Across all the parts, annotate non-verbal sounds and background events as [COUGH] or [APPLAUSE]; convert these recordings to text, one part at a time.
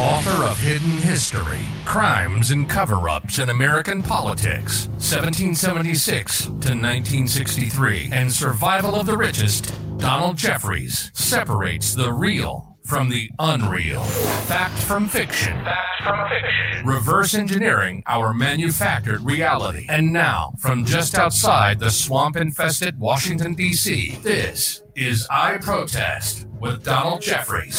Author of Hidden History Crimes and Cover Ups in American Politics, 1776 to 1963, and Survival of the Richest, Donald Jeffries separates the real from the unreal. Fact from fiction. Fact from fiction. Reverse engineering our manufactured reality. And now, from just outside the swamp infested Washington, D.C., this is I Protest with Donald Jeffries.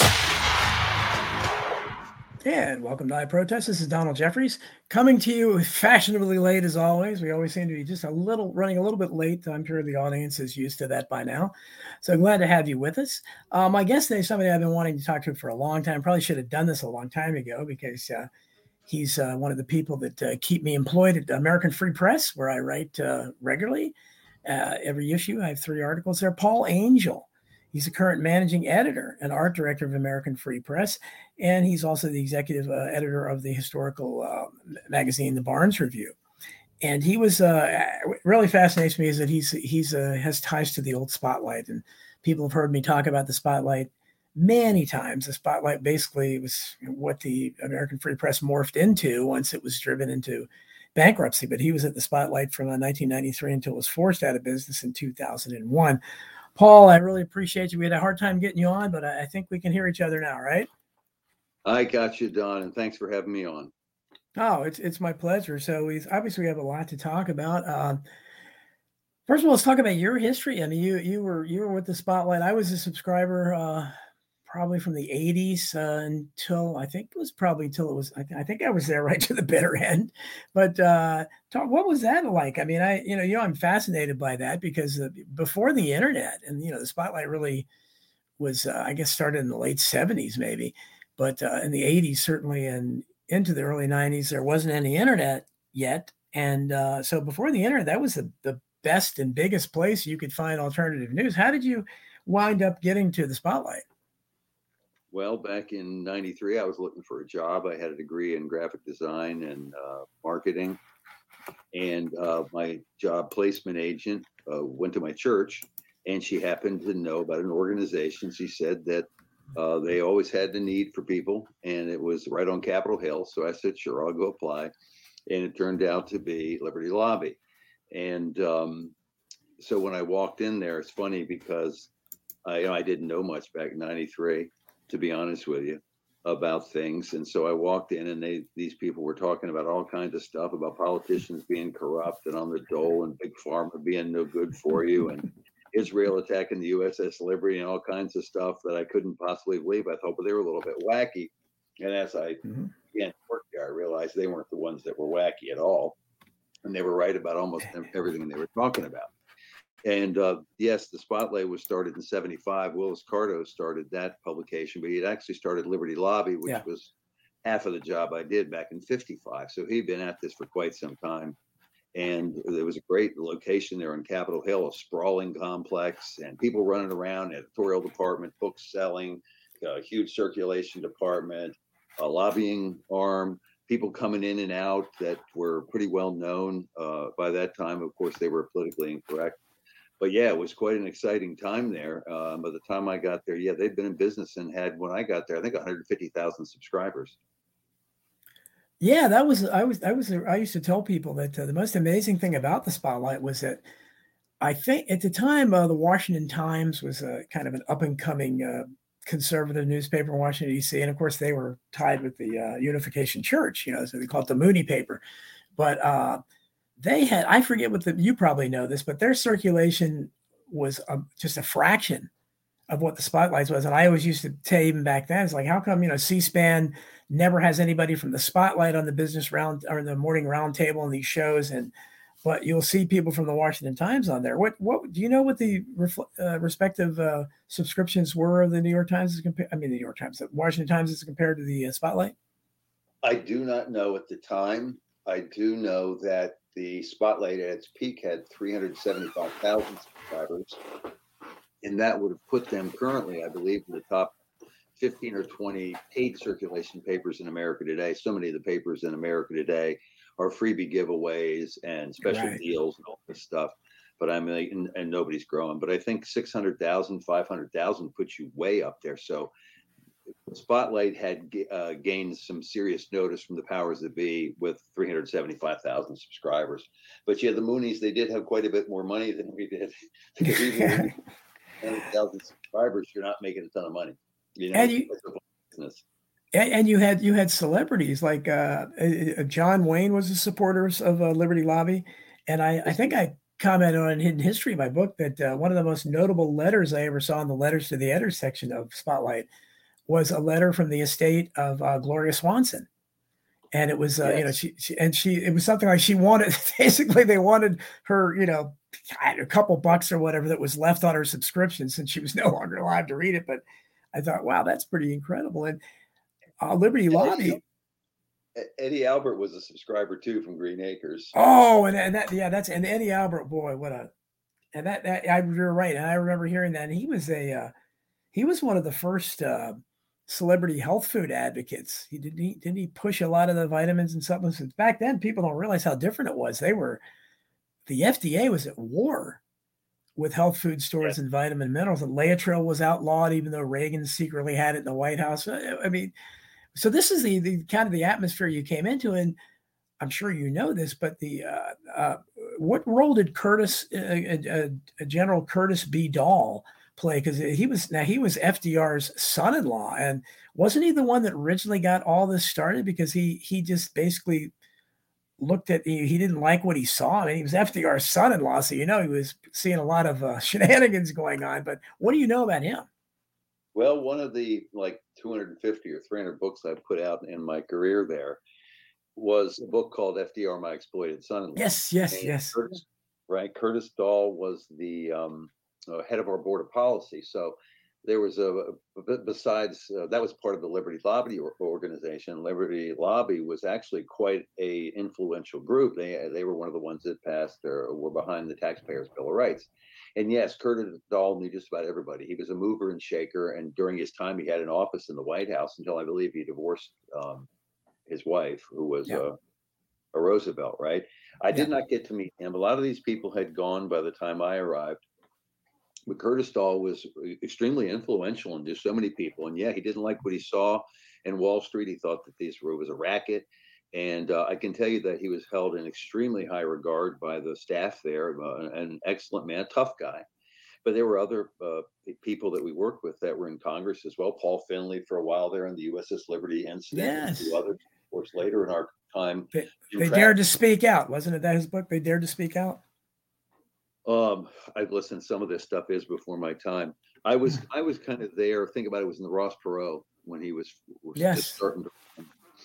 And welcome to I Protest. This is Donald Jeffries coming to you [LAUGHS] fashionably late as always. We always seem to be just a little running a little bit late. I'm sure the audience is used to that by now. So glad to have you with us. Uh, my guest today is somebody I've been wanting to talk to for a long time. Probably should have done this a long time ago because uh, he's uh, one of the people that uh, keep me employed at American Free Press, where I write uh, regularly. Uh, every issue, I have three articles there. Paul Angel. He's the current managing editor and art director of American Free Press, and he's also the executive uh, editor of the historical uh, magazine, The Barnes Review. And he was uh, really fascinates me is that he's he's uh, has ties to the old Spotlight, and people have heard me talk about the Spotlight many times. The Spotlight basically was what the American Free Press morphed into once it was driven into bankruptcy. But he was at the Spotlight from 1993 until it was forced out of business in 2001. Paul, I really appreciate you. We had a hard time getting you on, but I think we can hear each other now, right? I got you, Don, and thanks for having me on. Oh, it's it's my pleasure. So we obviously we have a lot to talk about. Um, first of all, let's talk about your history. I mean, you you were you were with the Spotlight. I was a subscriber uh, probably from the 80s uh, until I think it was probably until it was, I, th- I, think I was there [LAUGHS] right to the bitter end. But uh, talk, what was that like? I mean, I, you know, you know, I'm fascinated by that because uh, before the internet and, you know, the spotlight really was, uh, I guess, started in the late 70s maybe, but uh, in the 80s, certainly, and into the early 90s, there wasn't any internet yet. And uh, so before the internet, that was the, the best and biggest place you could find alternative news. How did you wind up getting to the spotlight? Well, back in 93, I was looking for a job. I had a degree in graphic design and uh, marketing. And uh, my job placement agent uh, went to my church and she happened to know about an organization. She said that uh, they always had the need for people and it was right on Capitol Hill. So I said, sure, I'll go apply. And it turned out to be Liberty Lobby. And um, so when I walked in there, it's funny because I, you know, I didn't know much back in 93 to be honest with you, about things. And so I walked in, and they these people were talking about all kinds of stuff about politicians being corrupt and on the dole and big pharma being no good for you and Israel attacking the USS Liberty and all kinds of stuff that I couldn't possibly believe. I thought, but they were a little bit wacky. And as I mm-hmm. began to work there, I realized they weren't the ones that were wacky at all. And they were right about almost [LAUGHS] everything they were talking about. And uh, yes, the Spotlight was started in 75. Willis Carto started that publication, but he had actually started Liberty Lobby, which yeah. was half of the job I did back in 55. So he'd been at this for quite some time. And there was a great location there on Capitol Hill, a sprawling complex, and people running around, editorial department, books selling, a huge circulation department, a lobbying arm, people coming in and out that were pretty well known uh, by that time. Of course, they were politically incorrect but yeah, it was quite an exciting time there. Um, by the time I got there, yeah, they'd been in business and had when I got there, I think 150,000 subscribers. Yeah, that was I was I was I used to tell people that uh, the most amazing thing about the Spotlight was that I think at the time uh, the Washington Times was a kind of an up and coming uh, conservative newspaper in Washington D.C. and of course they were tied with the uh, Unification Church, you know, so they called it the Moody paper, but they had I forget what the you probably know this, but their circulation was a, just a fraction of what the spotlights was. And I always used to say even back then, it's like, how come you know C-SPAN never has anybody from the spotlight on the business round or the morning roundtable on these shows, and but you'll see people from the Washington Times on there. What what do you know what the uh, respective uh, subscriptions were of the New York Times as compared? I mean, the New York Times, the Washington Times as compared to the uh, Spotlight. I do not know at the time. I do know that the Spotlight at its peak had 375,000 subscribers, and that would have put them currently, I believe, in the top 15 or 20 paid circulation papers in America today. So many of the papers in America today are freebie giveaways and special right. deals and all this stuff. But I mean, and, and nobody's growing. But I think 600,000, 500,000 puts you way up there. So Spotlight had uh, gained some serious notice from the powers that be with 375,000 subscribers. But yeah, the Moonies, they did have quite a bit more money than we did. [LAUGHS] because even 100,000 [LAUGHS] subscribers, you're not making a ton of money. You know, and you, business. And, you had you had celebrities like uh, uh, John Wayne was a supporter of uh, Liberty Lobby, and I, I think I commented on Hidden History, my book, that uh, one of the most notable letters I ever saw in the letters to the editor section of Spotlight was a letter from the estate of uh, Gloria Swanson. And it was, uh, yes. you know, she, she, and she, it was something like she wanted, [LAUGHS] basically, they wanted her, you know, a couple bucks or whatever that was left on her subscription since she was [LAUGHS] no longer allowed to read it. But I thought, wow, that's pretty incredible. And uh, Liberty Lobby. Eddie Albert was a subscriber too from Green Acres. Oh, and, and that, yeah, that's, and Eddie Albert, boy, what a, and that, that, I, you're right. And I remember hearing that. And he was a, uh, he was one of the first, uh, celebrity health food advocates. He didn't he, didn't he push a lot of the vitamins and supplements. Back then, people don't realize how different it was. They were the FDA was at war with health food stores yeah. and vitamin minerals. And Laetrile was outlawed, even though Reagan secretly had it in the White House. I mean, so this is the, the kind of the atmosphere you came into, and I'm sure you know this, but the uh, uh, what role did Curtis, uh, uh General Curtis B. Dall? Play because he was now he was FDR's son-in-law, and wasn't he the one that originally got all this started? Because he he just basically looked at he, he didn't like what he saw. I mean, he was FDR's son-in-law, so you know he was seeing a lot of uh, [LAUGHS] shenanigans going on. But what do you know about him? Well, one of the like 250 or 300 books I've put out in my career there was a book called FDR, My Exploited Son-in-Law. Yes, yes, and yes. Curtis, right. Curtis Dall was the um, uh, head of our board of policy. So there was a, besides uh, that was part of the Liberty Lobby organization. Liberty Lobby was actually quite a influential group. They they were one of the ones that passed or were behind the Taxpayers Bill of Rights. And yes, Curtis Dall knew just about everybody. He was a mover and shaker, and during his time, he had an office in the White House until I believe he divorced um, his wife, who was yeah. a, a Roosevelt. Right? I yeah. did not get to meet him. A lot of these people had gone by the time I arrived but Curtis Dall was extremely influential in just so many people. And yeah, he didn't like what he saw in Wall Street. He thought that this was a racket. And uh, I can tell you that he was held in extremely high regard by the staff there, uh, an excellent man, a tough guy. But there were other uh, people that we worked with that were in Congress as well. Paul Findley for a while there in the USS Liberty incident. Yes. And others, of course, later in our time. They, they dared to speak out, wasn't it? That his book. They dared to speak out. Um, I've listened. Some of this stuff is before my time. I was hmm. I was kind of there. Think about it. was in the Ross Perot when he was, was yes. starting to.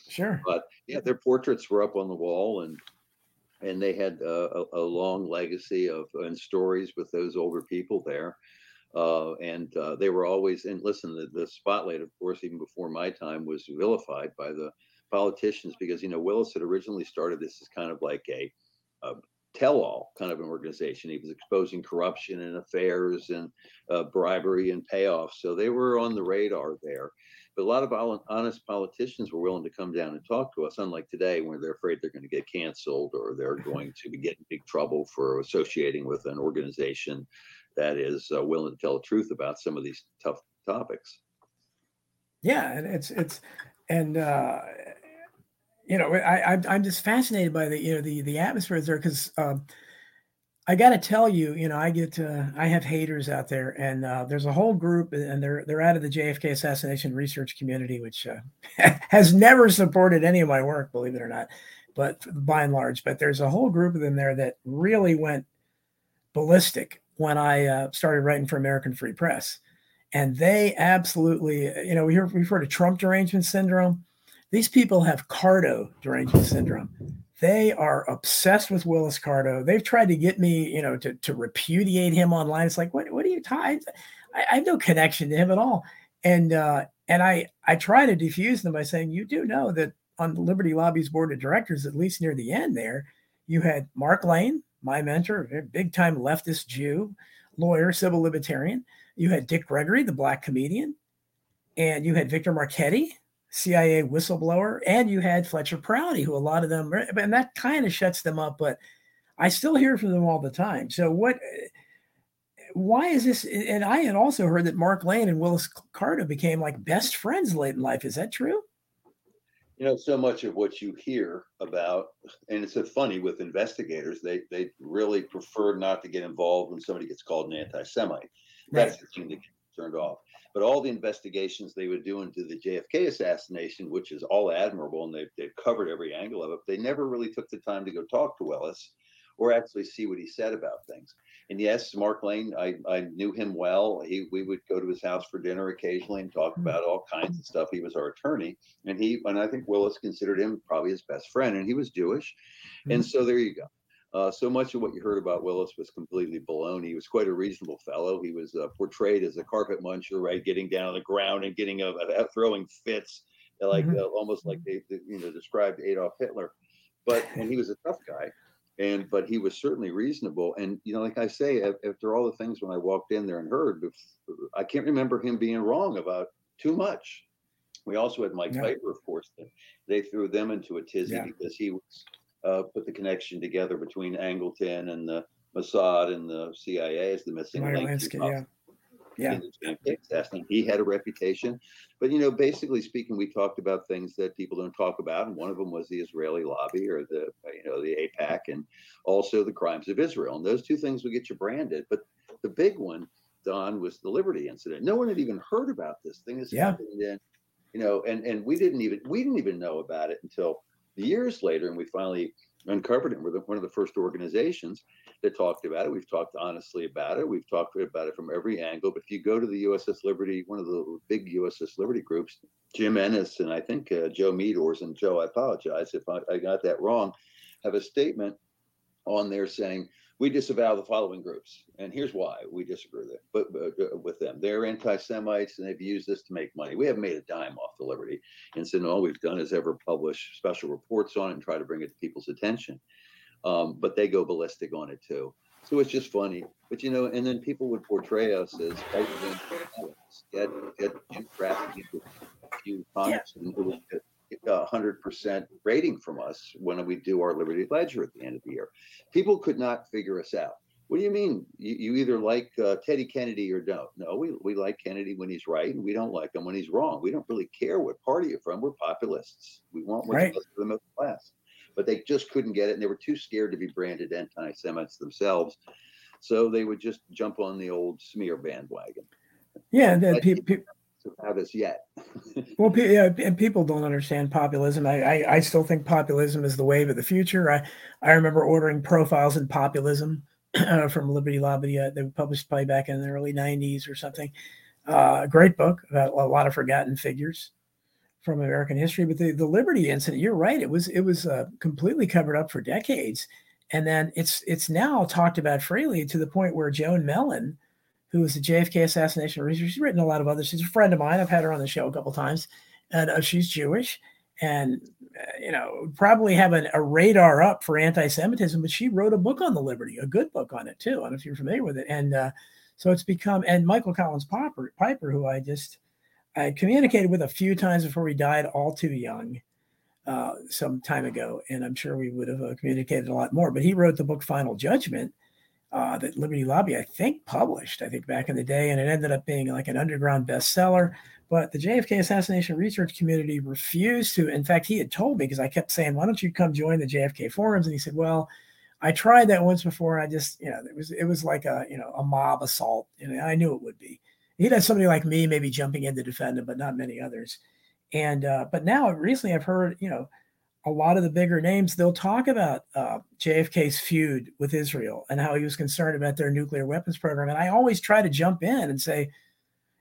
Sure. But yeah, their portraits were up on the wall, and and they had a, a, long legacy of and stories with those older people there. Uh, and uh, they were always and listen the, the spotlight of course even before my time was vilified by the politicians because you know willis had originally started this as kind of like a, a tell-all kind of an organization. He was exposing corruption and affairs and uh, bribery and payoffs. So they were on the radar there. But a lot of honest politicians were willing to come down and talk to us, unlike today, where they're afraid they're going to get canceled or they're [LAUGHS] going to be getting big trouble for associating with an organization that is uh, willing to tell the truth about some of these tough topics. Yeah, and it's it's and uh, you know, I, I I'm just fascinated by the you know the the atmosphere there because um, I got to tell you, you know, I get uh, I have haters out there, and uh, there's a whole group, and they're they're out of the JFK assassination research community, which uh, [LAUGHS] has never supported any of my work, believe it or not, but by and large. But there's a whole group of them there that really went ballistic when I uh, started writing for American Free Press, and they absolutely, you know, we hear, we've heard of Trump derangement syndrome these people have Carto derangement syndrome. They are obsessed with Willis Carto. They've tried to get me, you know, to, to repudiate him online. It's like, what, what are you talking? I, I have no connection to him at all. And uh, and I I try to defuse them by saying, you do know that on the Liberty Lobby's board of directors, at least near the end there, you had Mark Lane, my mentor, big time leftist Jew, lawyer, civil libertarian. You had Dick Gregory, the black comedian, and you had Victor Marchetti, CIA whistleblower, and you had Fletcher Prouty, who a lot of them, eh, and that kind of shuts them up. But I still hear from them all the time. So what? Eh, why is this? Eh, and I had also heard that Mark Lane and Willis Carto became like best friends late in life. Is that true? You know, so much of what you hear about, and it's so funny with investigators, they they really prefer not to get involved when somebody gets called an anti-Semite. That's right. the thing that gets turned off. But all the investigations they would do into the JFK assassination, which is all admirable, and they've, they've covered every angle of it, they never really took the time to go talk to Willis or actually see what he said about things. And yes, Mark Lane, I, I knew him well. He we would go to his house for dinner occasionally and talk hmm. about all kinds of stuff. He was our attorney, and he and I think Willis considered him probably his best friend, and he was Jewish, mm-hmm. and so there you go. Uh, so much of what you heard about Willis was completely baloney. He was quite a reasonable fellow. He was uh, portrayed as a carpet muncher, right, getting down on the ground and getting a, a throwing fits, like mm-hmm. uh, almost like they, they, you know described Adolf Hitler. But [LAUGHS] and he was a tough guy, and but he was certainly reasonable. And you know, like I say, after all the things when I walked in there and heard, I can't remember him being wrong about too much. We also had Mike yeah. Piper, of course. They threw them into a tizzy yeah. because he was uh, put the connection together between Angleton and the Mossad and the CIA as the missing link. yeah. Yeah. He had a reputation. But, you know, basically speaking, we talked about things that people don't talk about. And one of them was the Israeli lobby or the, you know, the AIPAC and also the crimes of Israel. And those two things would get you branded. But the big one, Don, was the Liberty incident. No one had even heard about this thing. This yeah. happened in, you know, and, and we didn't even, we didn't even know about it until years later, and we finally uncovered it. We're the, one of the first organizations that talked about it. We've talked honestly about it. We've talked about it from every angle. But if you go to the USS Liberty, one of the big USS Liberty groups, Jim Ennes and I think uh, Joe Meadors, and Joe, I apologize if I, I got that wrong, have a statement on there saying we disavow the following groups, and here's why we disagree with them. But, uh, with them, they're anti-Semites, and they've used this to make money. We haven't made a dime off the Liberty, and so all we've done is ever publish special reports on it and try to bring it to people's attention. Um, but they go ballistic on it too. So it's just funny. But you know, and then people would portray us as get get trafficking a few times, and it was a hundred percent rating from us when we do our Liberty Ledger at the end of the year. People could not figure us out. What do you mean? You, you either like uh, Teddy Kennedy or don't? No, we, we like Kennedy when he's right, and we don't like him when he's wrong. We don't really care what party you're from. We're populists. We want what's right. best for the middle class. But they just couldn't get it, and they were too scared to be branded anti-Semites themselves, so they would just jump on the old smear bandwagon. Yeah, the, pe- pe- have yet. [LAUGHS] well, yeah, and people don't understand populism. I, I, I still think populism is the wave of the future. I I remember ordering profiles in populism [CLEARS THROAT] uh, from Liberty Lobby. Uh, they were published probably back in the early '90s or something. Uh, great book about a lot of forgotten figures from American history. But the, the Liberty incident, you're right. It was it was uh, completely covered up for decades, and then it's it's now talked about freely to the point where Joan Mellen who was a JFK assassination researcher. She's written a lot of others. She's a friend of mine. I've had her on the show a couple times, and uh, she's Jewish, and uh, you know probably have an, a radar up for anti-Semitism. But she wrote a book on the Liberty, a good book on it too. I don't know if you're familiar with it, and uh, so it's become. And Michael Collins Piper, Piper, who I just I communicated with a few times before he died, all too young. Uh, some time ago, and I'm sure we would have uh, communicated a lot more. But he wrote the book Final Judgment, uh, that Liberty Lobby, I think, published, I think, back in the day, and it ended up being like an underground bestseller. But the JFK assassination research community refused to. In fact, he had told me because I kept saying, "Why don't you come join the JFK forums?" And he said, "Well, I tried that once before. And I just, you know, it was it was like a you know a mob assault, and I knew it would be. He'd have somebody like me maybe jumping in to defend him, but not many others. And uh, but now recently, I've heard, you know." A lot of the bigger names, they'll talk about uh, JFK's feud with Israel and how he was concerned about their nuclear weapons program. And I always try to jump in and say,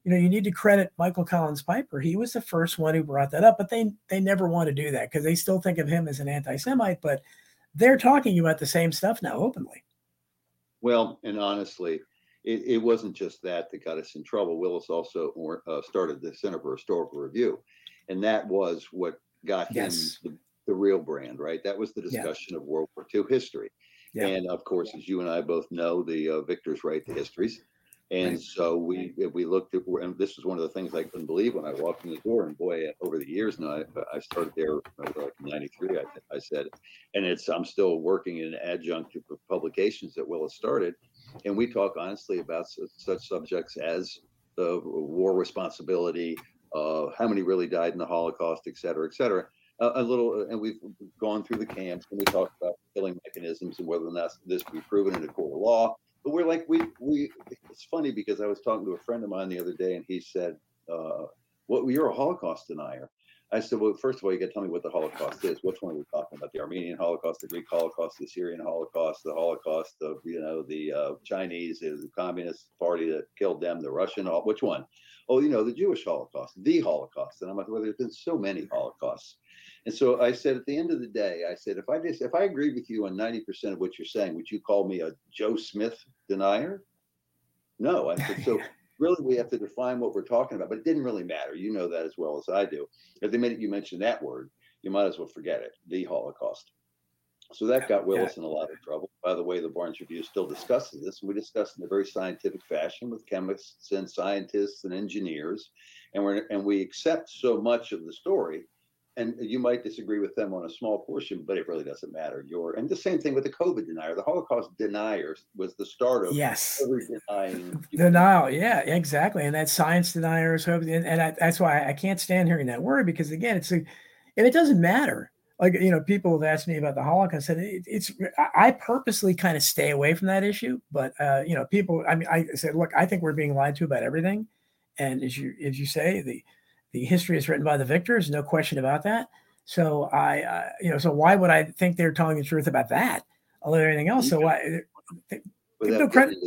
you know, you need to credit Michael Collins Piper. He was the first one who brought that up, but they they never want to do that because they still think of him as an anti-Semite. But they're talking about the same stuff now openly. Well, and honestly, it, it wasn't just that that got us in trouble. Willis also uh, started the Center for Historical Review, and that was what got yes. him the real brand, right? That was the discussion yeah. of World War II history. Yeah. And of course, as you and I both know, the uh, victors write the histories. And right. so we we looked at, and this was one of the things I couldn't believe when I walked in the door. And boy, over the years now, I, I started there like '93. I, I said, and it's I'm still working in adjunct to publications that Willis started. and we talk honestly about such, such subjects as the war responsibility, uh, how many really died in the Holocaust, et cetera, et cetera. Uh, a little, and we've gone through the camps and we talk about killing mechanisms and whether or not this can be proven in a court of law. But we're like, we, we, it's funny because I was talking to a friend of mine the other day and he said, uh, well, you're a Holocaust denier. I said, well, first of all, you got to tell me what the Holocaust is. Which one are we talking about? The Armenian Holocaust, the Greek Holocaust, the Syrian Holocaust, the Holocaust of, you know, the uh, Chinese, the Communist Party that killed them, the Russian, which one? Oh, you know, the Jewish Holocaust, the Holocaust. And I'm like, well, there's been so many Holocausts. And so I said, at the end of the day, I said, if I just, if I agree with you on 90% of what you're saying, would you call me a Joe Smith denier? No. I said, so [LAUGHS] really we have to define what we're talking about, but it didn't really matter. You know that as well as I do. At the minute you mention that word, you might as well forget it, the Holocaust. So that got Willis in a lot of trouble. By the way, the Barnes Review still discusses this. and We discuss in a very scientific fashion with chemists and scientists and engineers, and we and we accept so much of the story and you might disagree with them on a small portion, but it really doesn't matter. You're and the same thing with the COVID denier. The Holocaust deniers was the start of yes denying [LAUGHS] denial. Yeah, exactly. And that science deniers, and, and I, that's why I can't stand hearing that word because again, it's a, and it doesn't matter. Like you know, people have asked me about the Holocaust, and it, it's I purposely kind of stay away from that issue. But uh, you know, people. I mean, I said, look, I think we're being lied to about everything, and as you as you say, the the history is written by the victors, no question about that. So I, uh, you know, so why would I think they're telling the truth about that? Other than anything else, so why? They, they no credit.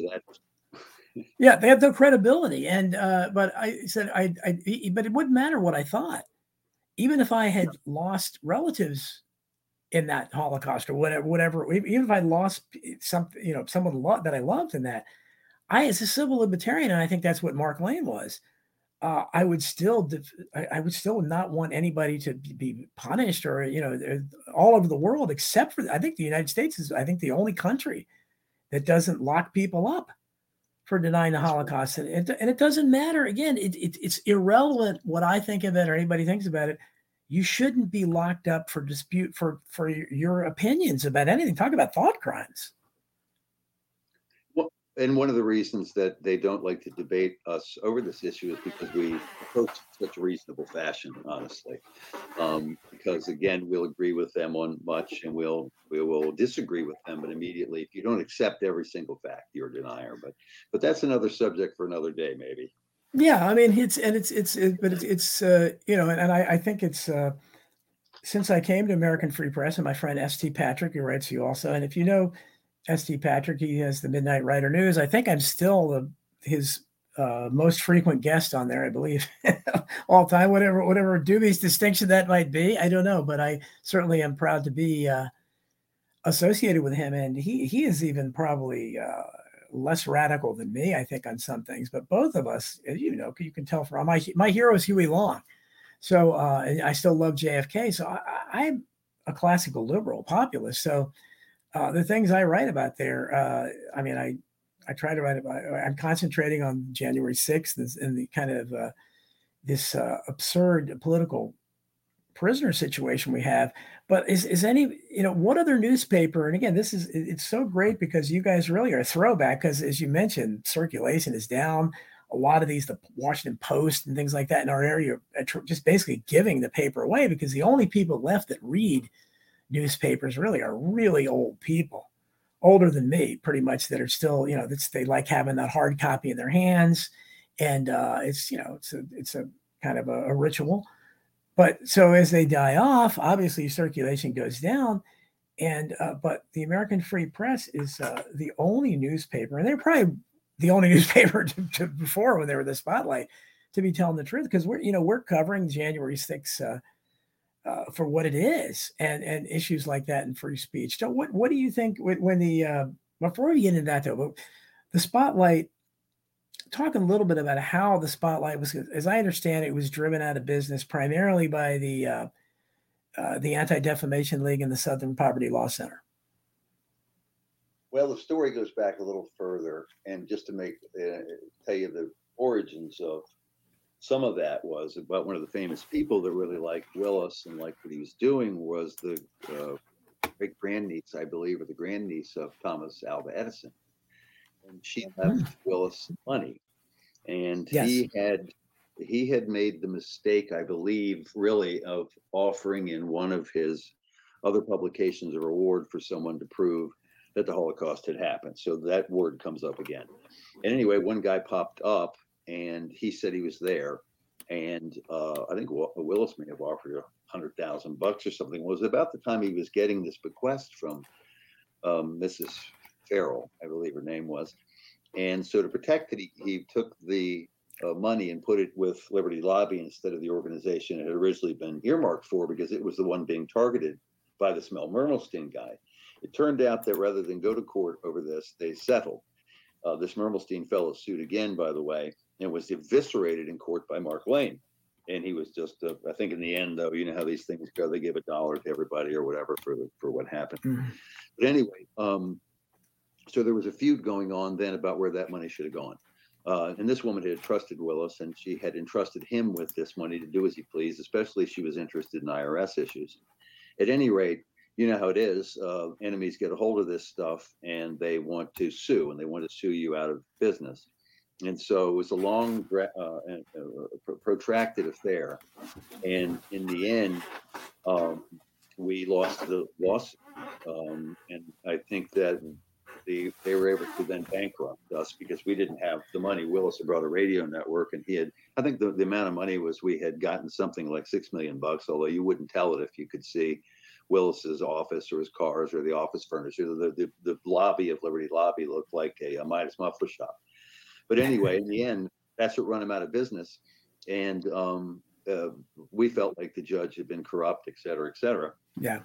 [LAUGHS] yeah, they have no credibility, and uh, but I said I, I, but it wouldn't matter what I thought, even if I had lost relatives in that Holocaust or whatever, whatever. Even if I lost something, you know, someone that I loved in that, I, as a civil libertarian, and I think that's what Mark Lane was uh, I would still, I, would still not want anybody to be punished or you know all over the world except for I think the United States is I think the only country that doesn't lock people up for denying the Holocaust and it, and it doesn't matter. Again it, it, it's irrelevant what I think of it or anybody thinks about it. You shouldn't be locked up for dispute for for your opinions about anything. Talk about thought crimes and one of the reasons that they don't like to debate us over this issue is because we approach such a reasonable fashion, honestly. Um, because again, we'll agree with them on much, and we'll we will disagree with them. But immediately, if you don't accept every single fact, you're a denier. But but that's another subject for another day, maybe. Yeah, I mean, it's and it's it's it, but it's it's uh, you know, and I I think it's. Uh, since I came to American Free Press, and my friend S.T. Patrick, who writes you also, and if you know S.T. Patrick. He has the Midnight Rider News. I think I'm still the, his uh, most frequent guest on there, I believe, [LAUGHS] all time. Whatever, whatever dubious distinction that might be, I don't know, but I certainly am proud to be uh, associated with him. And he he is even probably uh, less radical than me, I think, on some things. But both of us, you know, you can tell from my my hero is Huey Long. So uh, I still love JFK. So I, I'm a classical liberal populist. So uh, the things I write about there, uh, I mean, I I try to write about. I'm concentrating on January 6th and the kind of uh, this uh, absurd political prisoner situation we have. But is is any you know what other newspaper? And again, this is it's so great because you guys really are a throwback because as you mentioned, circulation is down. A lot of these, the Washington Post and things like that in our area, are just basically giving the paper away because the only people left that read newspapers really are really old people, older than me, pretty much, that are still, you know, that's they like having that hard copy in their hands. And uh, it's, you know, it's a it's a kind of a, a ritual. But so as they die off, obviously circulation goes down. And uh, but the American Free Press is uh, the only newspaper, and they're probably the only [LAUGHS] newspaper to, to before when they were the spotlight to be telling the truth because we're you know we're covering January 6th uh, for what it is and and issues like that in free speech. So what what do you think when, when the uh, before we get into that though, the spotlight talking a little bit about how the spotlight was as I understand it was driven out of business primarily by the uh, uh, the Anti-Defamation League and the Southern Poverty Law Center. Well, the story goes back a little further, and just to make uh, tell you the origins of some of that was about one of the famous people that really liked Willis and liked what he was doing was the uh, great grandniece, I believe, or the grandniece of Thomas Alva Edison. and she left mm. Willis money, and yes. he had he had made the mistake, I believe, really of offering in one of his other publications a reward for someone to prove that the Holocaust had happened. So that word comes up again. And anyway, one guy popped up and he said he was there. And uh, I think Willis may have offered a hundred thousand bucks or something. It was about the time he was getting this bequest from um, Mrs. Farrell, I believe her name was. And so to protect it, he, he took the uh, money and put it with Liberty Lobby instead of the organization it had originally been earmarked for because it was the one being targeted by this Mel Mermelstein guy. It turned out that rather than go to court over this, they settled. Uh, this Mermelstein fellow sued again, by the way, and was eviscerated in court by Mark Lane. And he was just, uh, I think, in the end, though, you know how these things go. They give a dollar to everybody or whatever for the, for what happened. Mm. But anyway, um, so there was a feud going on then about where that money should have gone. Uh, and this woman had trusted Willis, and she had entrusted him with this money to do as he pleased. Especially, she was interested in IRS issues. At any rate, you know how it is. Uh, enemies get a hold of this stuff and they want to sue, and they want to sue you out of business. And so it was a long, uh, uh, protracted affair. And in the end, um, we lost the lawsuit. Um, and I think that the, they were able to then bankrupt us because we didn't have the money. Willis had brought a radio network, and he had, I think the, the amount of money was we had gotten something like six million bucks, although you wouldn't tell it if you could see Willis's office or his cars or the office furniture. The, the, the lobby of Liberty Lobby looked like a, a Midas muffler shop. But [LAUGHS] anyway, in the end, that's what run him out of business. And um, uh, we felt like the judge had been corrupt, et cetera, et cetera. Yeah.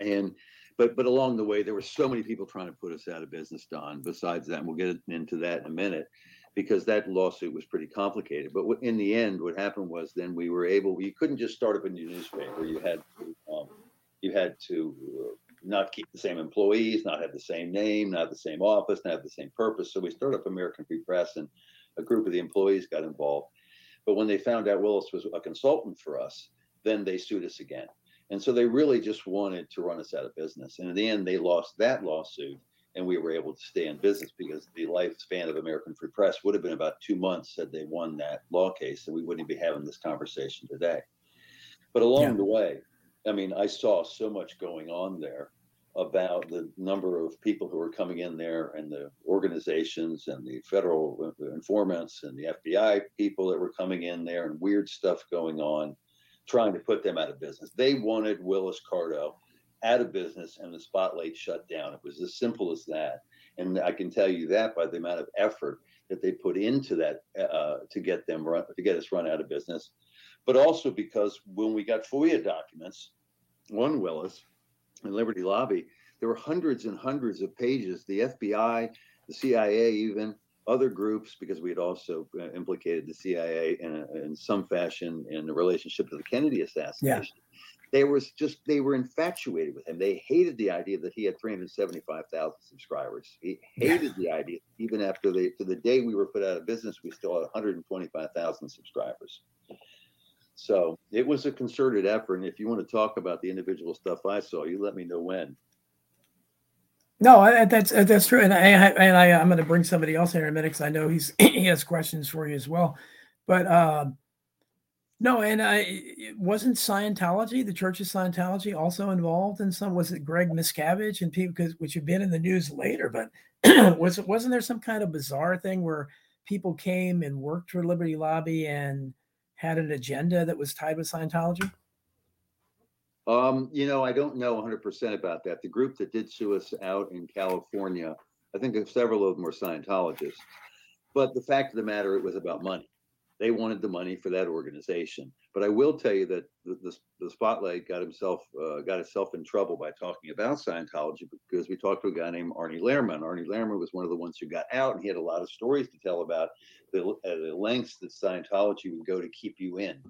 And but but along the way, there were so many people trying to put us out of business, Don. Besides that, and we'll get into that in a minute, because that lawsuit was pretty complicated. But in the end, what happened was then we were able. You couldn't just start up a new newspaper. You had to um, you had to uh, not keep the same employees, not have the same name, not have the same office, not have the same purpose. So we started up American Free Press, and a group of the employees got involved. But when they found out Willis was a consultant for us, then they sued us again. And so they really just wanted to run us out of business. And in the end, they lost that lawsuit, and we were able to stay in business because the lifespan of American Free Press would have been about two months had they won that law case, and we wouldn't be having this conversation today. But along yeah. the way, I mean, I saw so much going on there about the number of people who were coming in there and the organizations and the federal informants and the FBI people that were coming in there and weird stuff going on, trying to put them out of business. They wanted Willis Carto out of business and the spotlight shut down. It was as simple as that. And I can tell you that by the amount of effort that they put into that uh, to get them run, to get us run out of business, but also because when we got FOIA documents one Willis and Liberty Lobby, there were hundreds and hundreds of pages. The FBI, the CIA, even other groups, because we had also uh, implicated the CIA in, a, in some fashion in the relationship to the Kennedy assassination. Yeah. They was just they were infatuated with him. They hated the idea that he had 375,000 subscribers. He hated yeah. the idea, even after the to the day we were put out of business, we still had 125,000 subscribers. So it was a concerted effort. And if you want to talk about the individual stuff I saw, you let me know when. No, that's that's true, and I and I I'm going to bring somebody else in, in a minute because I know he's [CLEARS THROAT] he has questions for you as well. But uh, no, and I wasn't Scientology, the Church of Scientology, also involved in some. Was it Greg Miscavige and people because which have been in the news later? But [CLEARS THROAT] was wasn't there some kind of bizarre thing where people came and worked for Liberty Lobby and had an agenda that was tied with Scientology? Um, you know, I don't know 100% about that. The group that did sue us out in California, I think several of them were Scientologists. But the fact of the matter, it was about money. They wanted the money for that organization. But I will tell you that the, the, the Spotlight got himself uh, got itself in trouble by talking about Scientology because we talked to a guy named Arnie Lerma. Arnie Lerma was one of the ones who got out, and he had a lot of stories to tell about the, uh, the lengths that Scientology would go to keep you in. And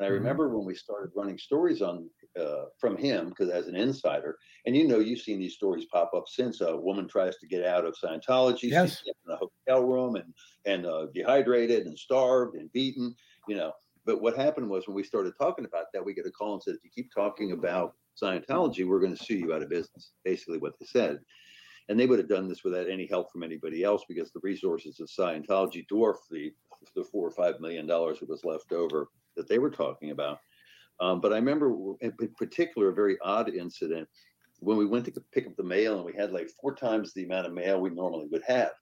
I mm-hmm. remember when we started running stories on uh, from him because as an insider, and you know you've seen these stories pop up since a woman tries to get out of Scientology, yes. she's in a hotel room and and uh, dehydrated and starved and beaten, you know. But what happened was when we started talking about that, we get a call and said, if you keep talking about Scientology, we're going to sue you out of business. Basically, what they said. and they would have done this without any help from anybody else because the resources of Scientology dwarfed the the four or five million dollars that was left over that they were talking about. Um, but I remember in particular a very odd incident when we went to pick up the mail and we had like four times the amount of mail we normally would have.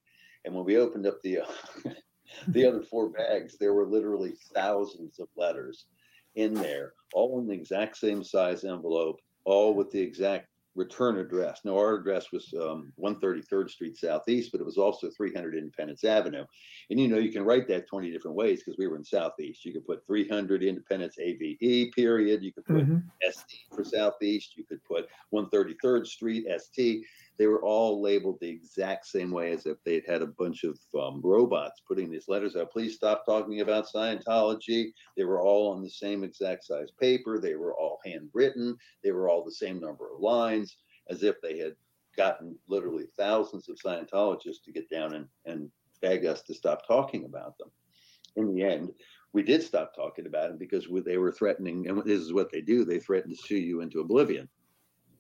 And when we opened up the uh, [LAUGHS] the other four bags, there were literally thousands of letters in there, all in the exact same size envelope, all with the exact return address. Now, our address was um, 133rd Street Southeast, but it was also 300 Independence Avenue. And you know, you can write that 20 different ways because we were in Southeast. You could put 300 Independence AVE, period. You could put mm-hmm. ST for Southeast. You could put 133rd Street ST. They were all labeled the exact same way as if they'd had a bunch of um, robots putting these letters out. Please stop talking about Scientology. They were all on the same exact size paper. They were all handwritten. They were all the same number of lines, as if they had gotten literally thousands of Scientologists to get down and, and beg us to stop talking about them. In the end, we did stop talking about them because they were threatening, and this is what they do they threaten to sue you into oblivion.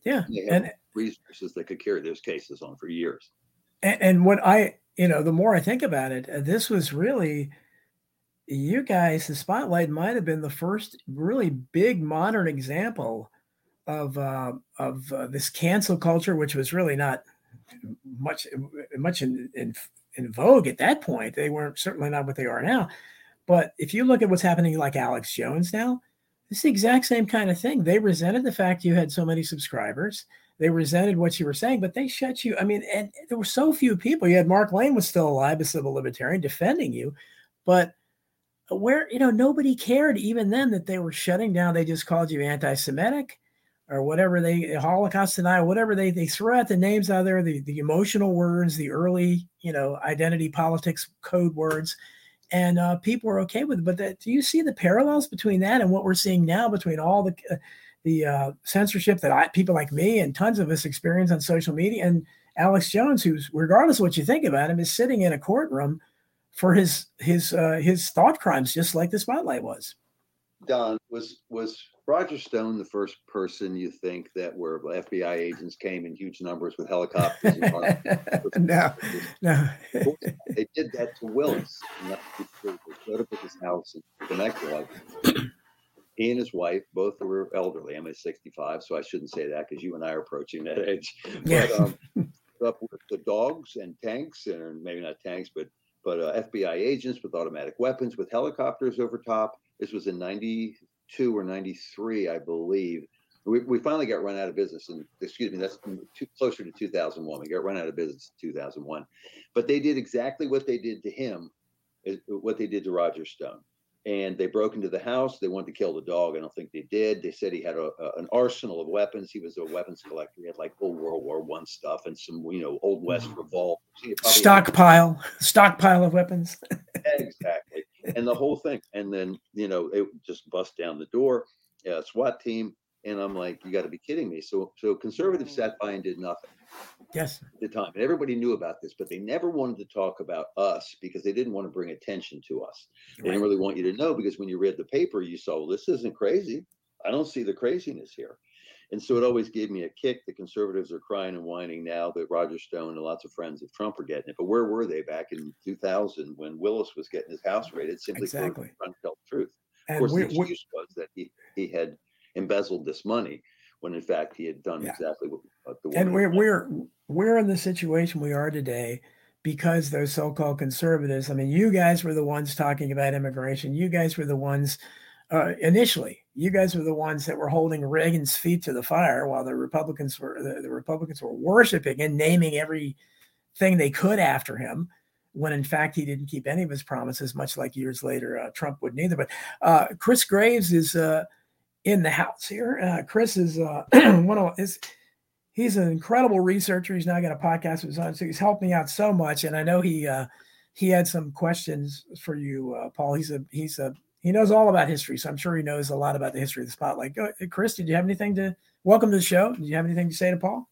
Yeah. And resources that could carry those cases on for years. And, and what I, you know, the more I think about it, uh, this was really you guys. The spotlight might have been the first really big modern example of uh, of uh, this cancel culture, which was really not much much in, in in vogue at that point. They weren't certainly not what they are now. But if you look at what's happening, like Alex Jones now, it's the exact same kind of thing. They resented the fact you had so many subscribers. They resented what you were saying, but they shut you. I mean, and there were so few people. You had Mark Lane was still alive, a civil libertarian, defending you, but where you know nobody cared even then that they were shutting down. They just called you anti-Semitic or whatever they Holocaust denial, whatever they they threw out the names out there, the the emotional words, the early you know identity politics code words, and uh, people are okay with it. But that, do you see the parallels between that and what we're seeing now between all the uh, the uh, censorship that I, people like me and tons of us experience on social media. And Alex Jones, who's regardless of what you think about him, is sitting in a courtroom for his his uh, his thought crimes, just like the spotlight was. Don was was Roger Stone the first person you think that where FBI agents came in huge numbers with helicopters? [LAUGHS] no, no. they did that to Willis. They showed up at his house in Temecula he and his wife both were elderly. I'm at 65, so I shouldn't say that because you and I are approaching that age. But, um, up with the dogs and tanks, and maybe not tanks, but but uh, FBI agents with automatic weapons, with helicopters over top. This was in 92 or 93, I believe. We, we finally got run out of business, and excuse me, that's too, closer to 2001. We got run out of business in 2001, but they did exactly what they did to him, what they did to Roger Stone and they broke into the house. They wanted to kill the dog. I don't think they did. They said he had a, a, an arsenal of weapons. He was a weapons collector. He had like old World War One stuff and some, you know, old West mm. revolvers. Stockpile, had- stockpile of weapons. [LAUGHS] exactly, and the whole thing. And then you know it just bust down the door. Yeah, SWAT team and I'm like, you got to be kidding me. So, so conservatives mm-hmm. sat by and did nothing. Yes. At the time, and everybody knew about this, but they never wanted to talk about us because they didn't want to bring attention to us. They right. didn't really want you to know because when you read the paper, you saw, well, this isn't crazy. I don't see the craziness here. And so it always gave me a kick. The conservatives are crying and whining now that Roger Stone and lots of friends of Trump are getting it. But where were they back in 2000 when Willis was getting his house raided simply exactly. for trying to tell the truth? And of course, the excuse was that he, he had embezzled this money when in fact he had done yeah. exactly what, what the and we're we're we're in the situation we are today because those so-called conservatives i mean you guys were the ones talking about immigration you guys were the ones uh, initially you guys were the ones that were holding reagan's feet to the fire while the republicans were the, the republicans were worshiping and naming everything they could after him when in fact he didn't keep any of his promises much like years later uh, trump would neither but uh, chris graves is uh, in the house here. Uh, Chris is uh, [CLEARS THROAT] one of his. He's an incredible researcher. He's now got a podcast of his own, so he's helped me out so much. And I know he uh, he had some questions for you, Paul. He's a he's a he knows all about history, so I'm sure he knows a lot about the history of the spotlight. Go, Chris, did you have anything to welcome to the show? Did you have anything to say to Paul?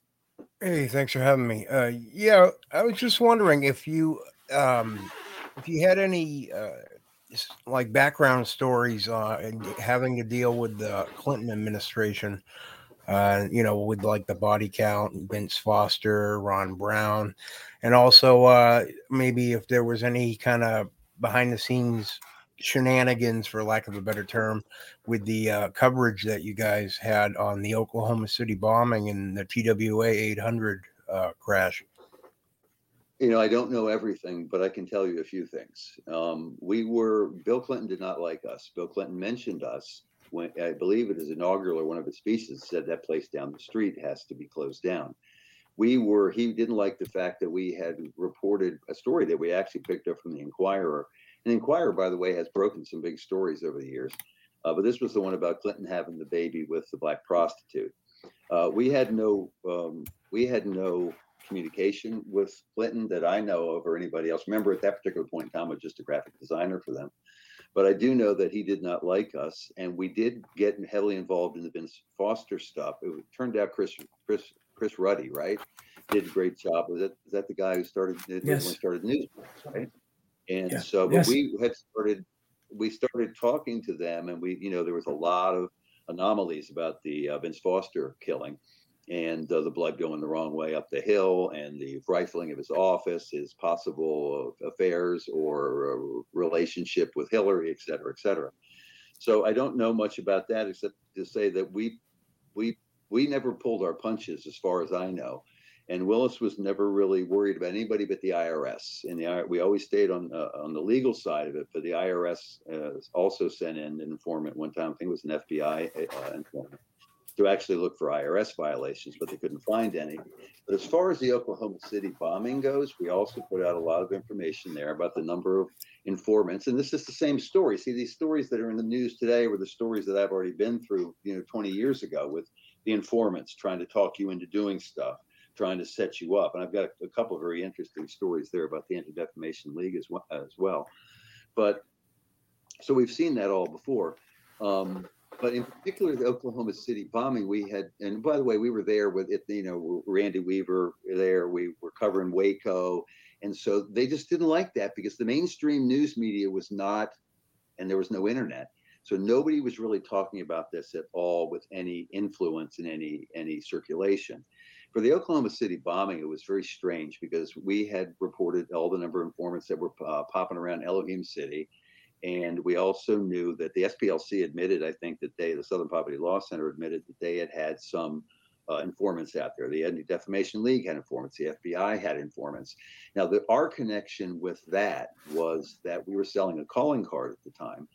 Hey, thanks for having me. Uh, yeah, I was just wondering if you um, if you had any uh, like background stories uh, having to deal with the Clinton administration uh, you know, with like the body count, Vince Foster, Ron Brown, and also uh, maybe if there was any kind of behind the scenes shenanigans, for lack of a better term, with the uh, coverage that you guys had on the Oklahoma City bombing and the TWA 800 uh, crash. You know, I don't know everything, but I can tell you a few things. Um, we were, Bill Clinton did not like us. Bill Clinton mentioned us when I believe it is inaugural or one of his speeches said that place down the street has to be closed down. We were, he didn't like the fact that we had reported a story that we actually picked up from the Inquirer. And Inquirer, by the way, has broken some big stories over the years. Uh, but this was the one about Clinton having the baby with the black prostitute. Uh, we had no, um, we had no communication with Clinton that I know of or anybody else. Remember, at that particular point in time, I was just a graphic designer for them. But I do know that he did not like us, and we did get heavily involved in the Vince Foster stuff. It turned out Chris Chris Chris Ruddy, right, did a great job. Was that is that the guy who started yes. started news, right? And yeah. so, but yes. we had started we started talking to them, and we you know there was a lot of anomalies about the uh, Vince Foster killing and uh, the blood going the wrong way up the hill, and the rifling of his office, his possible affairs or relationship with Hillary, et cetera, et cetera. So I don't know much about that except to say that we we we never pulled our punches, as far as I know. And Willis was never really worried about anybody but the IRS. And the we always stayed on uh, on the legal side of it. But the IRS uh, also sent in an informant one time. I think it was an FBI uh, informant to actually look for IRS violations, but they couldn't find any. But as far as the Oklahoma City bombing goes, we also put out a lot of information there about the number of informants. And this is the same story. See, these stories that are in the news today were the stories that I've already been through, you know, 20 years ago with the informants trying to talk you into doing stuff, trying to set you up. And I've got a, couple of very interesting stories there about the Anti Defamation League as well, as well. But so we've seen that all before. Um, but in particular, the Oklahoma City bombing, we had, and by the way, we were there with it, you know, Randy Weaver there. We were covering Waco. And so they just didn't like that because the mainstream news media was not, and there was no internet. So nobody was really talking about this at all with any influence and any any circulation. For the Oklahoma City bombing, it was very strange because we had reported all the number of informants that were uh, popping around Elohim City and we also knew that the SPLC admitted, I think, that they, the Southern Poverty Law Center admitted that they had had some uh, informants out there. The Anti Defamation League had informants. The FBI had informants. Now, the, our connection with that was that we were selling a calling card at the time,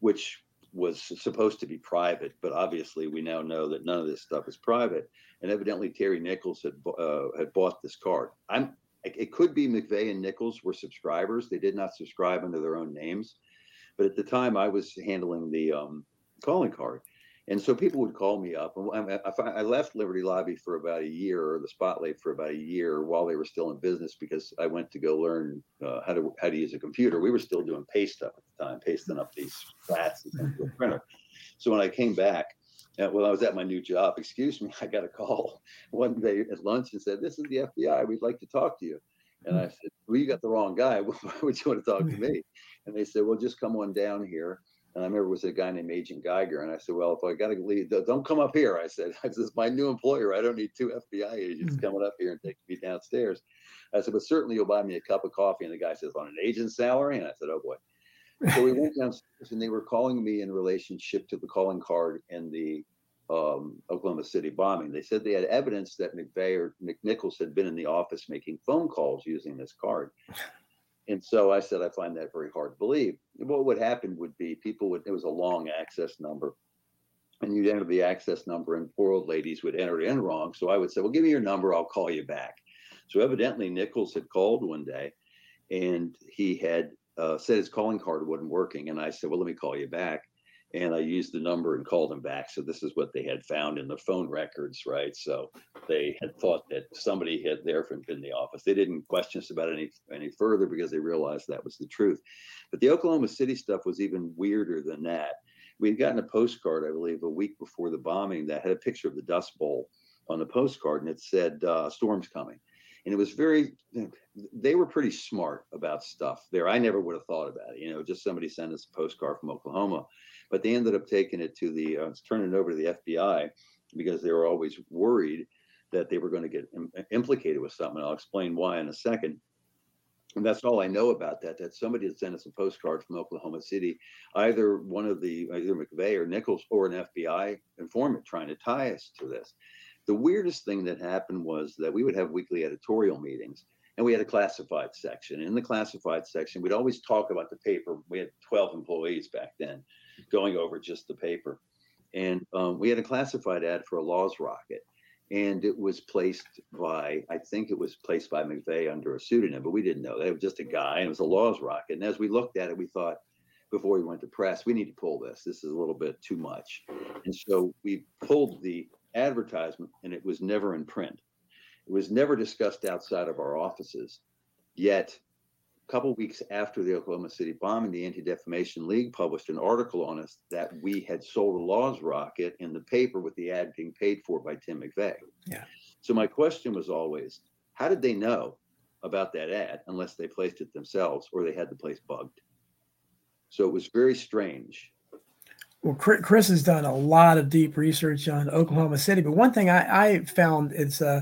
which was supposed to be private, but obviously we now know that none of this stuff is private. And evidently Terry Nichols had uh, had bought this card. I'm. It could be McVeigh and Nichols were subscribers. They did not subscribe under their own names. But at the time, I was handling the um, calling card. And so people would call me up. And I left Liberty Lobby for about a year, or the Spotlight for about a year, while they were still in business, because I went to go learn uh, how to how to use a computer. We were still doing paste up at the time, pasting up these flats into a printer. So when I came back, uh, well, I was at my new job. [LAUGHS] Excuse me, I got a call [LAUGHS] one day at lunch and said, "This is the FBI. We'd like to talk to you." And I said, "Well, you got the wrong guy. [LAUGHS] Why would you want to talk to me?" And they said, well, just come on down here. And I remember it was a guy named Agent Geiger. And I said, well, if I got to leave, don't come up here. I said, [LAUGHS] this is my new employer. I don't need two FBI agents mm-hmm. coming up here and taking me downstairs. I said, but certainly you'll buy me a cup of coffee. And the guy says, on an agent salary? And I said, oh boy. So we went [LAUGHS] downstairs and they were calling me in relationship to the calling card and the um, Oklahoma City bombing. They said they had evidence that McVeigh or McNichols had been in the office making phone calls using this card. And so I said, I find that very hard to believe. What would happen would be people would, it was a long access number. And you'd enter the access number, and poor old ladies would enter it in wrong. So I would say, Well, give me your number, I'll call you back. So evidently, Nichols had called one day and he had uh, said his calling card wasn't working. And I said, Well, let me call you back and I used the number and called them back. So this is what they had found in the phone records, right? So they had thought that somebody had there been in the office. They didn't question us about any any further because they realized that was the truth. But the Oklahoma City stuff was even weirder than that. We had gotten a postcard, I believe, a week before the bombing that had a picture of the Dust Bowl on the postcard, and it said uh, "Storm's coming." and it was very they were pretty smart about stuff there i never would have thought about it you know just somebody sent us a postcard from oklahoma but they ended up taking it to the uh, turning it over to the FBI. because they were always worried that they were going to get Im- implicated with something. I'll explain why in a second. And that's all I know about that. That somebody had sent us a postcard from Oklahoma City, either one of the either McVeigh or Nichols or an FBI informant trying to tie us to this. The weirdest thing that happened was that we would have weekly editorial meetings and we had a classified section. In the classified section, we'd always talk about the paper. We had 12 employees back then going over just the paper. And um, we had a classified ad for a Laws rocket and it was placed by I think it was placed by McVeigh under a pseudonym, but we didn't know it was just a guy and it was a laws rocket. And as we looked at it, we thought before we went to press, we need to pull this. This is a little bit too much. And so we pulled the advertisement and it was never in print. It was never discussed outside of our offices. Yet a couple weeks after the Oklahoma City bombing, the Anti Defamation League published an article on us that we had sold a laws rocket in the paper with the ad being paid for by Tim McVeigh. Yeah. So my question was always, how did they know about that ad unless they placed it themselves or they had the place bugged? So it was very strange. Well, Chris has done a lot of deep research on Oklahoma City, but one thing I, I found is uh,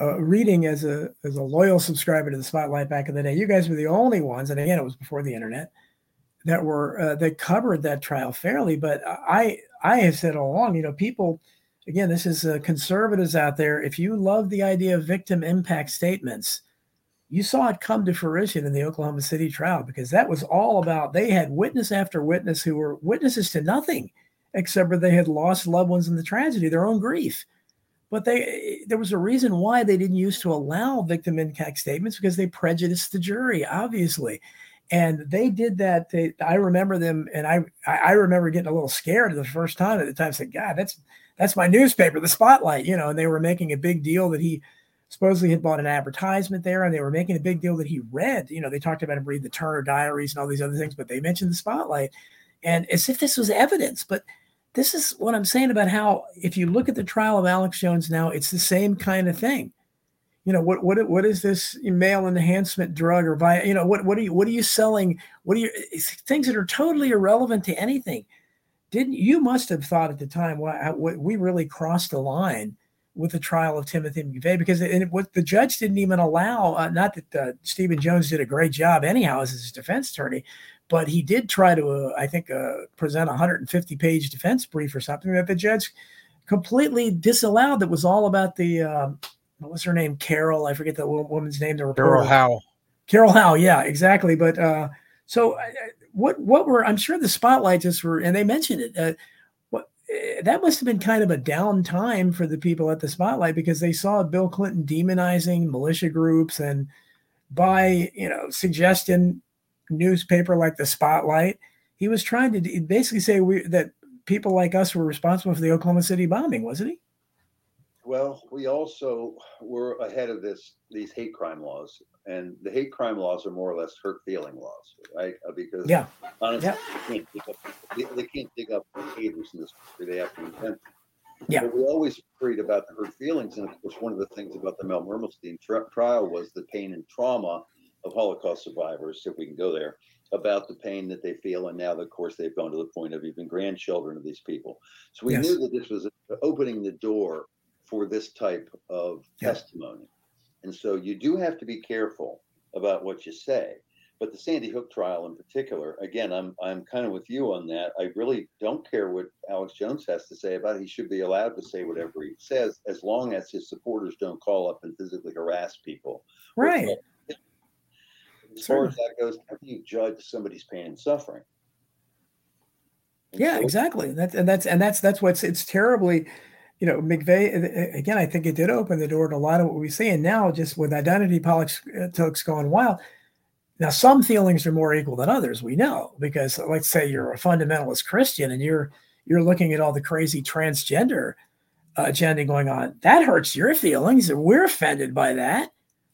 uh, reading as a as a loyal subscriber to the Spotlight back in the day. You guys were the only ones, and again, it was before the internet that were uh, that covered that trial fairly. But I I have said all along, you know, people. Again, this is uh, conservatives out there. If you love the idea of victim impact statements, you saw it come to fruition in the Oklahoma City trial because that was all about they had witness after witness who were witnesses to nothing except for they had lost loved ones in the tragedy, their own grief. But they there was a reason why they didn't used to allow victim impact statements because they prejudiced the jury, obviously. And they did that. They, I remember them, and I I remember getting a little scared the first time at the time. I said, "God, that's that's my newspaper, the Spotlight," you know. And they were making a big deal that he supposedly had bought an advertisement there, and they were making a big deal that he read. You know, they talked about him reading the Turner Diaries and all these other things, but they mentioned the Spotlight, and as if this was evidence. But this is what I'm saying about how if you look at the trial of Alex Jones now, it's the same kind of thing. You know what what what is this male enhancement drug or by you know what what are you what are you selling? What are you things that are totally irrelevant to anything? Didn't you must have thought at the time what we really crossed the line with the trial of Timothy McVeigh because it, what the judge didn't even allow. Uh, not that uh, Stephen Jones did a great job anyhow as his defense attorney, but he did try to, uh, I think, uh, present a 150 page defense brief or something that the judge completely disallowed. That was all about the uh, what was her name, Carol? I forget the woman's name. The reporter. Carol Howe. Carol Howe, yeah, exactly. But uh, so uh, what? What were? I'm sure the spotlight just were, and they mentioned it. Uh, what eh, that must have been kind of a down time for the people at the spotlight because they saw Bill Clinton demonizing militia groups and by you know suggesting newspaper like the Spotlight. He was trying to basically say we, that people like us were responsible for the Oklahoma City bombing, wasn't he? Well, we also were ahead of this these hate crime laws, and the hate crime laws are more or less hurt feeling laws, right? Uh, because yeah, honestly, yeah. They, can't dig up, they, they can't dig up haters in this country; they have to invent. Yeah, but we always worried about the hurt feelings, and of course, one of the things about the Mel Mermelstein tri- trial was the pain and trauma of Holocaust survivors, if we can go there, about the pain that they feel. And now, of course, they've gone to the point of even grandchildren of these people. So we yes. knew that this was opening the door for this type of yeah. testimony. And so you do have to be careful about what you say. But the Sandy Hook trial in particular, again, I'm I'm kind of with you on that. I really don't care what Alex Jones has to say about it. He should be allowed to say whatever he says, as long as his supporters don't call up and physically harass people. Right as far as that goes, how do you judge somebody's pain and suffering? And yeah, so- exactly. That's and that's and that's that's what's it's terribly, you know, McVeigh again. I think it did open the door to a lot of what we see, and now just with identity politics going wild. Now, some feelings are more equal than others. We know because, let's say, you're a fundamentalist Christian and you're you're looking at all the crazy transgender uh, agenda going on. That hurts your feelings, and we're offended by that.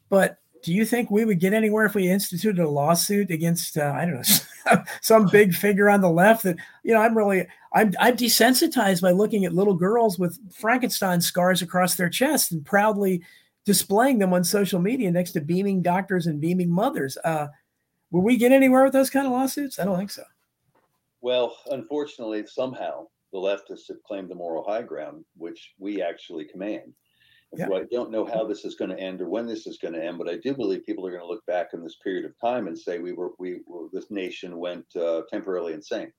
But do you think we would get anywhere if we instituted a lawsuit against uh, I don't know [LAUGHS] some big figure on the left that you know I'm really I'm I'm desensitized by looking at little girls with Frankenstein scars across their chest and proudly displaying them on social media next to beaming doctors and beaming mothers. Uh, will we get anywhere with those kind of lawsuits? I don't think so. Well, unfortunately, somehow the leftists have claimed the moral high ground, which we actually command. And Yeah. so I don't know how this is going to end or when this is going to end, but I do believe people are going to look back in this period of time and say we were we were, this nation went uh, temporarily insane.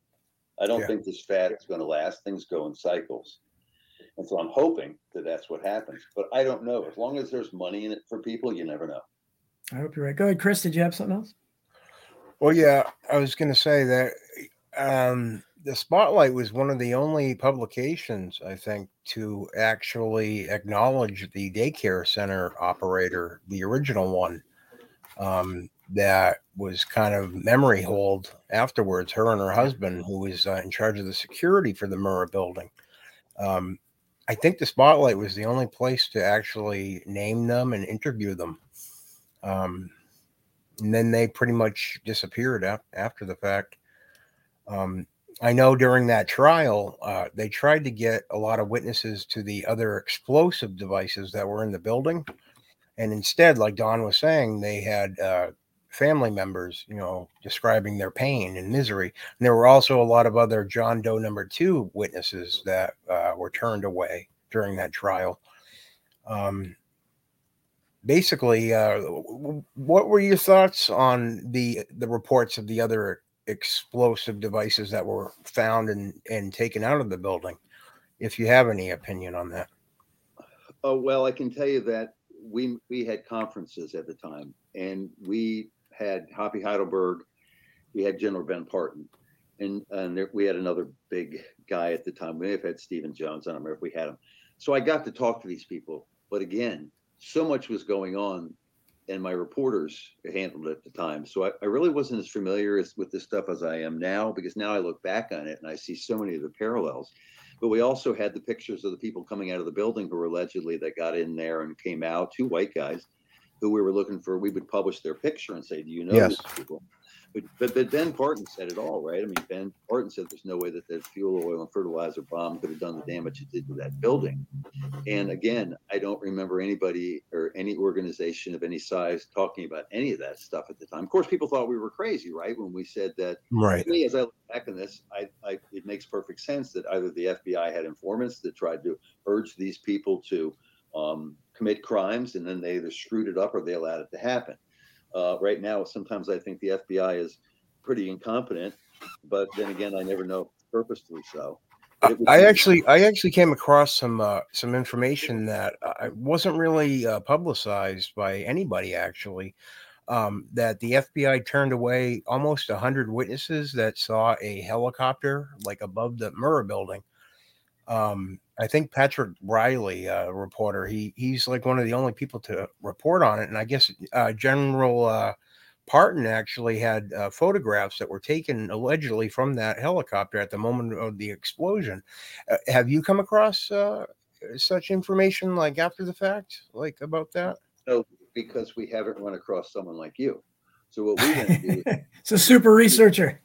I don't Yeah. think this fad is going to last. Things go in cycles. And so I'm hoping that that's what happens. But I don't know. As long as there's money in it for people, you never know. I hope you're right. Go ahead, Chris. Did you have something else? Well, yeah, I was going to say that um, the Spotlight was one of the only publications, I think, to actually acknowledge the daycare center operator, the original one, um, that was kind of memory hold afterwards. Her and her husband, who was uh, in charge of the security for the Murrah building. Um, I think the Spotlight was the only place to actually name them and interview them. Um, and then they pretty much disappeared ap- after the fact. Um, I know during that trial, uh, they tried to get a lot of witnesses to the other explosive devices that were in the building, and instead, like Don was saying, they had uh, family members, you know, describing their pain and misery. And there were also a lot of other John Doe number two witnesses that uh, were turned away during that trial. Um, basically, uh, what were your thoughts on the the reports of the other explosive devices that were found and and taken out of the building? If you have any opinion on that, Oh well, I can tell you that we we had conferences at the time, and we had Hoppy Heidelberg, we had General Ben Partin, and and there, we had another big guy at the time. We may have had Stephen Jones. I don't remember if we had him. So I got to talk to these people, but again, so much was going on, and my reporters handled it at the time. So I, I really wasn't as familiar as, with this stuff as I am now, because now I look back on it and I see so many of the parallels. But we also had the pictures of the people coming out of the building who were allegedly that got in there and came out, two white guys who we were looking for. We would publish their picture and say, Do you know Yes. these people? But, but but Ben Partin said it all, right? I mean, Ben Partin said there's no way that that fuel oil and fertilizer bomb could have done the damage it did to that building. And again, I don't remember anybody or any organization of any size talking about any of that stuff at the time. Of course, people thought we were crazy, right? When we said that right? to me, as I look back on this, I, I, it makes perfect sense that either the FBI had informants that tried to urge these people to um, commit crimes, and then they either screwed it up or they allowed it to happen. Uh, right now, sometimes I think the FBI is pretty incompetent, but then again, I never know purposely so. But it would I actually, I actually came across some uh, some information that uh, wasn't really uh, publicized by anybody. Actually, um, that the FBI turned away almost hundred witnesses that saw a helicopter like above the Murrah building. Um, I think Patrick Riley, uh, reporter, he he's like one of the only people to report on it, and I guess uh, General uh, Partin actually had uh, photographs that were taken allegedly from that helicopter at the moment of the explosion. Uh, have you come across uh, such information like after the fact, like about that? no, because we haven't run across someone like you. So what we want to do is [LAUGHS] it's a super researcher.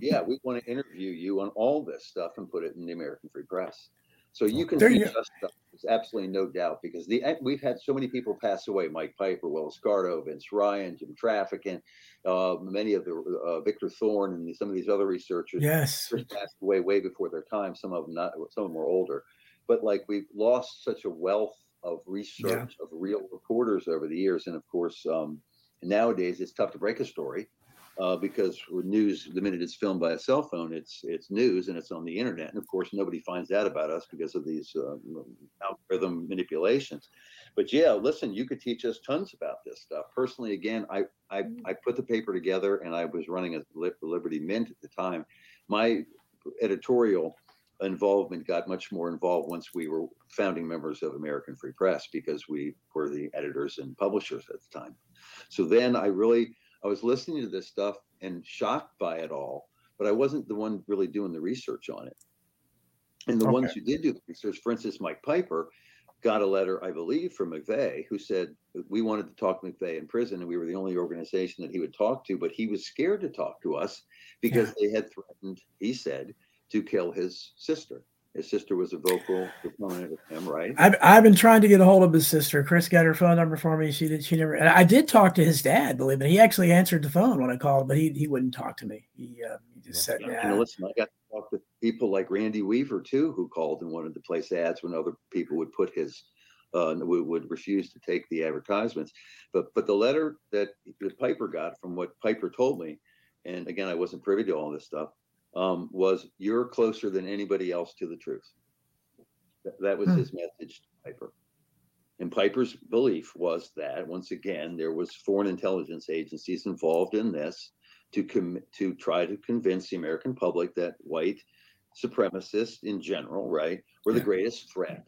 yeah, we want to interview you on all this stuff and put it in the American Free Press. So you can There teach you us stuff. There's absolutely no doubt because the we've had so many people pass away: Mike Piper, Willis Carto, Vince Ryan, Jim Traficant, uh, many of the uh, Victor Thorn, and some of these other researchers Yes. passed away way before their time. Some of them not. Some of them were older, but like we've lost such a wealth of research of real reporters over the years, and of course, um, nowadays it's tough to break a story uh, because with news, the minute it's filmed by a cell phone, it's it's news and it's on the internet. And of course, nobody finds out about us because of these uh, algorithm manipulations. But yeah, listen, you could teach us tons about this stuff. Personally, again, I I, I put the paper together and I was running a Li- Liberty Mint at the time. My editorial involvement got much more involved once we were founding members of American Free Press because we were the editors and publishers at the time. So then I really I was listening to this stuff and shocked by it all, but I wasn't the one really doing the research on it. And the ones who did do the research, for instance, Mike Piper got a letter, I believe, from McVeigh, who said we wanted to talk to McVeigh in prison, and we were the only organization that he would talk to, but he was scared to talk to us because they had threatened, he said, to kill his sister. His sister was a vocal proponent of him, right? I've, I've been trying to get a hold of his sister. Chris got her phone number for me. She did. She never. And I did talk to his dad. Believe it. He actually answered the phone when I called, but he he wouldn't talk to me. He uh, he just said, Yeah, "Yeah." and listen, I got to talk to people like Randy Weaver too, who called and wanted to place ads when other people would put his uh, would, would refuse to take the advertisements. But but the letter that, that Piper got from what Piper told me, and again I wasn't privy to all this stuff, um, was you're closer than anybody else to the truth. That, that was Hmm. his message to Piper. And Piper's belief was that once again there was foreign intelligence agencies involved in this to com- to try to convince the American public that white supremacists in general, right, were the greatest threat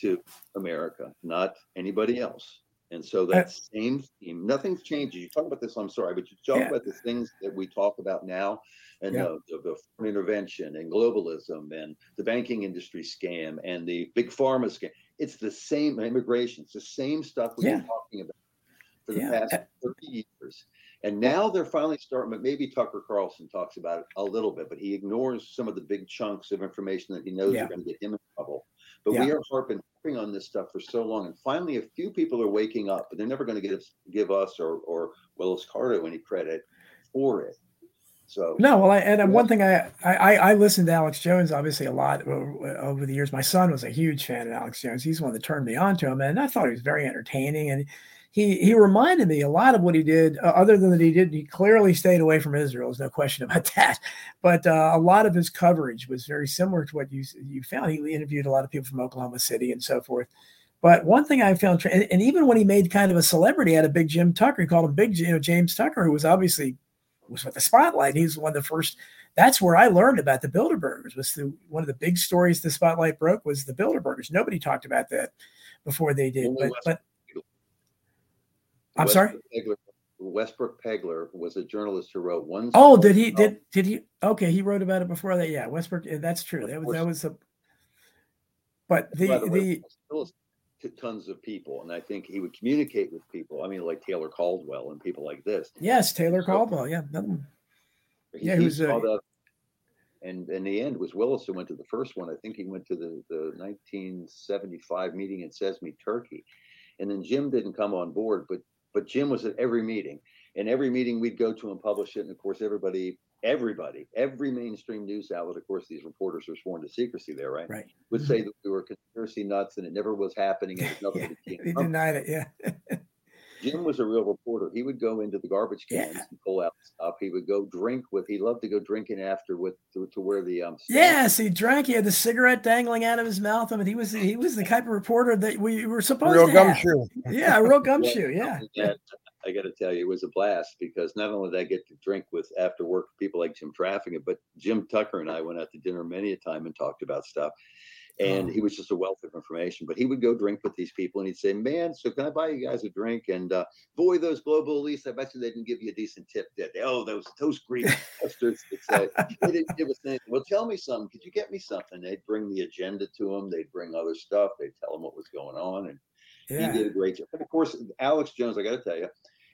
to America, not anybody else. And so that same theme, nothing's changes. You talk about this, I'm sorry, but you talk Yeah. about the things that we talk about now and Yeah. uh, the, the foreign intervention and globalism and the banking industry scam and the big pharma scam. It's the same immigration. It's the same stuff we've Yeah. been talking about for the past 30 years. And now they're finally starting, but maybe Tucker Carlson talks about it a little bit, but he ignores some of the big chunks of information that he knows are going to get him in trouble. But we are harping, harping on this stuff for so long. And finally, a few people are waking up, but they're never going to give, give us or, or Willis Carto any credit for it. So, No, well, I, and uh, one thing I, I I listened to Alex Jones obviously a lot over, over the years. My son was a huge fan of Alex Jones. He's the one that turned me on to him, and I thought he was very entertaining. And he he reminded me a lot of what he did. Uh, other than that, he did he clearly stayed away from Israel. There's no question [LAUGHS] about that. But uh, a lot of his coverage was very similar to what you you found. He interviewed a lot of people from Oklahoma City and so forth. But one thing I found, and, and even when he made kind of a celebrity out of Big Jim Tucker, he called him Big, you know, James Tucker, who was obviously was with the spotlight. He was one of the first. That's where I learned about the Bilderbergers. Was the one of the big stories the spotlight broke was the Bilderbergers. Nobody talked about that before they did. But but I'm sorry? Westbrook Pegler, Westbrook Pegler was a journalist who wrote one. oh, did he did did he? Okay, he wrote about it before that. Yeah, Westbrook. That's true. That was that was a. But the the way, the to tons of people, and I think he would communicate with people. I mean, like Taylor Caldwell and people like this. yes Taylor So- Caldwell. Yeah, He, Yeah, he who's, uh, and in the end was Willis who went to the first one. I think he went to the, the 1975 meeting in Çeşme, Turkey, and then Jim didn't come on board, but but Jim was at every meeting, and every meeting we'd go to and publish it, and of course everybody, everybody, every mainstream news outlet, of course these reporters are sworn to secrecy there, right? right. Would mm-hmm. say that we were conspiracy nuts and it never was happening and [LAUGHS] Yeah, that he came from it. denied it. Yeah. [LAUGHS] Jim was a real reporter. He would go into the garbage Yeah. cans and pull out stuff. He would go drink with. He loved to go drinking after with to, to where the um. staff- Yes, he drank. He had the cigarette dangling out of his mouth. I mean, he was he was the type of reporter that we were supposed Real to have. gumshoe. Yeah, a real gumshoe. [LAUGHS] Yeah. And I got to tell you, it was a blast because not only did I get to drink with after work people like Jim Traffic, but Jim Tucker and I went out to dinner many a time and talked about stuff. And Oh. he was just a wealth of information. But he would go drink with these people and he'd say, Man, so can I buy you guys a drink? And uh, boy, those global elites, I bet you they didn't give you a decent tip, did they? Oh, those those Greek [LAUGHS] bastards They didn't give us anything. Well, tell me something. Could you get me something? They'd bring the agenda to them, they'd bring other stuff, they'd tell him what was going on. And Yeah. he did a great job. But of course, Alex Jones, I got to tell you,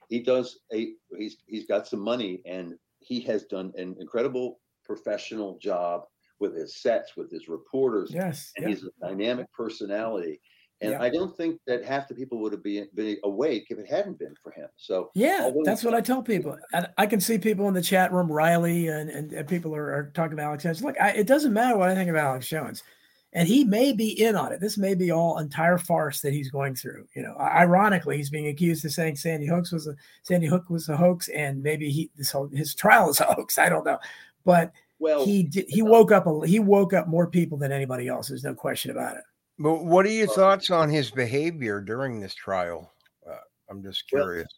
he does a he's he's got some money and he has done an incredible professional job with his sets, with his reporters, Yes. and yeah. he's a dynamic personality. And Yeah. I don't think that half the people would have been, been awake if it hadn't been for him. So Yeah, that's what I tell people. And I can see people in the chat room, Riley, and, and, and people are, are talking about Alex Jones. Look, I, it doesn't matter what I think about Alex Jones. And he may be in on it. This may be all entire farce that he's going through. You know, ironically, he's being accused of saying Sandy Hook was a Sandy Hook was a hoax, and maybe he this whole his trial is a hoax. I don't know, but well, he did, he woke up a, he woke up more people than anybody else. There's no question about it. But what are your Well- thoughts on his behavior during this trial? Uh, I'm just curious.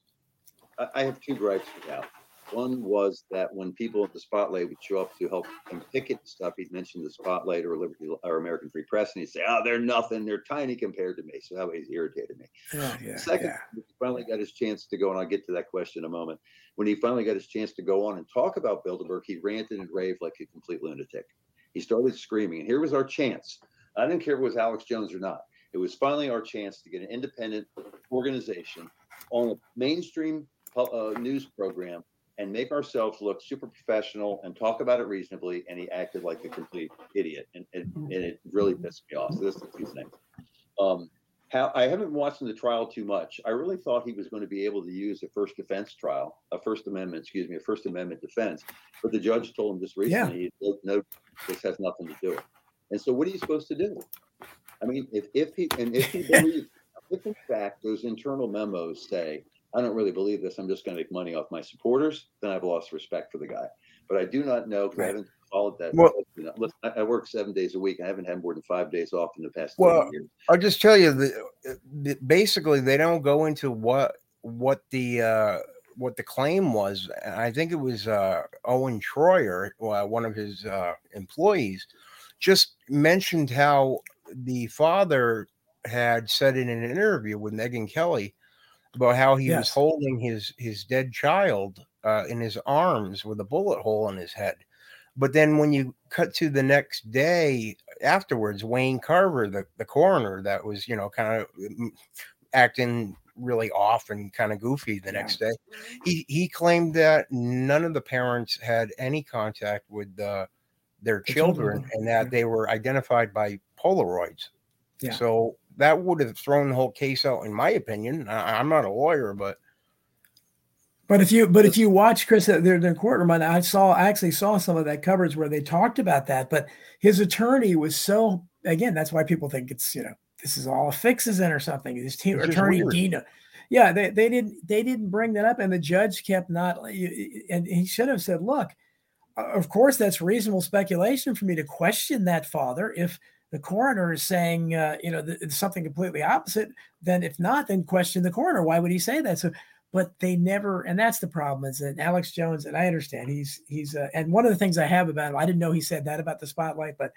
I, I have two gripes with Al. One was that when people at the spotlight would show up to help him picket stuff, he'd mention the spotlight or Liberty or American Free Press, and he'd say, "Oh, they're nothing. They're tiny compared to me." So that always irritated me. Yeah, yeah, Second, yeah. he finally got his chance to go, and I'll get to that question in a moment. When he finally got his chance to go on and talk about Bilderberg, he ranted and raved like a complete lunatic. He started screaming, and here was our chance. I didn't care if it was Alex Jones or not. It was finally our chance to get an independent organization on a mainstream uh, news program and make ourselves look super professional and talk about it reasonably. And he acted like a complete idiot, and, and, and it really pissed me off. So this is two things. Um, how I haven't watched the trial too much. I really thought he was going to be able to use a first defense trial, a First Amendment, excuse me, a First Amendment defense. But the judge told him just recently, he had no, This has nothing to do with it. And so, what are you supposed to do? I mean, if, if he and if he believes, if in fact those internal memos say, I don't really believe this, I'm just going to make money off my supporters, then I've lost respect for the guy. But I do not know because I haven't followed that. Well- you know, listen, I, work seven days a week. I haven't had more than five days off in the past. Well, years. I'll just tell you that that basically they don't go into what what the uh, what the claim was. I think it was uh, Owen Shroyer, uh, one of his uh, employees, just mentioned how the father had said in an interview with Megyn Kelly about how he was holding his his dead child uh, in his arms with a bullet hole in his head. But then when you cut to the next day afterwards, Wayne Carver, the, the coroner that was, you know, kind of acting really off and kind of goofy the Yeah. next day, he, he claimed that none of the parents had any contact with uh, their The children, children, and that yeah. they were identified by Polaroids. Yeah. So that would have thrown the whole case out, in my opinion. I, I'm not a lawyer, but But if you but if you watch Chris uh, their their courtroom, and I saw I actually saw some of that coverage where they talked about that. But his attorney was so again, that's why people think it's you know this is all a fixes in or something. His team It's attorney. Dina, yeah, they, they didn't they didn't bring that up, and the judge kept not, and he should have said, look, of course that's reasonable speculation for me to question that father if the coroner is saying uh, you know something completely opposite. Then if not, then question the coroner. Why would he say that? So but they never and that's the problem is that alex jones and i understand he's he's uh, and one of the things i have about him i didn't know he said that about the spotlight but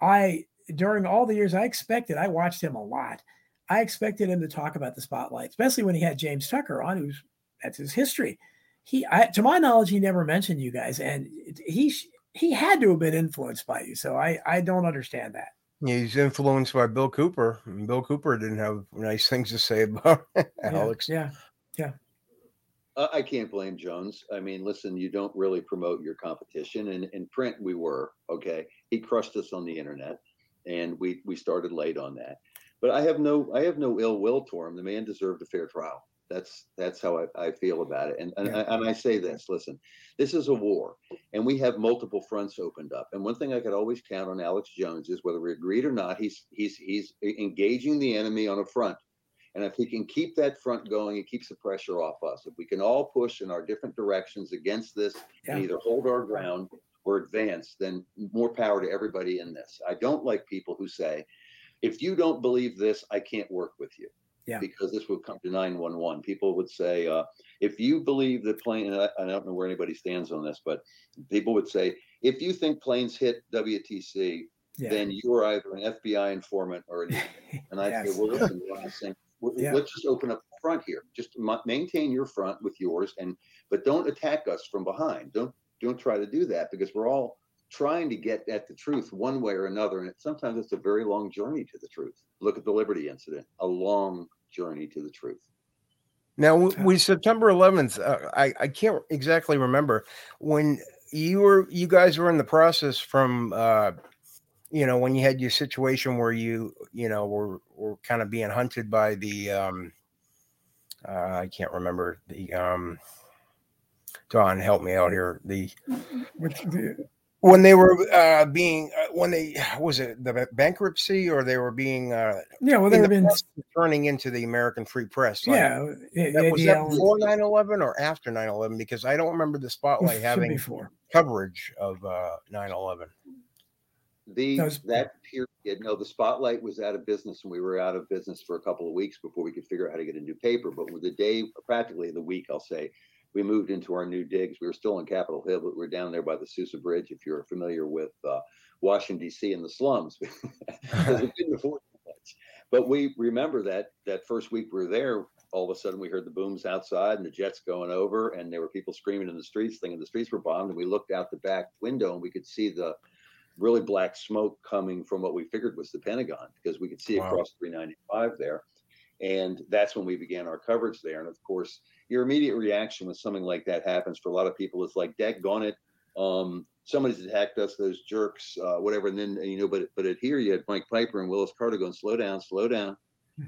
i during all the years i expected i watched him a lot i expected him to talk about the spotlight especially when he had james tucker on who's that's his history he I, to my knowledge he never mentioned you guys and he he had to have been influenced by you so i i don't understand that he's influenced by Bill Cooper. and Bill Cooper didn't have nice [LAUGHS] things to say about [LAUGHS] Alex. yeah Uh, I can't blame Jones. I mean, listen, you don't really promote your competition, and in print we were okay. He crushed us on the internet, and we we started late on that. But I have no I have no ill will toward him. The man deserved a fair trial. That's that's how I, I feel about it. And and, Yeah. I, and I say this: listen, this is a war, and we have multiple fronts opened up. And one thing I could always count on Alex Jones is whether we agreed or not, he's he's he's engaging the enemy on a front. And if he can keep that front going, it keeps the pressure off us. If we can all push in our different directions against this and either hold our ground or advance, then more power to everybody in this. I don't like people who say, if you don't believe this, I can't work with you. Yeah. Because this would come to 911. People would say, uh, if you believe that plane, and I, I don't know where anybody stands on this, but people would say, if you think planes hit WTC, yeah then you are either an FBI informant or an. [LAUGHS] And I Yes. say, well, listen, the Yeah. Let's just open up the front here. Just ma- maintain your front with yours, and but don't attack us from behind. Don't don't try to do that because we're all trying to get at the truth one way or another, and it, sometimes it's a very long journey to the truth. Look at the Liberty incident, a long journey to the truth. Now, we September 11th, uh, I I can't exactly remember when you were you guys were in the process from uh, you know when you had your situation where you you know were were kind of being hunted by the um, uh, I can't remember the um, Don help me out here the Which, the- when they were uh, being uh, when they [SIGHS] was it the bankruptcy or they were being uh, yeah well in there the have been turning into the American Free Press like, yeah it- that, it- was yeah, that before 9-11 or after 9-11 because i don't remember the spotlight having be four. coverage of uh 9-11 The That was- that period, no, the spotlight was out of business, and we were out of business for a couple of weeks before we could figure out how to get a new paper. But with the day, practically the week, I'll say, we moved into our new digs. We were still on Capitol Hill, but we're down there by the Sousa Bridge. If you're familiar with uh, Washington D.C. and the slums, [LAUGHS] we couldn't afford much. But we remember that that first week we were there. All of a sudden, we heard the booms outside and the jets going over, and there were people screaming in the streets, thinking the streets were bombed. And we looked out the back window and we could see the really black smoke coming from what we figured was the Pentagon because we could see Wow. across 395 there. And that's when we began our coverage there. And of course, your immediate reaction when something like that happens for a lot of people is like, "Daggone it, um, somebody's attacked us, those jerks, uh, whatever." And then you know, but but at here you had Mike Piper and Willis Carto going, "Slow down, slow down,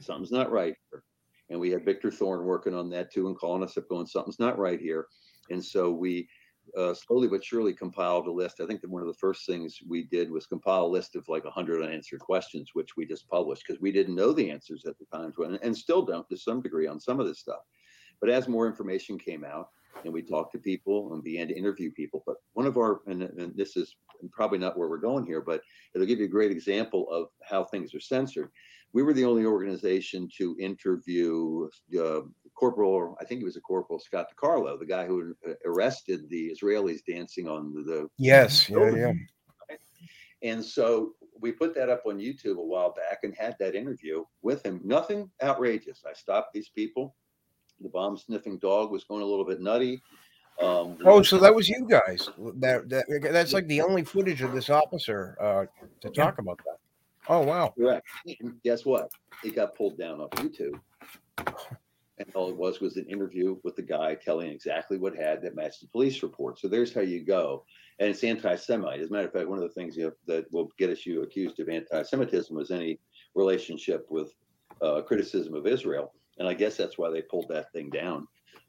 something's not right." Here. And we had Victor Thorn working on that too and calling us up, going, "Something's not right here." And so we uh, slowly but surely compiled a list. I think that one of the first things we did was compile a list of like 100 unanswered questions, which we just published because we didn't know the answers at the time, to, and, and still don't to some degree on some of this stuff. But as more information came out, and we talked to people and began to interview people. But one of our, and, and, this is probably not where we're going here, but it'll give you a great example of how things are censored. We were the only organization to interview uh, Corporal, I think he was a Corporal Scott DiCarlo, the guy who arrested the Israelis dancing on the. the yes, yeah, yeah. And so we put that up on YouTube a while back and had that interview with him. Nothing outrageous. I stopped these people the bomb sniffing dog was going a little bit nutty. Um, oh, so that was you guys. That, that that's like the only footage of this officer uh, to talk about that. Oh wow! Correct. And guess what? It got pulled down off YouTube, and all it was was an interview with the guy telling exactly what had that matched the police report. So there's how you go, and it's anti-Semite. As a matter of fact, one of the things you have, that will get us you accused of anti-Semitism was any relationship with uh, criticism of Israel and I guess that's why they pulled that thing down.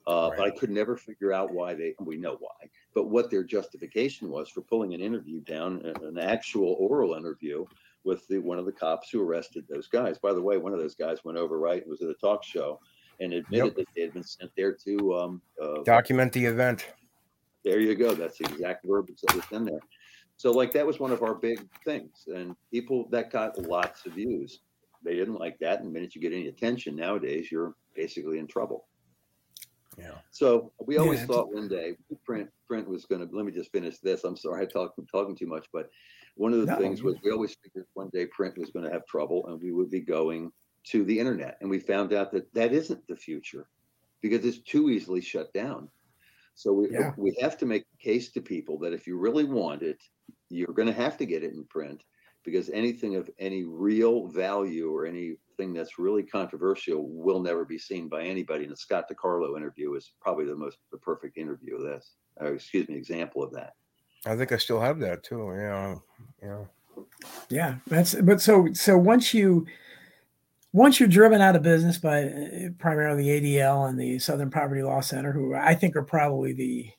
Uh, right. But I could never figure out why they. We know why, but what their justification was for pulling an interview down, an actual oral interview with the one of the cops who arrested those guys. By the way, one of those guys went over right and was at a talk show and admitted yep. that they had been sent there to um, uh, document the event. There you go. That's the exact verbiage that was in there. So, like that was one of our big things, and people that got lots of views they didn't like that. And the minute you get any attention nowadays, you're basically in trouble. Yeah. So we always yeah, thought one day print print was going to. Let me just finish this. I'm sorry, I talk, I'm talking too much, but one of the no, things was we always figured one day print was going to have trouble, and we would be going to the internet. And we found out that that isn't the future because it's too easily shut down. So we yeah. we have to make the case to people that if you really want it, you're going to have to get it in print because anything of any real value or anything that's really controversial will never be seen by anybody. And the Scott DiCarlo interview is probably the most the perfect interview of this, or excuse me, example of that. I think I still have that too. Yeah, yeah, yeah. That's but so so once you once you're driven out of business by uh, primarily the ADL and the Southern Poverty Law Center, who I think are probably the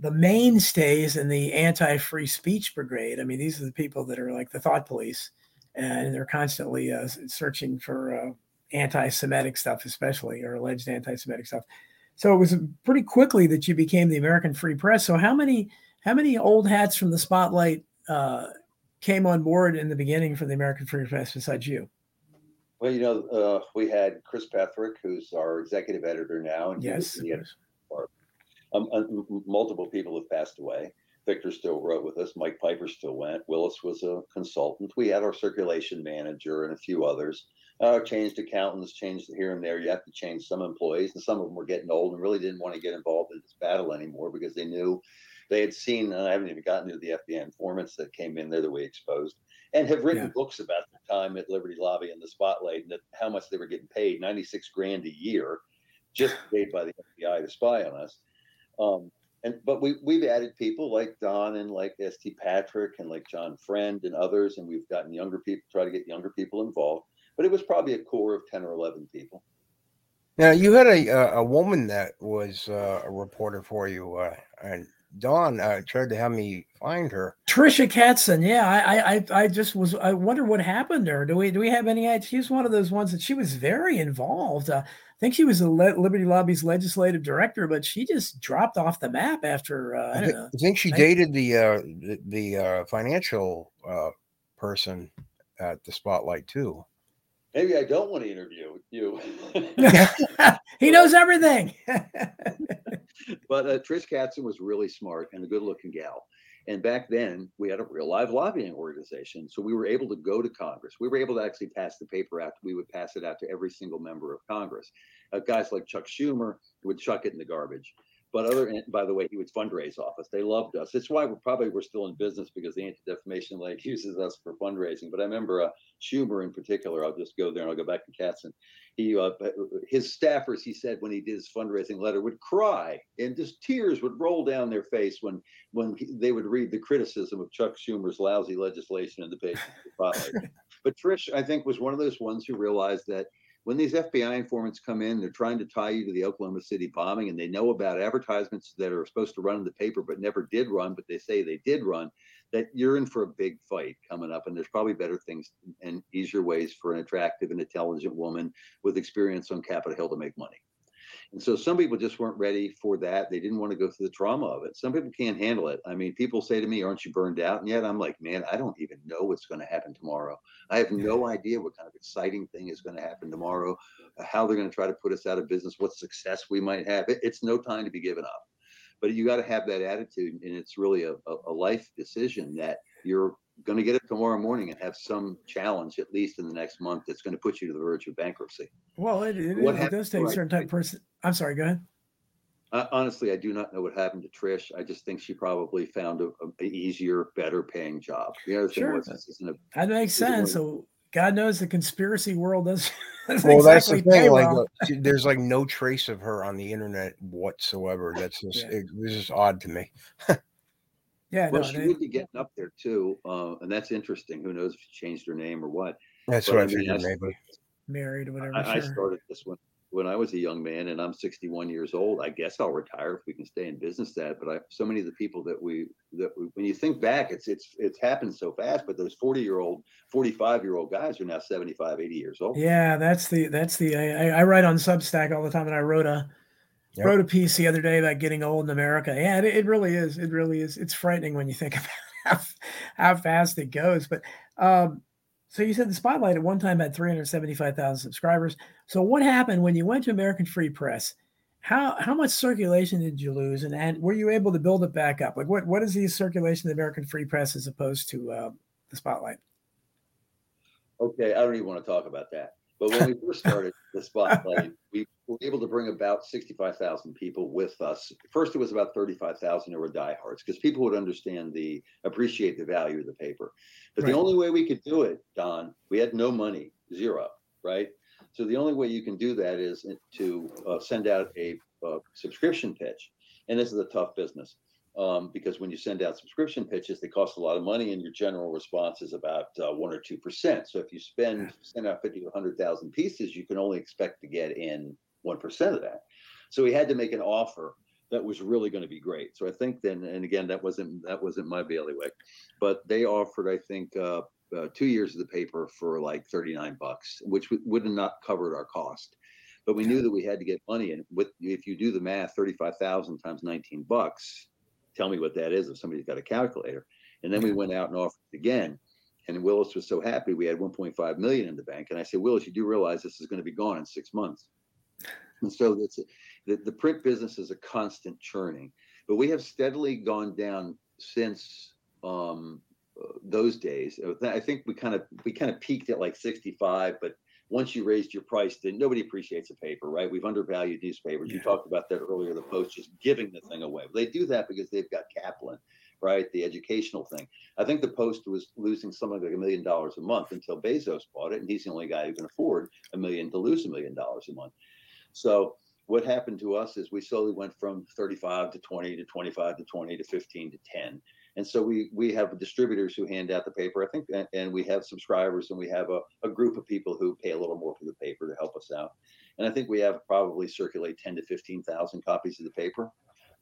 the mainstays in the anti-free speech brigade. I mean, these are the people that are like the thought police, and they're constantly uh, searching for uh, anti-Semitic stuff, especially or alleged anti-Semitic stuff. So it was pretty quickly that you became the American Free Press. So how many how many old hats from the spotlight uh, came on board in the beginning for the American Free Press besides you? Well, you know, uh, we had Chris Petherick, who's our executive editor now, and yes, he the um, uh, multiple people have passed away. Victor still wrote with us. Mike Piper still went. Willis was a consultant. We had our circulation manager and a few others. Uh, changed accountants, changed here and there. You have to change some employees, and some of them were getting old and really didn't want to get involved in this battle anymore because they knew they had seen. And I haven't even gotten to the FBI informants that came in there that we exposed, and have written yeah. books about the time at Liberty Lobby and the Spotlight and that, how much they were getting paid, ninety six grand a year, just paid by the FBI to spy on us. Um, and but we we've added people like Don and like S.T. Patrick and like John Friend and others, and we've gotten younger people try to get younger people involved. But it was probably a core of ten or eleven people. Now you had a a woman that was uh, a reporter for you, uh, and Dawn uh, tried to have me find her. Trisha Katzen, yeah, I, I, I just was. I wonder what happened to her. Do we, do we have any? She's one of those ones that she was very involved. Uh, I think she was the Le- Liberty Lobby's legislative director, but she just dropped off the map after. Uh, I, I, think, I, think, she dated the uh, the, the uh, financial uh, person at the spotlight too. Maybe I don't want to interview you. [LAUGHS] he knows everything. [LAUGHS] but uh, Trish Katzen was really smart and a good-looking gal. And back then, we had a real live lobbying organization. So we were able to go to Congress. We were able to actually pass the paper out. We would pass it out to every single member of Congress. Uh, guys like Chuck Schumer would chuck it in the garbage. But other, by the way, he would fundraise off us. They loved us. It's why we're probably we're still in business because the Anti-Defamation League [LAUGHS] uses us for fundraising. But I remember uh, Schumer in particular. I'll just go there and I'll go back to Katzen. He, uh, his staffers, he said, when he did his fundraising letter, would cry and just tears would roll down their face when when he, they would read the criticism of Chuck Schumer's lousy legislation in the page. [LAUGHS] but Trish, I think, was one of those ones who realized that when these FBI informants come in, they're trying to tie you to the Oklahoma City bombing, and they know about advertisements that are supposed to run in the paper but never did run, but they say they did run. That you're in for a big fight coming up, and there's probably better things and easier ways for an attractive and intelligent woman with experience on Capitol Hill to make money. And so some people just weren't ready for that. They didn't want to go through the trauma of it. Some people can't handle it. I mean, people say to me, Aren't you burned out? And yet I'm like, Man, I don't even know what's going to happen tomorrow. I have no idea what kind of exciting thing is going to happen tomorrow, how they're going to try to put us out of business, what success we might have. It's no time to be given up. But you got to have that attitude. And it's really a, a life decision that you're going to get up tomorrow morning and have some challenge at least in the next month that's going to put you to the verge of bankruptcy. Well, it, it, it does take a certain type of person. I'm sorry, go ahead. Uh, honestly, I do not know what happened to Trish. I just think she probably found a, a easier, better paying job. The other sure. thing was, this isn't a, that makes sense. So God knows the conspiracy world doesn't. [LAUGHS] well, that's the thing. Like, well. there's like no trace of her on the internet whatsoever. That's just yeah. it, it's just odd to me. [LAUGHS] Yeah, well, no, she they, would be getting up there too, uh, and that's interesting. Who knows if she changed her name or what? That's but, what I, mean, figured, maybe married or whatever. I, sure. I, started this when when I was a young man, and I'm 61 years old. I guess I'll retire if we can stay in business. That, but I, so many of the people that we that we, when you think back, it's it's it's happened so fast. But those 40 year old, 45 year old guys are now 75, 80 years old. Yeah, that's the that's the I, I write on Substack all the time, and I wrote a Yep. Wrote a piece the other day about getting old in America. Yeah, it, it, really is. It really is. It's frightening when you think [LAUGHS] about how, how fast it goes. But um, so you said the Spotlight at one time had 375,000 subscribers. So what happened when you went to American Free Press? How how much circulation did you lose, and, and were you able to build it back up? Like what what is the circulation of the American Free Press as opposed to uh, the Spotlight? Okay, I don't even want to talk about that. But when we first started the Spotlight, we were able to bring about 65,000 people with us. First, it was about 35,000 who were diehards because people would understand the, appreciate the value of the paper. But right. the only way we could do it, Don, we had no money, zero, right? So the only way you can do that is to uh, send out a uh, subscription pitch. And this is a tough business um, because when you send out subscription pitches, they cost a lot of money, and your general response is about uh, one or two percent. So if you spend send out fifty to hundred thousand pieces, you can only expect to get in one percent of that. So we had to make an offer that was really going to be great. So I think then, and again, that wasn't that wasn't my bailiwick, but they offered, I think. Uh, uh, two years of the paper for like 39 bucks, which w- would have not covered our cost. But we knew that we had to get money, and with if you do the math, 35,000 times 19 bucks, tell me what that is if somebody's got a calculator. And then we went out and offered again. And Willis was so happy we had 1.5 million in the bank. And I said, Willis, you do realize this is going to be gone in six months. And so that's the, the print business is a constant churning, but we have steadily gone down since um, uh, those days. I think we kind of we kind of peaked at like 65, but once you raised your price, then nobody appreciates a paper, right? We've undervalued newspapers. Yeah. You talked about that earlier, the Post just giving the thing away. They do that because they've got Kaplan, right? The educational thing. I think the Post was losing something like a million dollars a month until Bezos bought it, and he's the only guy who can afford a million to lose a million dollars a month. So what happened to us is we slowly went from 35 to 20 to 25 to 20 to 15 to 10 and so we we have distributors who hand out the paper, I think, and, and we have subscribers and we have a, a group of people who pay a little more for the paper to help us out. And I think we have probably circulate 10 to 15,000 copies of the paper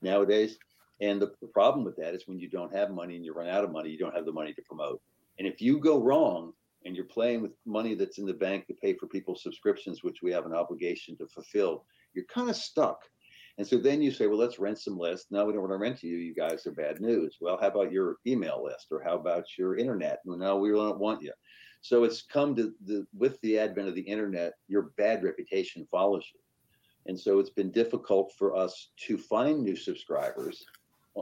nowadays. And the, the problem with that is when you don't have money and you run out of money, you don't have the money to promote. And if you go wrong and you're playing with money that's in the bank to pay for people's subscriptions, which we have an obligation to fulfill, you're kind of stuck and so then you say, well, let's rent some lists. No, we don't want to rent to you. You guys are bad news. Well, how about your email list or how about your internet? No, we don't want you. So it's come to the with the advent of the internet, your bad reputation follows you. And so it's been difficult for us to find new subscribers.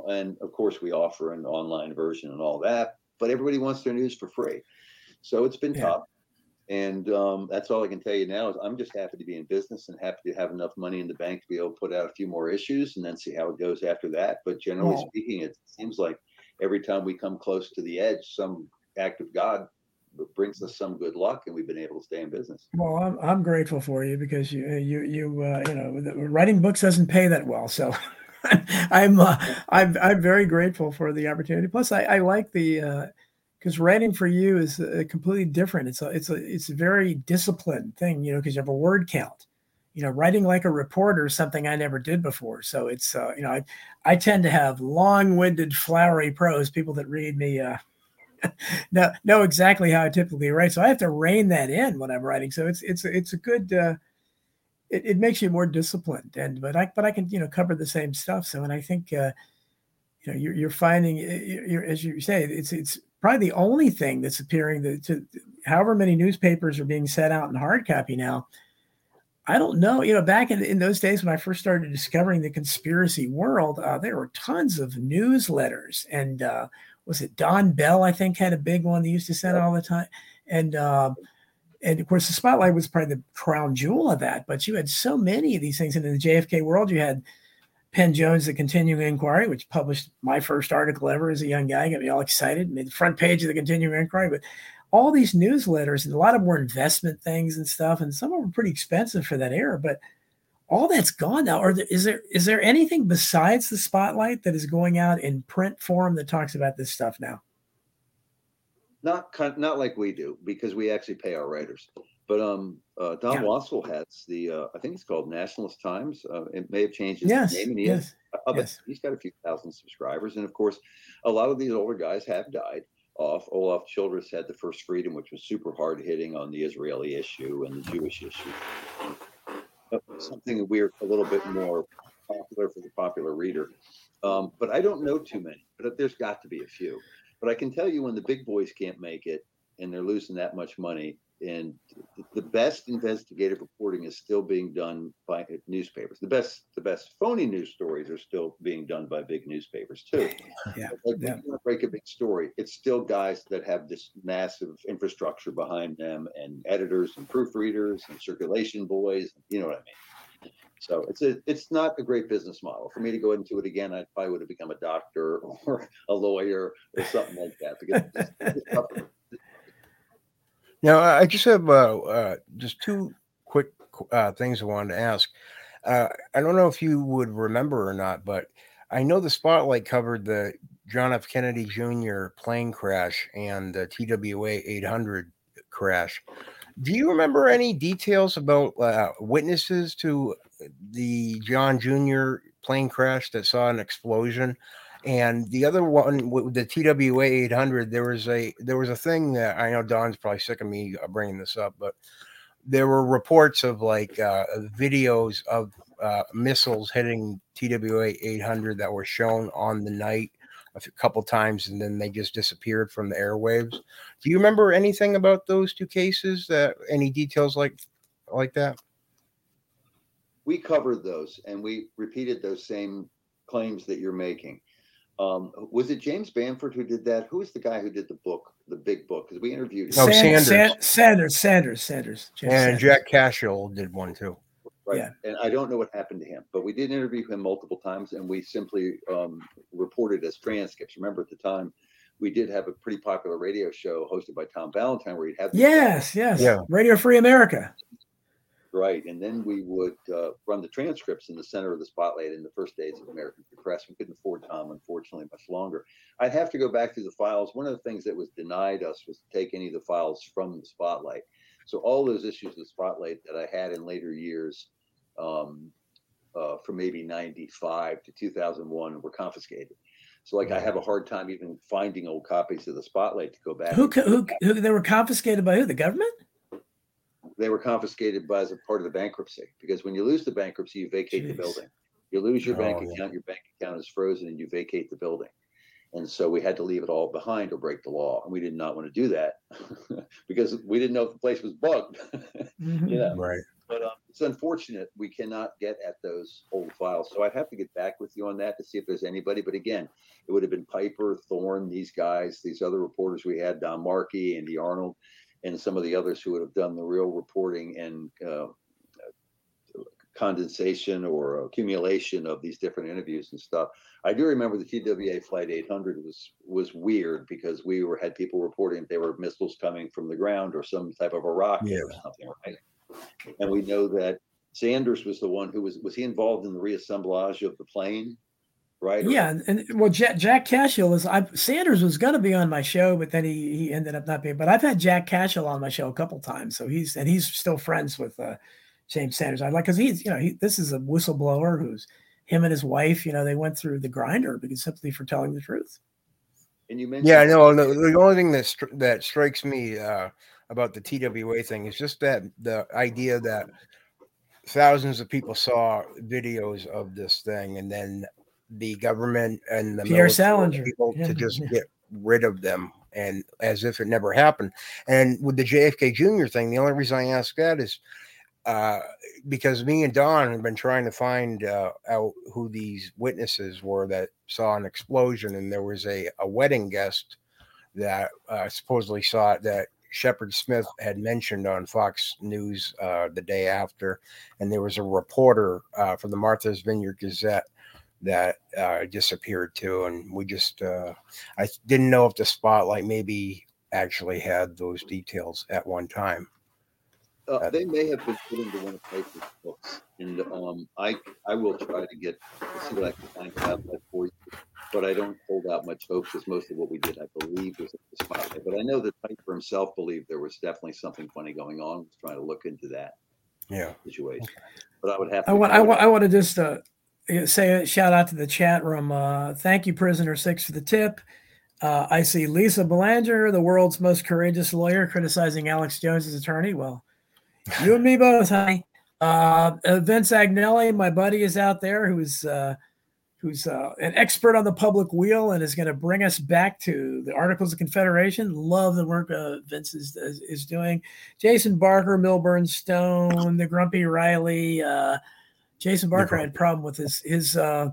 And of course, we offer an online version and all that, but everybody wants their news for free. So it's been yeah. tough. And um, that's all I can tell you now is I'm just happy to be in business and happy to have enough money in the bank to be able to put out a few more issues and then see how it goes after that. But generally yeah. speaking, it seems like every time we come close to the edge, some act of God brings us some good luck, and we've been able to stay in business. Well, I'm I'm grateful for you because you you you uh, you know writing books doesn't pay that well, so. [LAUGHS] I'm uh, I'm I'm very grateful for the opportunity. Plus, I, I like the uh, because writing for you is a completely different. It's a it's a it's a very disciplined thing, you know, because you have a word count. You know, writing like a reporter is something I never did before. So it's uh, you know, I I tend to have long-winded, flowery prose. People that read me uh, [LAUGHS] know know exactly how I typically write. So I have to rein that in when I'm writing. So it's it's it's a good. Uh, it, it makes you more disciplined, and but I but I can you know cover the same stuff. So and I think. Uh, you know, you're, you're finding, you're, as you say, it's it's probably the only thing that's appearing that to however many newspapers are being set out in hard copy now. I don't know. You know, back in, in those days when I first started discovering the conspiracy world, uh, there were tons of newsletters. And uh, was it Don Bell? I think had a big one they used to send all the time. And uh, and of course, the Spotlight was probably the crown jewel of that. But you had so many of these things. And in the JFK world, you had Penn Jones, The Continuing Inquiry, which published my first article ever as a young guy, got me all excited, made the front page of The Continuing Inquiry. But all these newsletters, and a lot of more investment things and stuff, and some of them were pretty expensive for that era. But all that's gone now. Or is there is there anything besides the spotlight that is going out in print form that talks about this stuff now? Not not like we do because we actually pay our writers. But um, uh, Don yeah. Wassall has the uh, I think it's called Nationalist Times. Uh, it may have changed his yes, name, and he yes, has, yes. he's got a few thousand subscribers. And of course, a lot of these older guys have died off. Olaf Childress had the first freedom, which was super hard hitting on the Israeli issue and the Jewish issue. Uh, something weird, a little bit more popular for the popular reader. Um, but I don't know too many. But there's got to be a few. But I can tell you when the big boys can't make it and they're losing that much money, and the best investigative reporting is still being done by newspapers. The best, the best phony news stories are still being done by big newspapers too. Yeah, like yeah. break a big story. It's still guys that have this massive infrastructure behind them, and editors and proofreaders and circulation boys. You know what I mean? So it's a, it's not a great business model for me to go into it again. I probably would have become a doctor [LAUGHS] or a lawyer or something like that because it's, it's now, I just have uh, uh, just two quick uh, things I wanted to ask. Uh, I don't know if you would remember or not, but I know the spotlight covered the John F. Kennedy Jr. plane crash and the TWA 800 crash. Do you remember any details about uh, witnesses to the John Jr. plane crash that saw an explosion? And the other one, with the TWA 800, there was a there was a thing that I know Don's probably sick of me uh, bringing this up, but there were reports of like uh, videos of uh, missiles hitting TWA 800 that were shown on the night a couple times, and then they just disappeared from the airwaves. Do you remember anything about those two cases? That any details like like that? We covered those, and we repeated those same claims that you're making. Um, was it James Bamford who did that? Who was the guy who did the book, the big book? Because we interviewed him. Oh, Sanders. Sanders. Sanders, Sanders, Sanders. And Sanders. Jack Cashill did one too. Right. Yeah. And I don't know what happened to him, but we did interview him multiple times and we simply um, reported as transcripts. Remember at the time, we did have a pretty popular radio show hosted by Tom Valentine where he'd have. Yes, yes. Yeah. Radio Free America. Right. And then we would uh, run the transcripts in the center of the spotlight in the first days of American Free Press. We couldn't afford Tom, unfortunately, much longer. I'd have to go back through the files. One of the things that was denied us was to take any of the files from the spotlight. So all those issues of the spotlight that I had in later years, um, uh, from maybe 95 to 2001, were confiscated. So like I have a hard time even finding old copies of the spotlight to go back. Who, who, who they were confiscated by who? The government? They were confiscated by as a part of the bankruptcy because when you lose the bankruptcy, you vacate Jeez. the building. You lose your oh, bank yeah. account, your bank account is frozen, and you vacate the building. And so we had to leave it all behind or break the law, and we did not want to do that [LAUGHS] because we didn't know if the place was bugged. mm-hmm. [LAUGHS] You know? Right. But um, it's unfortunate we cannot get at those old files. So I'd have to get back with you on that to see if there's anybody. But again, it would have been Piper, Thorn, these guys, these other reporters we had, Don Markey, Andy Arnold and some of the others who would have done the real reporting and uh, condensation or accumulation of these different interviews and stuff. I do remember the TWA Flight 800 was was weird because we were had people reporting they were missiles coming from the ground or some type of a rocket yeah. or something, right? And we know that Sanders was the one who was was he involved in the reassemblage of the plane? Right? Yeah, and, and well, Jack, Jack Cashill is. I, Sanders was going to be on my show, but then he he ended up not being. But I've had Jack Cashill on my show a couple times, so he's and he's still friends with uh, James Sanders. I like because he's you know he this is a whistleblower who's him and his wife. You know they went through the grinder because simply for telling the truth. And you mentioned, Yeah, no, the, the only thing that stri- that strikes me uh, about the TWA thing is just that the idea that thousands of people saw videos of this thing, and then the government and the Pierre Salinger, able yeah, to just yeah. get rid of them, and as if it never happened. And with the JFK Jr. thing, the only reason I ask that is uh, because me and Don have been trying to find uh, out who these witnesses were that saw an explosion, and there was a, a wedding guest that uh, supposedly saw it that Shepard Smith had mentioned on Fox News uh, the day after, and there was a reporter uh, from the Martha's Vineyard Gazette that uh, disappeared too, and we just uh, I didn't know if the spotlight maybe actually had those details at one time. uh, they may have been put into one of Piper's books, and um, I I will try to get see what I can find out that for you. But I don't hold out much hope because most of what we did, I believe, was at the spotlight. But I know that Piper himself believed there was definitely something funny going on. Was trying to look into that Yeah. situation. But I would have. To I want I want to- I want to just uh, say a shout out to the chat room. Uh, thank you, Prisoner Six, for the tip. Uh, I see Lisa Belanger, the world's most courageous lawyer, criticizing Alex Jones's attorney. Well, [LAUGHS] you and me both, honey. Uh, uh, Vince Agnelli, my buddy, is out there who's uh, who's uh, an expert on the public wheel and is going to bring us back to the Articles of Confederation. Love the work uh, Vince is, is is doing. Jason Barker, Milburn Stone, the Grumpy Riley. Uh, Jason Barker had a problem with his his uh,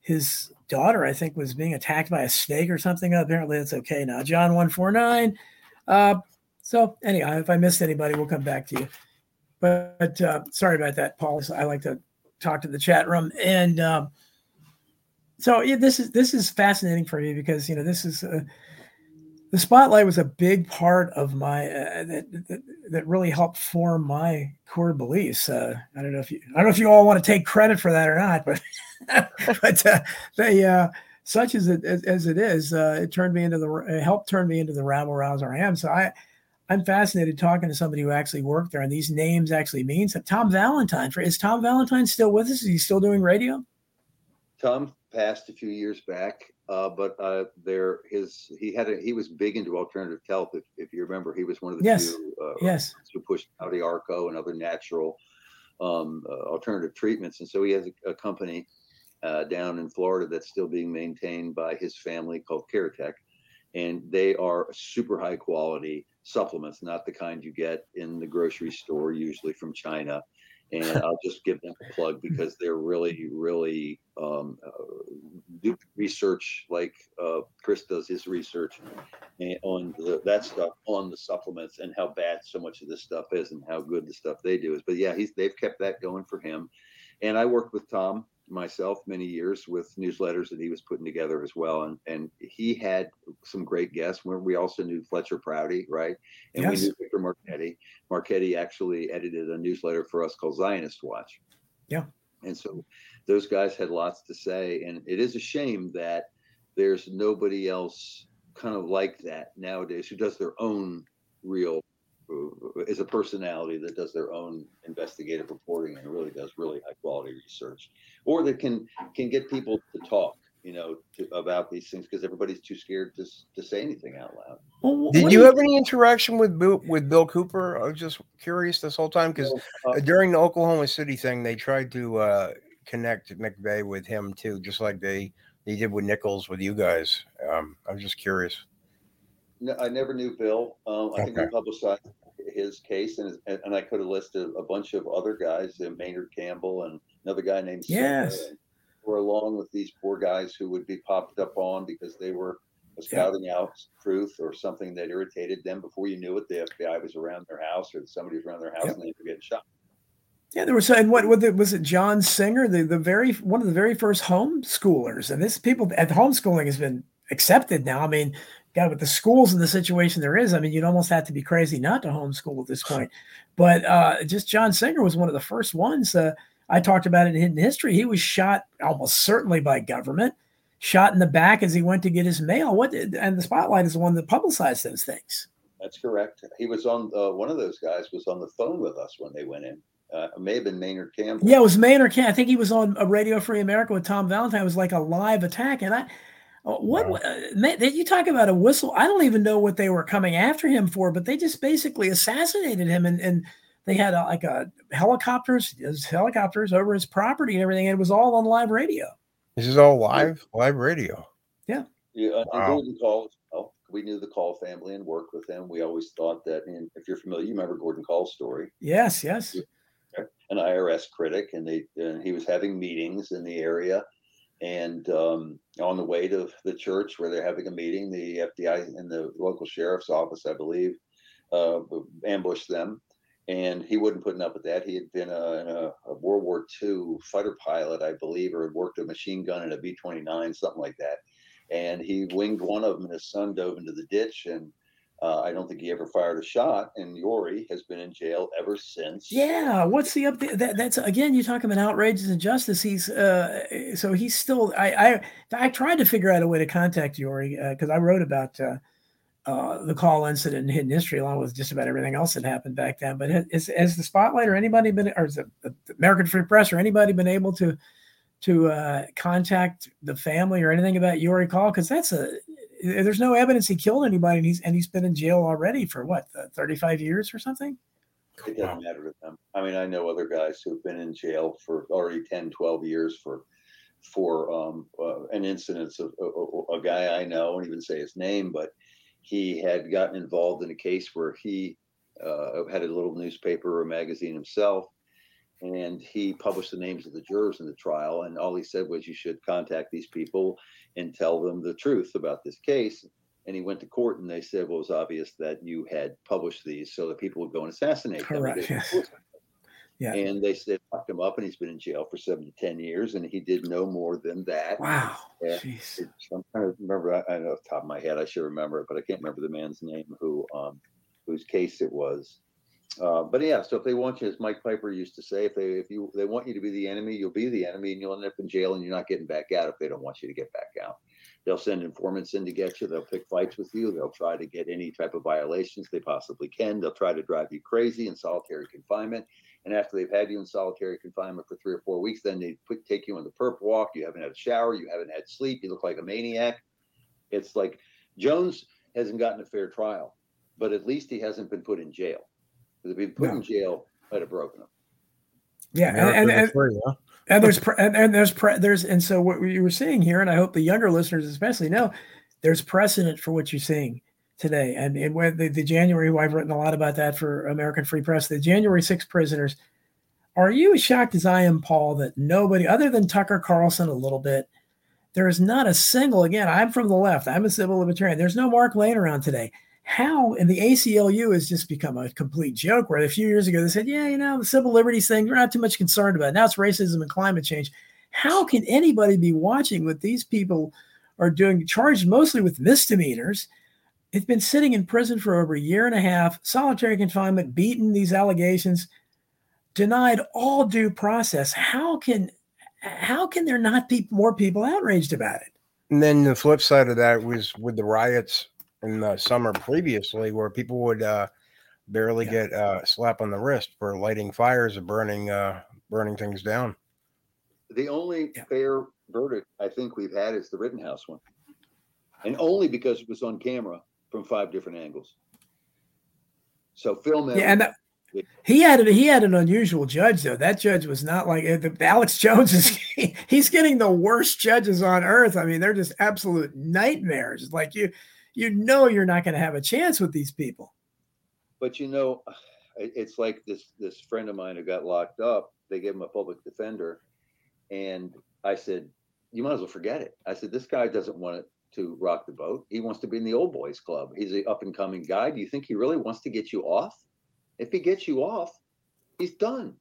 his daughter. I think was being attacked by a snake or something. Apparently, that's okay now. John one four nine. Uh, so anyhow, if I missed anybody, we'll come back to you. But, but uh, sorry about that, Paul. I like to talk to the chat room, and um, so yeah, this is this is fascinating for me because you know this is. Uh, the spotlight was a big part of my uh, that, that that really helped form my core beliefs. Uh, I don't know if you I don't know if you all want to take credit for that or not, but [LAUGHS] but uh, they uh, such as it as, as it is, uh, it turned me into the it helped turn me into the rabble rouser I am. So I I'm fascinated talking to somebody who actually worked there, and these names actually mean something. Tom Valentine, for is Tom Valentine still with us? Is he still doing radio? Tom passed a few years back, uh, but uh, there his he had a, he was big into alternative health. If, if you remember, he was one of the Yes. few uh, Yes. who pushed out the Arco and other natural um, uh, alternative treatments. And so he has a, a company uh, down in Florida that's still being maintained by his family called Carotec. And they are super high quality supplements, not the kind you get in the grocery store, usually from China. And I'll just give them a plug because they're really, really um, uh, do research like uh, Chris does his research on the, that stuff on the supplements and how bad so much of this stuff is and how good the stuff they do is. But yeah, he's they've kept that going for him. And I worked with Tom myself many years with newsletters that he was putting together as well. And and he had some great guests. Where we also knew Fletcher Prouty, right? And Yes. we knew Victor Marchetti. Marchetti actually edited a newsletter for us called Zionist Watch. Yeah. And so those guys had lots to say. And it is a shame that there's nobody else kind of like that nowadays who does their own real is a personality that does their own investigative reporting and really does really high quality research or that can can get people to talk you know to, about these things because everybody's too scared to, to say anything out loud Well, Did what you do have any interaction with Bill, with Bill Cooper? I was just curious this whole time because uh, during the Oklahoma City thing, they tried to uh, connect McVeigh with him too, just like they they did with Nichols with you guys. Um, I was just curious. No, I never knew Bill. Um, I think we Okay. publicized his case, and and and I could have listed a bunch of other guys, uh, Maynard Campbell and another guy named Yes. Were along with these poor guys who would be popped up on because they were scouting out truth or something that irritated them. Before you knew it, the FBI was around their house or somebody was around their house Yep. and they were getting shot. Yeah, there was and what was it was it John Singer, the the very one of the very first homeschoolers, and this people at homeschooling has been accepted now. I mean, God, with the schools and the situation there is, I mean, you'd almost have to be crazy not to homeschool at this point. But uh, just John Singer was one of the first ones. Uh, I talked about it in Hidden History. He was shot almost certainly by government. shot in the back as he went to get his mail. What? And the spotlight is the one that publicized those things. That's correct. He was on uh, one of those guys was on the phone with us when they went in. Uh, it may have been Maynard Campbell. Yeah, it was Maynard Campbell. I think he was on a Radio Free America with Tom Valentine. It was like a live attack, and I. uh, What Wow. uh, man, you talk about a whistle? I don't even know what they were coming after him for, but they just basically assassinated him, and, and they had a, like a helicopters, his helicopters over his property and everything. And it was all on live radio. This is all live, live radio. Yeah, and Wow. Gordon Kahl. well. we knew the Kahl family and worked with them. We always thought that, and if you're familiar, you remember Gordon Kahl's story. Yes, yes. an IRS critic, and they and he was having meetings in the area. And um, on the way to the church where they're having a meeting, the FBI and the local sheriff's office, I believe, uh, ambushed them. And he wasn't putting up with that. He had been a, a, a World War II fighter pilot, I believe, or had worked a machine gun in a B 29, something like that. And he winged one of them, and his son dove into the ditch. And uh, I don't think he ever fired a shot. And Yorie has been in jail ever since. Yeah, what's the update? That, that's again, you talk about outrageous injustice. He's uh, so he's still. I I I tried to figure out a way to contact Yorie because I wrote about uh, uh, the Kahl incident in Hidden History along with just about everything else that happened back then. But has, has the Spotlight or anybody been, or it the American Free Press or anybody been able to to uh, contact the family or anything about Yorie Kahl? Because that's a there's no evidence he killed anybody, and he's and he's been in jail already for what 35 years or something. It doesn't matter to them. I mean, I know other guys who've been in jail for already 10, 12 years for for um, uh, an incident of a, a guy I know, I won't even say his name, but he had gotten involved in a case where he uh, had a little newspaper or magazine himself, and he published the names of the jurors in the trial. And all he said was, "You should contact these people and tell them the truth about this case." And he went to court, and they said, "Well, it was obvious that you had published these so that people would go and assassinate them." Correct, He yes. Yeah. and they said locked him up and he's been in jail for seven to ten years and he did no more than that Wow. Yeah. Jeez. I'm trying to remember i, I know off the top of my head i should remember it but i can't remember the man's name who um whose case it was uh, but yeah, so if they want you, as Mike Piper used to say, if they if you they want you to be the enemy, you'll be the enemy, and you'll end up in jail, and you're not getting back out if they don't want you to get back out. They'll send informants in to get you. They'll pick fights with you. They'll try to get any type of violations they possibly can. They'll try to drive you crazy in solitary confinement. And after they've had you in solitary confinement for three or four weeks, then they put take you on the perp walk. You haven't had a shower. You haven't had sleep. You look like a maniac. It's like Jones hasn't gotten a fair trial, but at least he hasn't been put in jail. Because if he'd been put No. in jail, I'd have broken him. Yeah, and, and, and, free, huh? and there's pre- and, and there's pre- there's and so what you were seeing here, and I hope the younger listeners especially know, there's precedent for what you're seeing today, and and when the, the January, I've written a lot about that for American Free Press. The January 6 prisoners. Are you as shocked as I am, Paul, that nobody other than Tucker Carlson a little bit, there is not a single. Again, I'm from the left. I'm a civil libertarian. There's no Mark Lane around today. How and the ACLU has just become a complete joke. Where a few years ago they said, "Yeah, you know, the civil liberties thing, we're not too much concerned about." it. Now it's racism and climate change. How can anybody be watching what these people are doing, charged mostly with misdemeanors? It's been sitting in prison for over a year and a half, solitary confinement, beaten these allegations, denied all due process. How can how can there not be more people outraged about it? And then the flip side of that was with the riots in the summer previously, where people would uh, barely Yeah. get uh, slap on the wrist for lighting fires or burning uh, burning things down. The only Yeah. fair verdict I think we've had is the Rittenhouse one, and only because it was on camera from five different angles. So film Yeah, and that, he had it. He had an unusual judge though. That judge was not like uh, the, Alex Jones is. [LAUGHS] he's getting the worst judges on earth. I mean, they're just absolute nightmares. Like you, you know, you're not going to have a chance with these people. but you know, it's like this this friend of mine who got locked up. They gave him a public defender, and I said, "You might as well forget it." I said, "This guy doesn't want to rock the boat. He wants to be in the old boys club. He's an up and coming guy. Do you think he really wants to get you off? If he gets you off, he's done."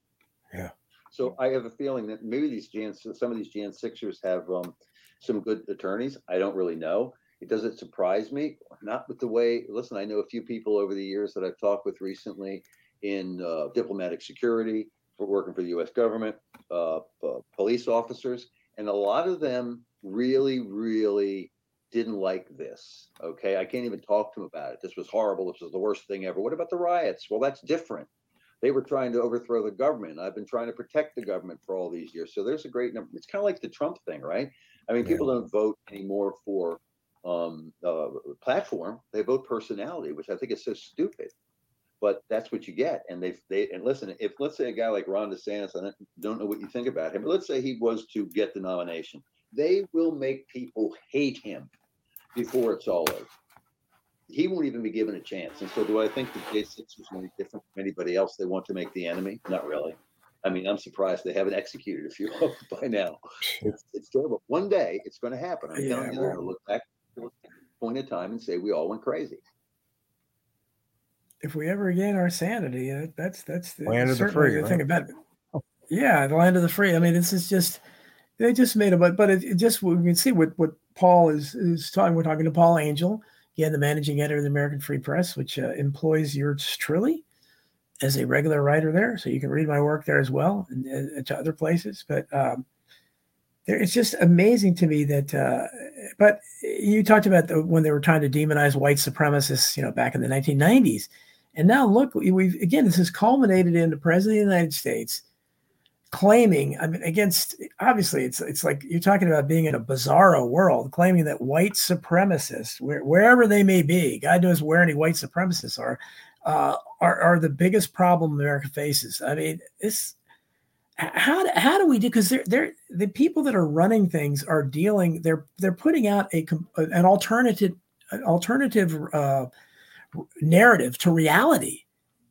Yeah. So I have a feeling that maybe these Jan, some of these Jan Sixers have um, some good attorneys. I don't really know. It doesn't surprise me, not with the way. Listen, I know a few people over the years that I've talked with recently in uh, diplomatic security, for working for the U.S. government, uh, uh, police officers, and a lot of them really, really didn't like this. Okay, I can't even talk to them about it. This was horrible. This was the worst thing ever. What about the riots? Well, that's different. They were trying to overthrow the government. I've been trying to protect the government for all these years. So there's a great number. It's kind of like the Trump thing, right? I mean, Yeah. people don't vote anymore for um, uh, platform. They vote personality, which I think is so stupid. But that's what you get. And they they and listen, if let's say a guy like Ron DeSantis, I don't, know what you think about him, but let's say he was to get the nomination, they will make people hate him before it's all over. He won't even be given a chance. And so, do I think the J6 is any different from anybody else they want to make the enemy? Not really. I mean, I'm surprised they haven't executed a few of them [LAUGHS] by now. It's, it's terrible. One day it's going to happen. I'm Yeah, telling you, they're going to look back point in time and say we all went crazy. if we ever regain our sanity, uh, that's that's the, Land of the certainly free, the thing right? about it. Yeah, the land of the free. I mean, this is just they just made a but but it, it just we can see what what Paul is is talking. We're talking to Paul Angel, again, the managing editor of the American Free Press, which uh, employs yours truly as a regular writer there. So you can read my work there as well and, and to other places. But um, there, it's just amazing to me that. Uh, but you talked about the, when they were trying to demonize white supremacists, you know, back in the 1990s. And now look, we- we've again, this has culminated in the president of the United States claiming, I mean, against obviously it's it's like you're talking about being in a bizarro world, claiming that white supremacists, where, wherever they may be, God knows where any white supremacists are, uh, are are the biggest problem America faces. I mean, this how do, how do we do because they're they're the people that are running things are dealing they're they're putting out a an alternative alternative uh, narrative to reality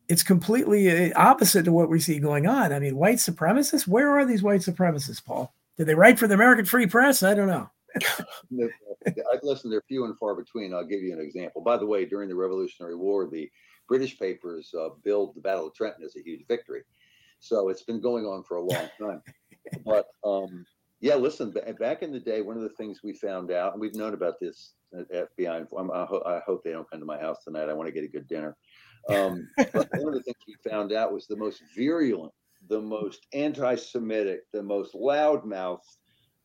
it's completely uh, opposite to what we see going on i mean white supremacists where are these white supremacists paul did they write for the american free press i don't know [LAUGHS] No, I've listened, they're few and far between. I'll give you an example. By the way, during the Revolutionary War, the British papers uh, billed the Battle of Trenton as a huge victory. So it's been going on for a long time. [LAUGHS] but um, yeah, listen, back in the day, one of the things we found out, and we've known about this at FBI, I, ho- I hope they don't come to my house tonight. I want to get a good dinner. Um, but [LAUGHS] one of the things we found out was the most virulent, the most anti Semitic, the most loudmouthed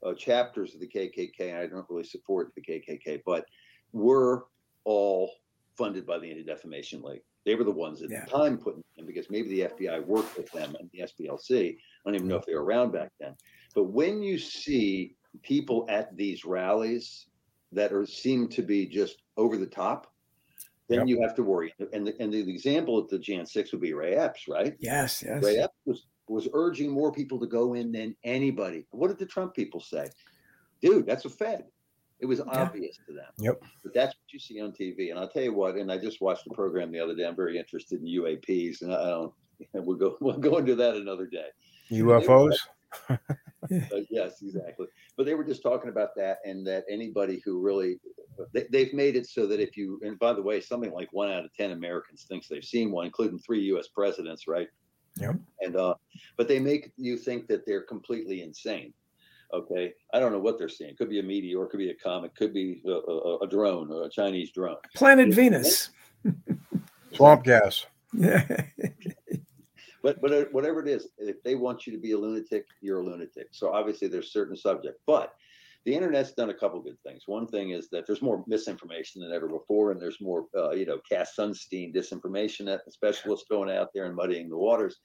uh, chapters of the KKK, and I don't really support the KKK, but were all funded by the Anti Defamation League. They were the ones at Yeah. the time putting them because maybe the FBI worked with them and the SPLC. I don't even know if they were around back then. But when you see people at these rallies that are seem to be just over the top, then Yep. you have to worry. And the, and the example of the Jan 6 would be Ray Epps, right? yes yes Ray Epps was, was urging more people to go in than anybody. What did the Trump people say? Dude, that's a Fed. It was obvious to them. Yep. But that's what you see on TV. And I'll tell you what, and I just watched the program the other day. I'm very interested in UAPs, and I don't. [LAUGHS] We'll go. We'll go into that another day. UFOs. Uh, yes, exactly. But they were just talking about that, and that anybody who really, they, they've made it so that if you, and by the way, something like one out of ten Americans thinks they've seen one, including three U.S. presidents, right? Yep. And uh, but they make you think that they're completely insane. Okay, I don't know what they're seeing. Could be a meteor, could be a comet, could be a, a, a drone or a Chinese drone. planet venus [LAUGHS] Swamp gas. yeah [LAUGHS] But but uh, whatever it is, if they want you to be a lunatic, you're a lunatic. So obviously there's certain subject, but the internet's done a couple good things. One thing is that there's more misinformation than ever before, and there's more uh, you know Cass Sunstein disinformation that the specialists going out there and muddying the waters.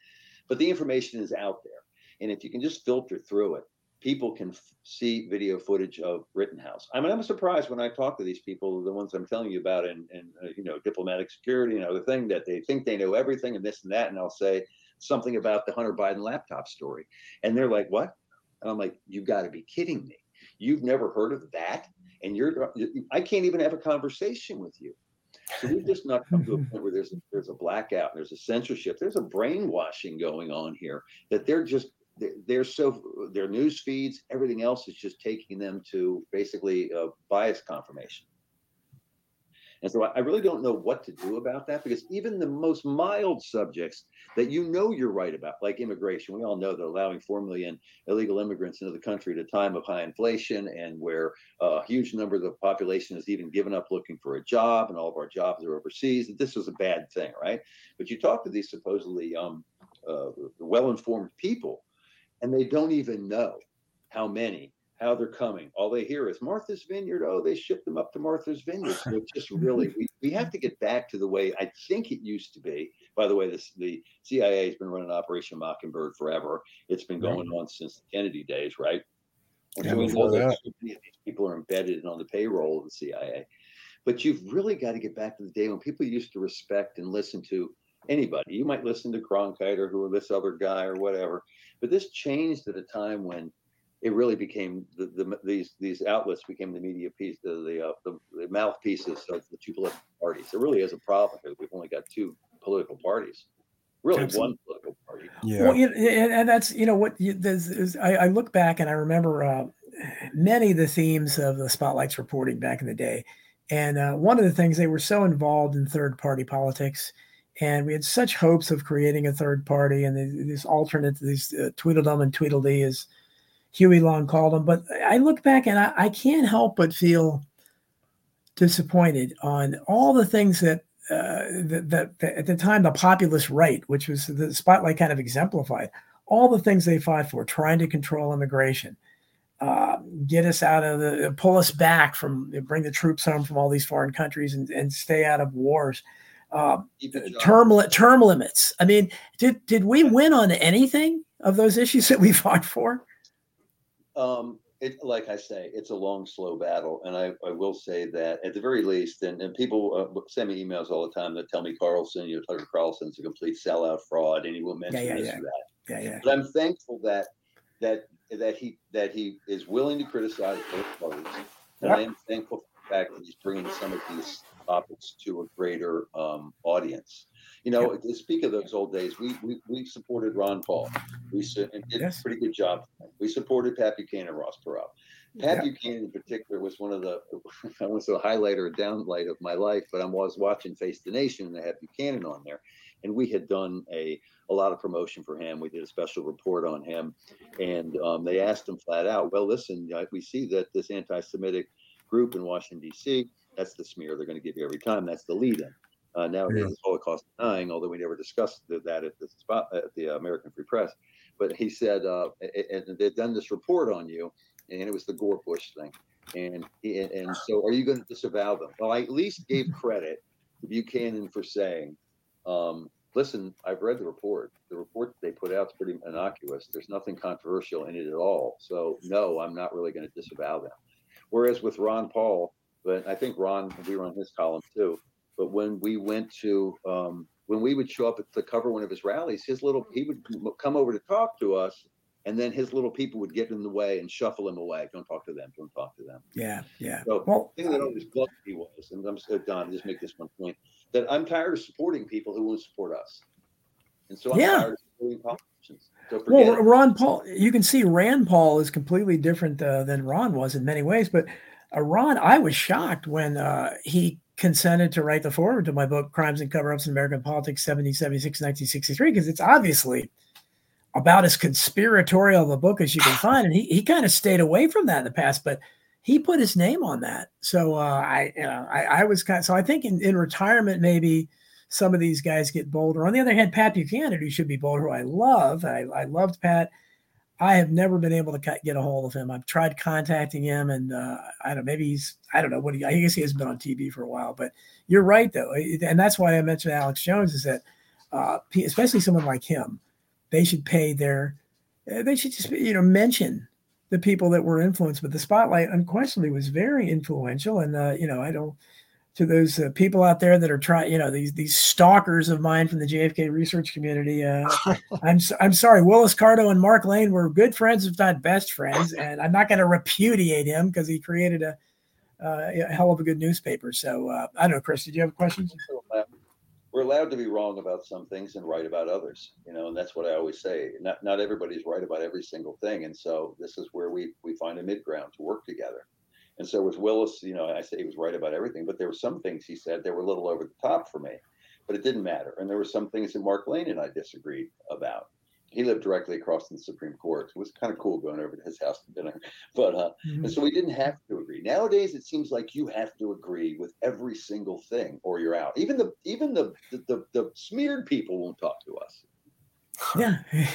But the information is out there, and if you can just filter through it, people can f- see video footage of Rittenhouse. I mean, I'm surprised when I talk to these people, the ones I'm telling you about, in, in uh, you know diplomatic security and other thing, that they think they know everything and this and that, and I'll say something about the Hunter Biden laptop story. And they're like, what? And I'm like, you've got to be kidding me. You've never heard of that? And you're, I can't even have a conversation with you. So we've just not come to a [LAUGHS] point where there's a, there's a blackout, there's a censorship, there's a brainwashing going on here that they're just they're, so their news feeds, everything else is just taking them to basically bias confirmation. And so I really don't know what to do about that because even the most mild subjects that you know you're right about, like immigration, we all know they're allowing 4 million illegal immigrants into the country at a time of high inflation and where uh, a huge number of the population has even given up looking for a job and all of our jobs are overseas. That this was a bad thing, right? But you talk to these supposedly um, uh, well informed people and they don't even know how many how they're coming. All they hear is Martha's Vineyard. Oh, they shipped them up to Martha's Vineyard. So it's just really, we, we have to get back to the way I think it used to be. By the way, this, the CIA has been running Operation Mockingbird forever. It's been going on since the Kennedy days, right? And Yeah, so we know that that. so many of these people are embedded on the payroll of the CIA. But you've really got to get back to the day when people used to respect and listen to anybody. You might listen to Cronkite or who or this other guy or whatever. But this changed at a time when it really became the, the these these outlets became the media piece, the the, uh, the the mouthpieces of the two political parties. It really is a problem because we've only got two political parties, really Absolutely. one political party. Yeah. Well, you know, and, and that's you know what you, there's, is, I, I look back and I remember uh, many of the themes of the spotlights reporting back in the day, and uh, one of the things they were so involved in third party politics, and we had such hopes of creating a third party and these, alternate these uh, Tweedledum and Tweedledee as Huey Long called them. But I look back and I, I can't help but feel disappointed on all the things that uh, that at the time the populist right, which was the spotlight kind of exemplified, all the things they fought for, trying to control immigration, uh, get us out of the, pull us back from, bring the troops home from all these foreign countries and, and stay out of wars. Job- term li- term limits. I mean, did did we win on anything of those issues that we [LAUGHS] fought for? Um, it, like I say, it's a long, slow battle, and I, I will say that at the very least, and, and people uh, send me emails all the time that tell me Carlson, you know, Tucker Carlson's a complete sellout fraud, and he will mention yeah, this yeah. that. Yeah, yeah. But I'm thankful that that that he that he is willing to criticize both parties, and I am thankful for the fact that he's bringing some of these topics to a greater um, audience. You know, to speak of those old days, we we, we supported Ron Paul. We su- did Yes. a pretty good job. We supported Pat Buchanan, and Ross Perot. Pat Buchanan in particular was one of the [LAUGHS] I was a highlight or a downlight of my life, but I was watching Face the Nation and they had Buchanan on there. And we had done a, a lot of promotion for him. We did a special report on him. And um, they asked him flat out, well, listen, we see that this anti Semitic group in Washington, D.C., that's the smear they're going to give you every time. That's the lead in. Uh, nowadays, Yeah. it's Holocaust denying, although we never discussed that at the spot at the American Free Press. But he said, uh, and they've done this report on you, and it was the Gore Bush thing. And and, and so, are you going to disavow them? Well, I at least gave credit to Buchanan for saying, um, "Listen, I've read the report. The report that they put out is pretty innocuous. There's nothing controversial in it at all. So, no, I'm not really going to disavow them." Whereas with Ron Paul, but I think Ron, we were on his column too. But when we went to, um, when we would show up at the cover one of his rallies, his little he would come over to talk to us, and then his little people would get in the way and shuffle him away. Don't talk to them. Don't talk to them. Yeah, yeah. So Well, the thing that always bugged me was, and I'm so Don, just make this one point, that I'm tired of supporting people who won't support us. And so I'm Yeah. tired of supporting politicians. So Well. Ron Paul, you can see Rand Paul is completely different uh, than Ron was in many ways. But uh, Ron, I was shocked when uh, he consented to write the foreword to my book, Crimes and Cover Ups in American Politics, 1776 1963, because it's obviously about as conspiratorial of a book as you can find. And he, he kind of stayed away from that in the past, but he put his name on that. So uh, I, you know, I, I was kind of, so I think in, in retirement, maybe some of these guys get bolder. On the other hand, Pat Buchanan, who should be bolder, who I love, I, I loved Pat. I have never been able to get a hold of him. I've tried contacting him, and uh, I don't. Maybe he's. I don't know what he. I guess he hasn't been on TV for a while. But you're right, though, and that's why I mentioned Alex Jones. Is that, uh, especially someone like him, they should pay their. uh, They should just you know mention the people that were influenced. But the spotlight unquestionably was very influential, and uh, you know I don't to those uh, people out there that are trying, you know, these these stalkers of mine from the JFK research community. Uh, [LAUGHS] I'm s- I'm sorry, Willis Carto and Mark Lane were good friends, if not best friends, [LAUGHS] and I'm not going to repudiate him because he created a, uh, a hell of a good newspaper. So uh, I don't know, Chris, did you have questions? we're allowed to be wrong about some things and right about others you know and that's what i always say not not everybody's right about every single thing and so this is where we we find a mid ground to work together and so with willis you know i say he was right about everything but there were some things he said that were a little over the top for me but it didn't matter and there were some things that mark lane and i disagreed about he lived directly across from the supreme court it was kind of cool going over to his house for dinner [LAUGHS] but uh and so we didn't have to agree. Nowadays, it seems like you have to agree with every single thing, or you're out. Even the even the the, the, the smeared people won't talk to us. Yeah. [LAUGHS]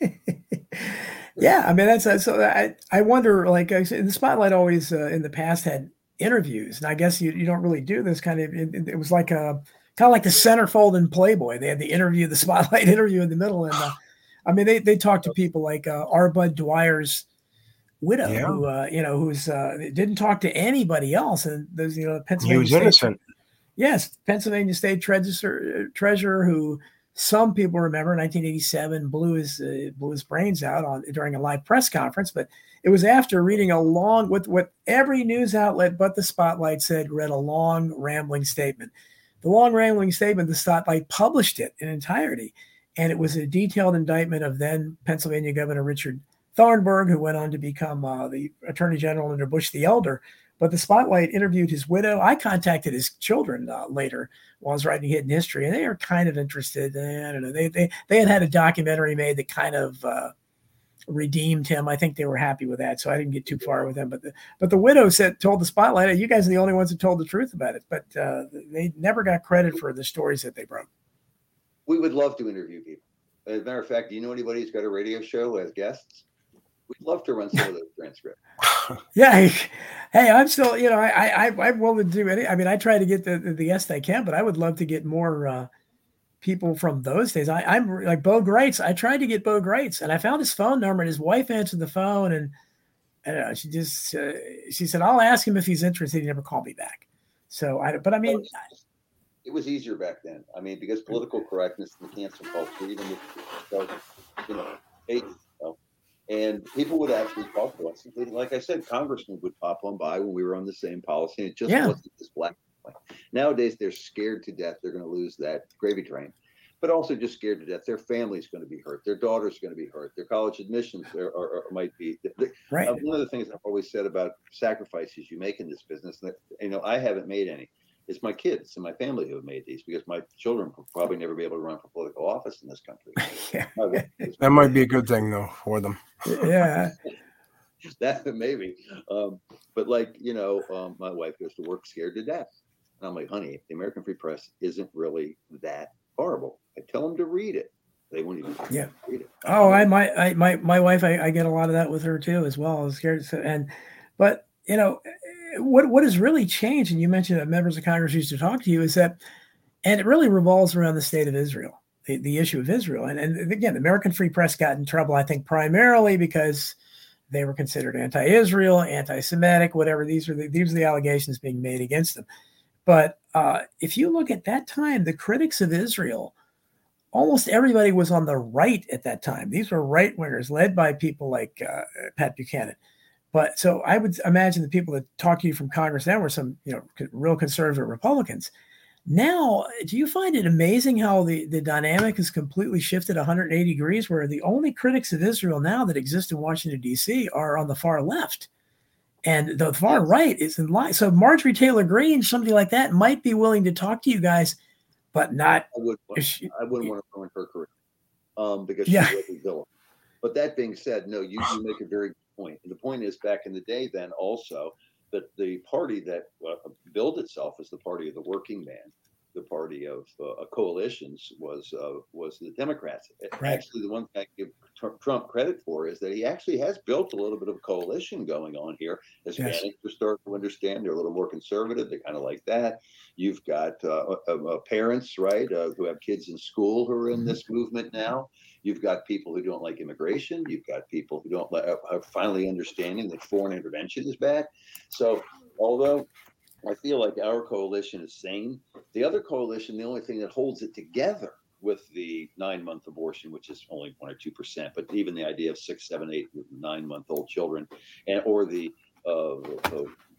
[LAUGHS] Yeah, I mean that's uh, so. I I wonder like I said, the spotlight always uh, in the past had interviews, and I guess you, you don't really do this kind of. It, it was like a kind of like the centerfold in Playboy. They had the interview, the [LAUGHS] spotlight interview in the middle, and uh, [SIGHS] I mean they they talked to people like uh, R. Bud Dwyer's widow, yeah. who uh, you know who's uh, didn't talk to anybody else, and those you know Pennsylvania. He was State, innocent. Yes, Pennsylvania State Treasurer, treasurer who some people remember 1987 blew his uh, blew his brains out on during a live press conference, but it was after reading a long what what every news outlet but the Spotlight said read a long rambling statement. The long rambling statement, the Spotlight published it in entirety, and it was a detailed indictment of then Pennsylvania Governor Richard Thornburgh, who went on to become uh, the Attorney General under Bush the Elder. But the Spotlight interviewed his widow. I contacted his children uh, later while I was writing Hidden History, and they are kind of interested. I don't know. They they they had had a documentary made that kind of uh, redeemed him. I think they were happy with that, so I didn't get too far with them. But the but the widow said told the Spotlight, "You guys are the only ones that told the truth about it." But uh, they never got credit for the stories that they broke. We would love to interview people. As a matter of fact, do you know anybody who's got a radio show as guests? We'd love to run some of those transcripts. [LAUGHS] yeah. Hey, I'm still, you know, I, I, I'm willing to do any, I mean, I try to get the, the guests I can, but I would love to get more, uh, people from those days. I, I'm like Bo Gritz. I tried to get Bo Gritz and I found his phone number and his wife answered the phone and, and she just, uh, she said, I'll ask him if he's interested. He never called me back. So I, but I mean, it was easier back then. I mean, because political correctness and the cancel culture, even if, you know, hate and people would actually talk to us, including, like I said, congressmen would pop on by when we were on the same policy. And it just yeah. wasn't this black. Nowadays, they're scared to death they're going to lose that gravy train, but also just scared to death their family's going to be hurt, their daughter's going to be hurt, their college admissions are, are, are might be. Right. Uh, one of the things I've always said about sacrifices you make in this business, that you know, I haven't made any it's my kids and my family who have made these because my children will probably never be able to run for political office in this country. [LAUGHS] yeah. that might be a good thing though for them. Yeah. [LAUGHS] that maybe. Um, but like, you know, um, my wife goes to work scared to death. And I'm like, honey, the American Free Press isn't really that horrible. I tell them to read it. They won't even yeah. read it. Oh, I my I, my my wife, I, I get a lot of that with her too as well. I was scared. And but you know, what what has really changed, and you mentioned that members of Congress used to talk to you, is that, and it really revolves around the state of Israel, the, the issue of Israel, and and again, the American Free Press got in trouble, I think, primarily because they were considered anti-Israel, anti-Semitic, whatever. These are the, these are the allegations being made against them. But uh, if you look at that time, the critics of Israel, almost everybody was on the right at that time. These were right wingers, led by people like uh, Pat Buchanan. But so I would imagine the people that talk to you from Congress now were some, you know, real conservative Republicans. Now, do you find it amazing how the, the dynamic has completely shifted 180 degrees, where the only critics of Israel now that exist in Washington, D.C. are on the far left? And the far right is in line. So Marjorie Taylor Greene, somebody like that, might be willing to talk to you guys, but not. I, would, she, I wouldn't want to ruin her career um, because yeah. a villain. But that being said, no, you, you make a very point. And the point is, back in the day, then also that the party that uh, billed itself as the party of the working man, the party of uh, coalitions, was uh, was the Democrats. Right. Actually, the one thing I give Trump credit for is that he actually has built a little bit of a coalition going on here. Hispanics yes. are starting to understand; they're a little more conservative. They kind of like that. You've got uh, uh, uh, parents, right, who have kids in school who are in mm-hmm. this movement now. You've got people who don't like immigration. You've got people who don't like, are finally understanding that foreign intervention is bad. So, although I feel like our coalition is sane, the other coalition, the only thing that holds it together with the nine month abortion, which is only one or two percent, but even the idea of six, seven, eight, nine month old children, and or the uh,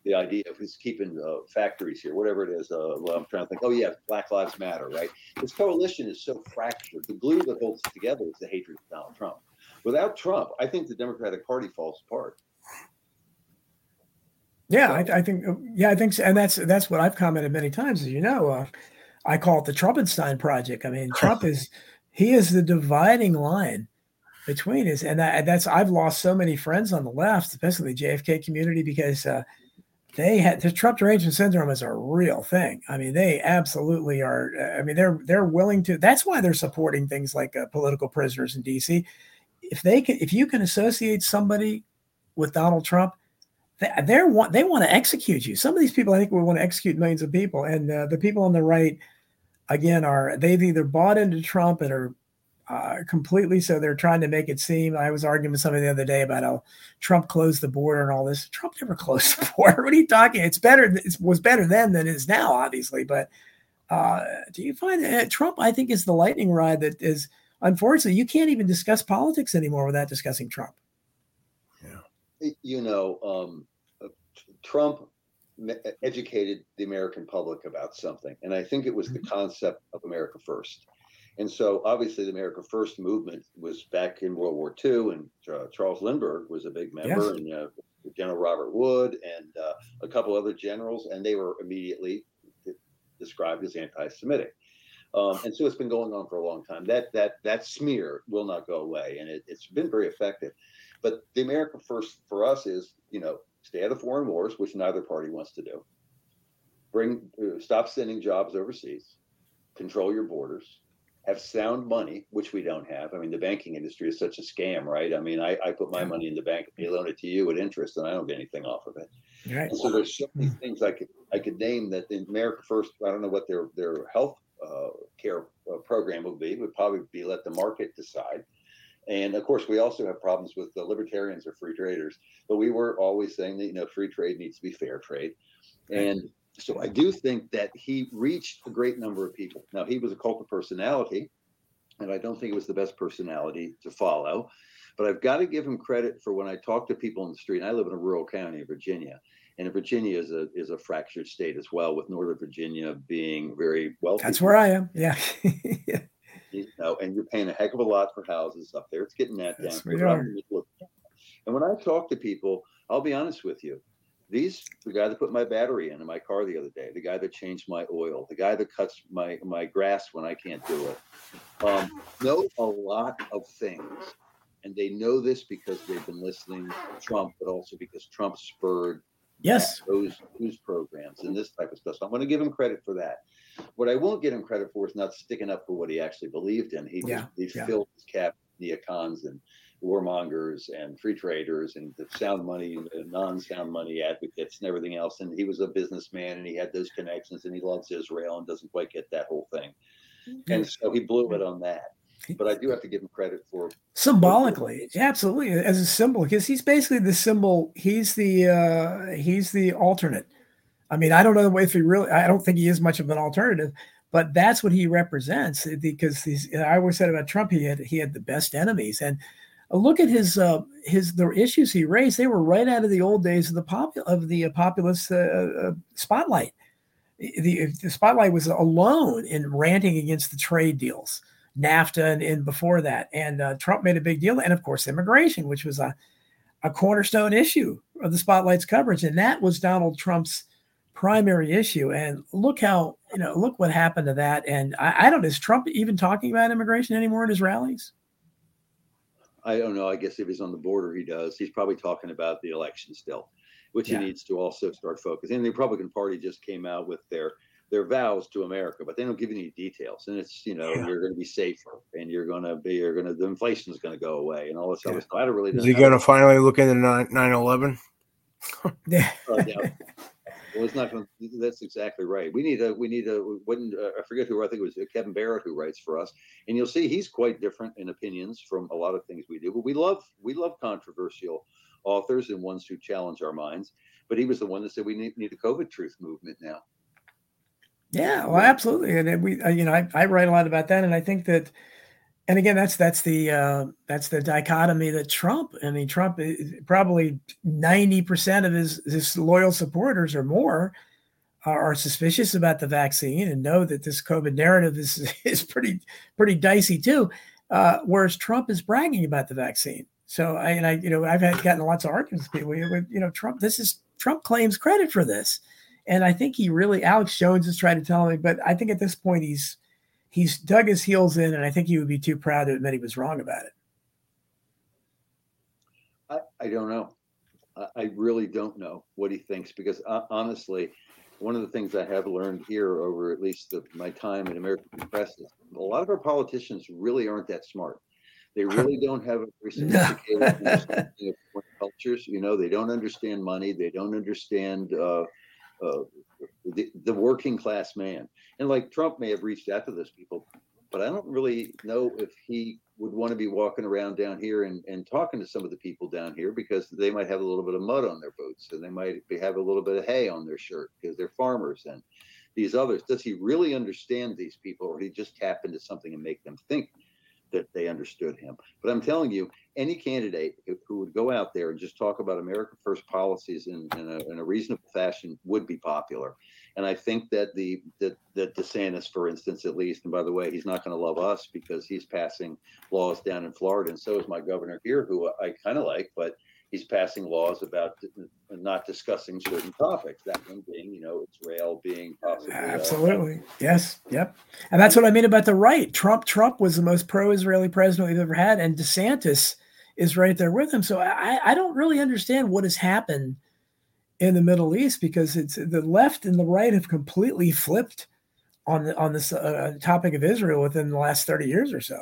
the idea of who's keeping uh, factories here, whatever it is. Uh, well, I'm trying to think. Oh yeah, Black Lives Matter, right? This coalition is so fractured. The glue that holds it together is the hatred of Donald Trump. Without Trump, I think the Democratic Party falls apart. Yeah, I, I think. Yeah, I think, so. and that's that's what I've commented many times. As you know, uh, I call it the Trumpenstein project. I mean, Trump is [LAUGHS] he is the dividing line between us, and that, that's I've lost so many friends on the left, especially the JFK community, because uh, they had the Trump derangement syndrome is a real thing. I mean, they absolutely are. I mean, they're they're willing to. That's why they're supporting things like uh, political prisoners in D.C. if they can, if you can associate somebody with Donald Trump, they, want they want to execute you. Some of these people, I think, will want to execute millions of people, and uh, the people on the right, again, are they've either bought into Trump and are uh, completely. So they're trying to make it seem. I was arguing with somebody the other day about how Trump closed the border and all this. Trump never [LAUGHS] closed the border. What are you talking? It's better. It was better then than it is now, obviously. But uh, do you find that Trump? I think is the lightning rod that is. Unfortunately, you can't even discuss politics anymore without discussing Trump. You know, um, uh, Trump educated the American public about something, and I think it was the mm-hmm. concept of America First and so obviously the America First movement was back in World War II, and uh, Charles Lindbergh was a big member, yes. and uh, General Robert Wood, and uh, a couple other generals, and they were immediately described as anti-Semitic. Um, and so it's been going on for a long time. That that that smear will not go away, and it, it's been very effective. But the America First for us is, you know, stay out of foreign wars, which neither party wants to do. Bring, uh, stop sending jobs overseas. Control your borders have sound money, which we don't have. I mean, the banking industry is such a scam, right? I mean, I, I put my money in the bank, they loan it to you at interest, and I don't get anything off of it. Right. And so there's so many things I could I could name that in America First. I don't know what their their health uh, care uh, program would be. Would probably be let the market decide. And of course, we also have problems with the libertarians or free traders. But we were always saying that you know free trade needs to be fair trade, and so I do think that he reached a great number of people. Now he was a cult of personality, and I don't think it was the best personality to follow. But I've got to give him credit for when I talk to people in the street. I live in a rural county in Virginia, and Virginia is a is a fractured state as well, with Northern Virginia being very wealthy. That's where I am. Yeah. [LAUGHS] you know, and you're paying a heck of a lot for houses up there. It's getting that yes, down. And when I talk to people, I'll be honest with you these the guy that put my battery in in my car the other day the guy that changed my oil the guy that cuts my my grass when i can't do it um, know a lot of things and they know this because they've been listening to trump but also because trump spurred yes those news programs and this type of stuff so i'm going to give him credit for that what i won't give him credit for is not sticking up for what he actually believed in he, yeah, he yeah. filled his cap neocons and warmongers and free traders and the sound money and non-sound money advocates and everything else. And he was a businessman and he had those connections and he loves Israel and doesn't quite get that whole thing. Mm-hmm. And so he blew it on that. But I do have to give him credit for symbolically, absolutely, as a symbol, because he's basically the symbol. He's the uh, he's the alternate. I mean, I don't know the way if he really. I don't think he is much of an alternative, but that's what he represents. Because he's, I always said about Trump, he had he had the best enemies, and look at his uh, his the issues he raised. They were right out of the old days of the pop of the uh, populist uh, uh, spotlight. The, the spotlight was alone in ranting against the trade deals, NAFTA, and, and before that. And uh, Trump made a big deal, and of course, immigration, which was a a cornerstone issue of the spotlight's coverage, and that was Donald Trump's primary issue. And look how you know look what happened to that. And I, I don't is Trump even talking about immigration anymore in his rallies? I don't know. I guess if he's on the border, he does. He's probably talking about the election still, which yeah. he needs to also start focusing. And the Republican Party just came out with their their vows to America, but they don't give you any details. And it's you know yeah. you're going to be safer, and you're going to be you're going to the inflation is going to go away, and all this yeah. other stuff. I don't really. Is he going to finally look into 9 11? yeah. Uh, yeah. Well, it's not going. to That's exactly right. We need a. We need a. When uh, I forget who I think it was Kevin Barrett who writes for us, and you'll see he's quite different in opinions from a lot of things we do. But we love we love controversial authors and ones who challenge our minds. But he was the one that said we need, need a COVID truth movement now. Yeah, well, absolutely, and we, uh, you know, I, I write a lot about that, and I think that and again, that's that's the uh, that's the dichotomy that Trump. I mean, Trump probably ninety percent of his his loyal supporters or more are, are, suspicious about the vaccine and know that this COVID narrative is [LAUGHS] is pretty pretty dicey too. Uh, whereas Trump is bragging about the vaccine. So I and I you know I've had gotten lots of arguments with people. You know, Trump. This is Trump claims credit for this, and I think he really Alex Jones is trying to tell me, but I think at this point he's he's dug his heels in, and I think he would be too proud to admit he was wrong about it. I, I don't know. I, I really don't know what he thinks because uh, honestly, one of the things I have learned here over at least the, my time in American press is a lot of our politicians really aren't that smart. They really [LAUGHS] don't have a very sophisticated [LAUGHS] understanding of foreign cultures. You know, they don't understand money. They don't understand uh, uh, the, the working class man. And like Trump may have reached out to those people, but I don't really know if he would want to be walking around down here and, and talking to some of the people down here because they might have a little bit of mud on their boots and they might have a little bit of hay on their shirt because they're farmers and these others. Does he really understand these people or he just tap into something and make them think that they understood him? But I'm telling you, any candidate who would go out there and just talk about America First policies in, in, a, in a reasonable fashion would be popular. And I think that the that, that DeSantis, for instance, at least, and by the way, he's not going to love us because he's passing laws down in Florida, and so is my governor here, who I kind of like, but he's passing laws about not discussing certain topics. That one being, you know, Israel being possibly uh, absolutely uh, yes, yep. And that's what I mean about the right. Trump Trump was the most pro-Israeli president we've ever had, and DeSantis is right there with him. So I, I don't really understand what has happened in the Middle East because it's the left and the right have completely flipped on the on this uh, topic of Israel within the last thirty years or so.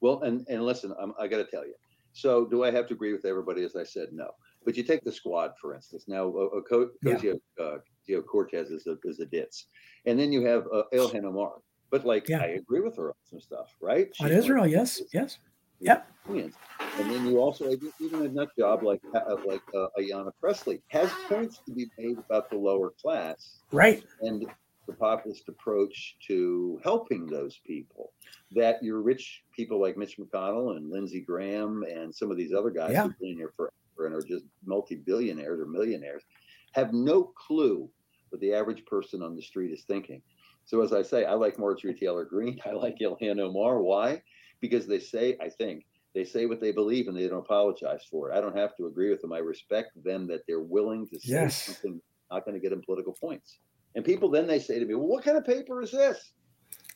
Well, and and listen, I'm, I got to tell you. So, do I have to agree with everybody? As I said, no. But you take the squad, for instance. Now, uh, Ocasio yeah. uh, Cortez is a is a ditz, and then you have uh, Ilhan Omar. But like, yeah. I agree with her on some stuff, right? She's on Israel, like, yes, yes. Yep. And then you also even a nut job like uh, like uh, Ayanna Pressley has points to be made about the lower class, right? And the populist approach to helping those people. That your rich people like Mitch McConnell and Lindsey Graham and some of these other guys yeah. who've been here forever and are just multi-billionaires or millionaires have no clue what the average person on the street is thinking. So as I say, I like Marjorie Taylor Greene. [LAUGHS] I like Ilhan Omar. Why? because they say, I think, they say what they believe and they don't apologize for it. I don't have to agree with them. I respect them that they're willing to say yes. something not going to get them political points. And people then they say to me, "Well, what kind of paper is this?"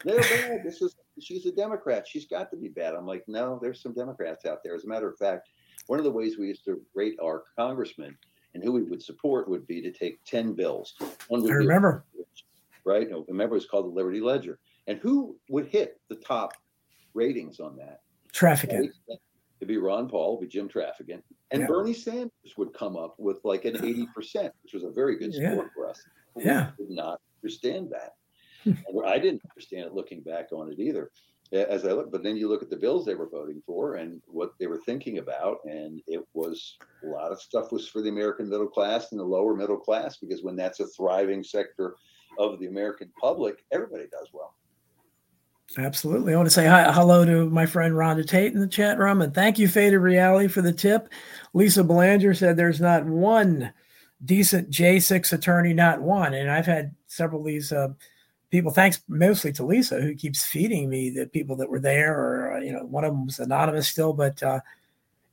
They're bad. This is she's a Democrat. She's got to be bad. I'm like, no, there's some Democrats out there. As a matter of fact, one of the ways we used to rate our congressmen and who we would support would be to take 10 bills. One would I remember. right? No, remember it was called the Liberty Ledger. And who would hit the top ratings on that. Trafficking. It'd be Ron Paul, it'd be Jim Traficant, and yeah. Bernie Sanders would come up with like an 80%, which was a very good score yeah. for us. Yeah. did not understand that. [LAUGHS] and I didn't understand it looking back on it either. As I look, but then you look at the bills they were voting for and what they were thinking about, and it was a lot of stuff was for the American middle class and the lower middle class because when that's a thriving sector of the American public, everybody does well. Absolutely. I want to say hi, hello to my friend Rhonda Tate in the chat room. And thank you, Faded Reality, for the tip. Lisa Belanger said there's not one decent J6 attorney, not one. And I've had several of these uh, people, thanks mostly to Lisa, who keeps feeding me the people that were there, or, uh, you know, one of them was anonymous still, but uh,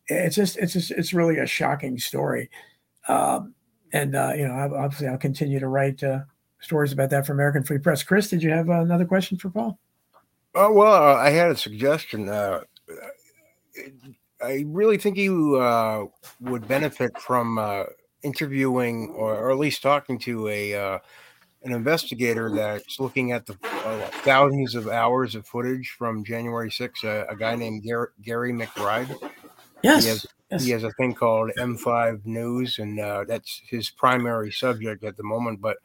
it's just, it's just, it's really a shocking story. Um, and, uh, you know, obviously I'll continue to write uh, stories about that for American Free Press. Chris, did you have another question for Paul? Oh well, I had a suggestion. Uh, I really think you uh, would benefit from uh, interviewing, or, or, at least talking to a uh, an investigator that's looking at the uh, thousands of hours of footage from January 6th. a guy named Gary, Gary McBride. Yes. He has, yes. he has, a thing called M5 News, and that's his primary subject at the moment. But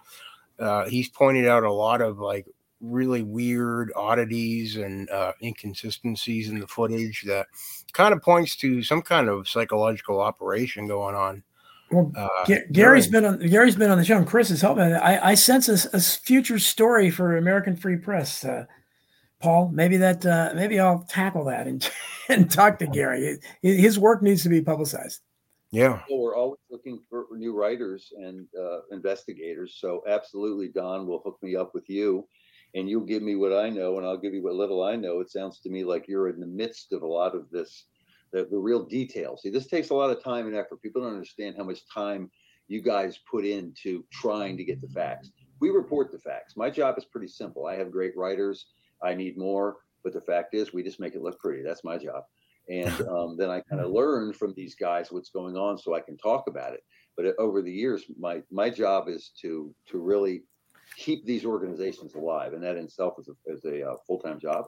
he's pointed out a lot of like really weird oddities and uh, inconsistencies in the footage that kind of points to some kind of psychological operation going on. Well, uh, Gary's been on Gary's been on the show, and Chris is helping. I, I sense a, a, future story for American Free Press, uh, Paul. Maybe that uh, maybe I'll tackle that and [LAUGHS] and talk to Gary. His work needs to be publicized. Yeah, well, we're always looking for new writers and uh, investigators. So absolutely, Don will hook me up with you and you'll give me what I know, and I'll give you what little I know. It sounds to me like you're in the midst of a lot of this, the, the real details. See, this takes a lot of time and effort. People don't understand how much time you guys put into trying to get the facts. We report the facts. My job is pretty simple. I have great writers. I need more, but the fact is, we just make it look pretty. That's my job. And [LAUGHS] um, then I kind of learn from these guys what's going on, so I can talk about it. But over the years, my my job is to to really keep these organizations alive, and that in itself is a, is a uh, full time job.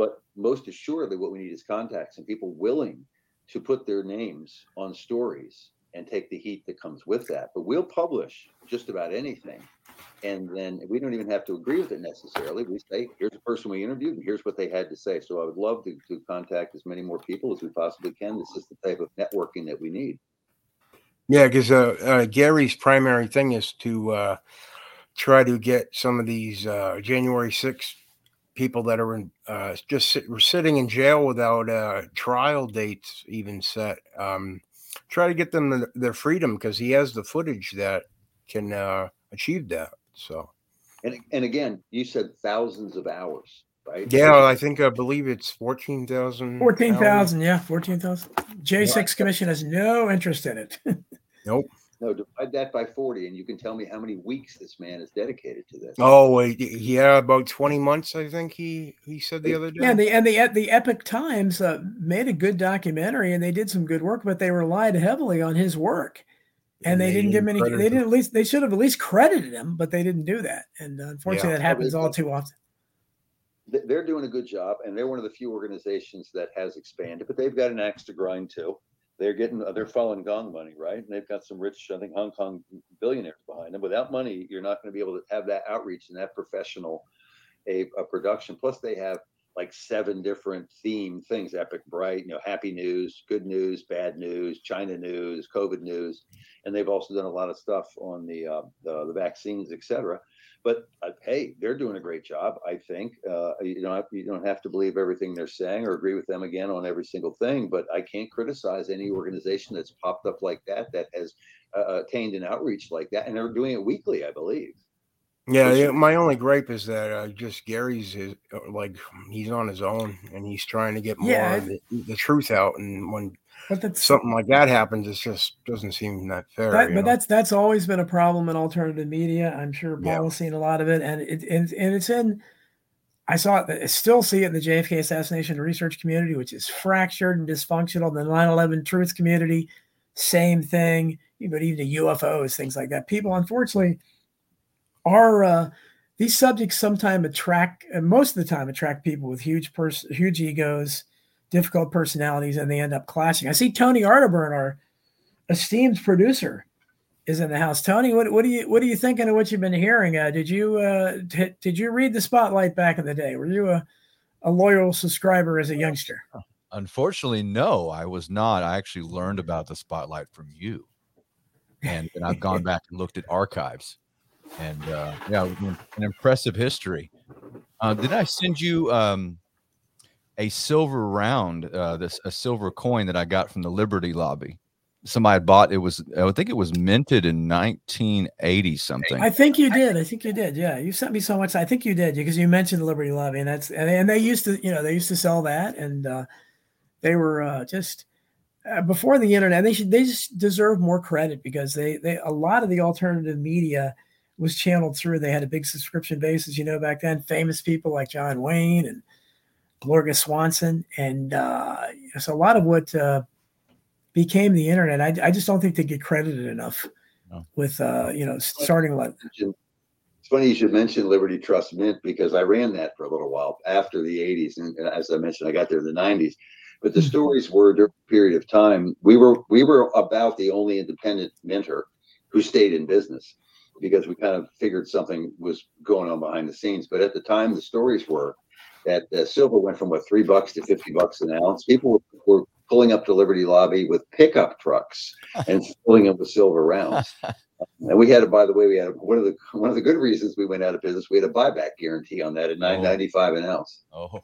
But most assuredly, what we need is contacts and people willing to put their names on stories and take the heat that comes with that. But we'll publish just about anything. And then we don't even have to agree with it necessarily. We say, here's the person we interviewed, and here's what they had to say. So I would love to, to contact as many more people as we possibly can. This is the type of networking that we need. Yeah, because uh, uh, Gary's primary thing is to uh, try to get some of these uh, January 6th people that are in, uh, just sit, sitting in jail without uh, trial dates even set. Um, try to get them the, their freedom because he has the footage that can uh, achieve that. So, and and again, you said thousands of hours, right? Yeah, I think I believe it's fourteen thousand. Fourteen thousand, yeah, fourteen thousand. J six Commission has no interest in it. [LAUGHS] nope. No, divide that by 40, and you can tell me how many weeks this man is dedicated to this. Oh, yeah, about 20 months, I think he he said the other day. Yeah, and the and the the Epoch Times uh, made a good documentary, and they did some good work, but they relied heavily on his work, and, and they, they, didn't give him any. They didn't at least they should have at least credited him, but they didn't do that, and unfortunately, yeah. that happens all too often. They're doing a good job, and they're one of the few organizations that has expanded, but they've got an axe to grind too they're getting they're Falun Gong money, right? And they've got some rich, I think, Hong Kong billionaires behind them. Without money, you're not going to be able to have that outreach and that professional a, a production. Plus, they have like seven different theme things: epic, bright, you know, happy news, good news, bad news, China news, COVID news, and they've also done a lot of stuff on the uh, the, the vaccines, et cetera. But uh, hey, they're doing a great job. I think uh, you don't have, you don't have to believe everything they're saying or agree with them again on every single thing. But I can't criticize any organization that's popped up like that that has uh, attained an outreach like that, and they're doing it weekly, I believe. Yeah, yeah, my only gripe is that uh, just Gary's is uh, like he's on his own and he's trying to get more yeah, the, the, truth out. And when but that's something like that happens. It just doesn't seem that fair. That, but know? that's that's always been a problem in alternative media. I'm sure Paul yeah. has seen a lot of it, and it and, and it's in. I saw it. I still see it in the JFK assassination research community, which is fractured and dysfunctional. The 9/11 truth community, same thing. But even the UFOs, things like that. People, unfortunately, are uh, these subjects sometimes attract, and most of the time attract people with huge pers- huge egos difficult personalities and they end up clashing. I see Tony Arterburn, our esteemed producer, is in the house. Tony, what, what do you what are you thinking of what you've been hearing? Uh, did you uh, t- did you read the Spotlight back in the day? Were you a, a loyal subscriber as a youngster? Unfortunately, no, I was not. I actually learned about the Spotlight from you, and, and I've gone [LAUGHS] back and looked at archives, and uh, yeah, an impressive history. Uh, did I send you? Um, a silver round, uh, this a silver coin that I got from the Liberty Lobby. Somebody had bought it was I think it was minted in 1980 something. I think you did. I think you did. Yeah, you sent me so much. I think you did because you mentioned the Liberty Lobby, and that's and, and they used to you know they used to sell that, and uh, they were uh, just uh, before the internet. They should they just deserve more credit because they they a lot of the alternative media was channeled through. They had a big subscription base, as you know, back then. Famous people like John Wayne and Gloria Swanson, and uh, so a lot of what uh, became the internet, I, I, just don't think they get credited enough no. with uh, you know starting like. It's funny you should mention Liberty Trust Mint because I ran that for a little while after the 80s, and as I mentioned, I got there in the 90s. But the hmm. stories were during a period of time we were we were about the only independent minter who stayed in business because we kind of figured something was going on behind the scenes. But at the time, the stories were that uh, silver went from what three bucks to fifty bucks an ounce. People were, were pulling up to Liberty Lobby with pickup trucks and [LAUGHS] filling them with silver rounds. [LAUGHS] and we had, by the way, we had one of the one of the good reasons we went out of business. We had a buyback guarantee on that at nine ninety five an ounce. Oh,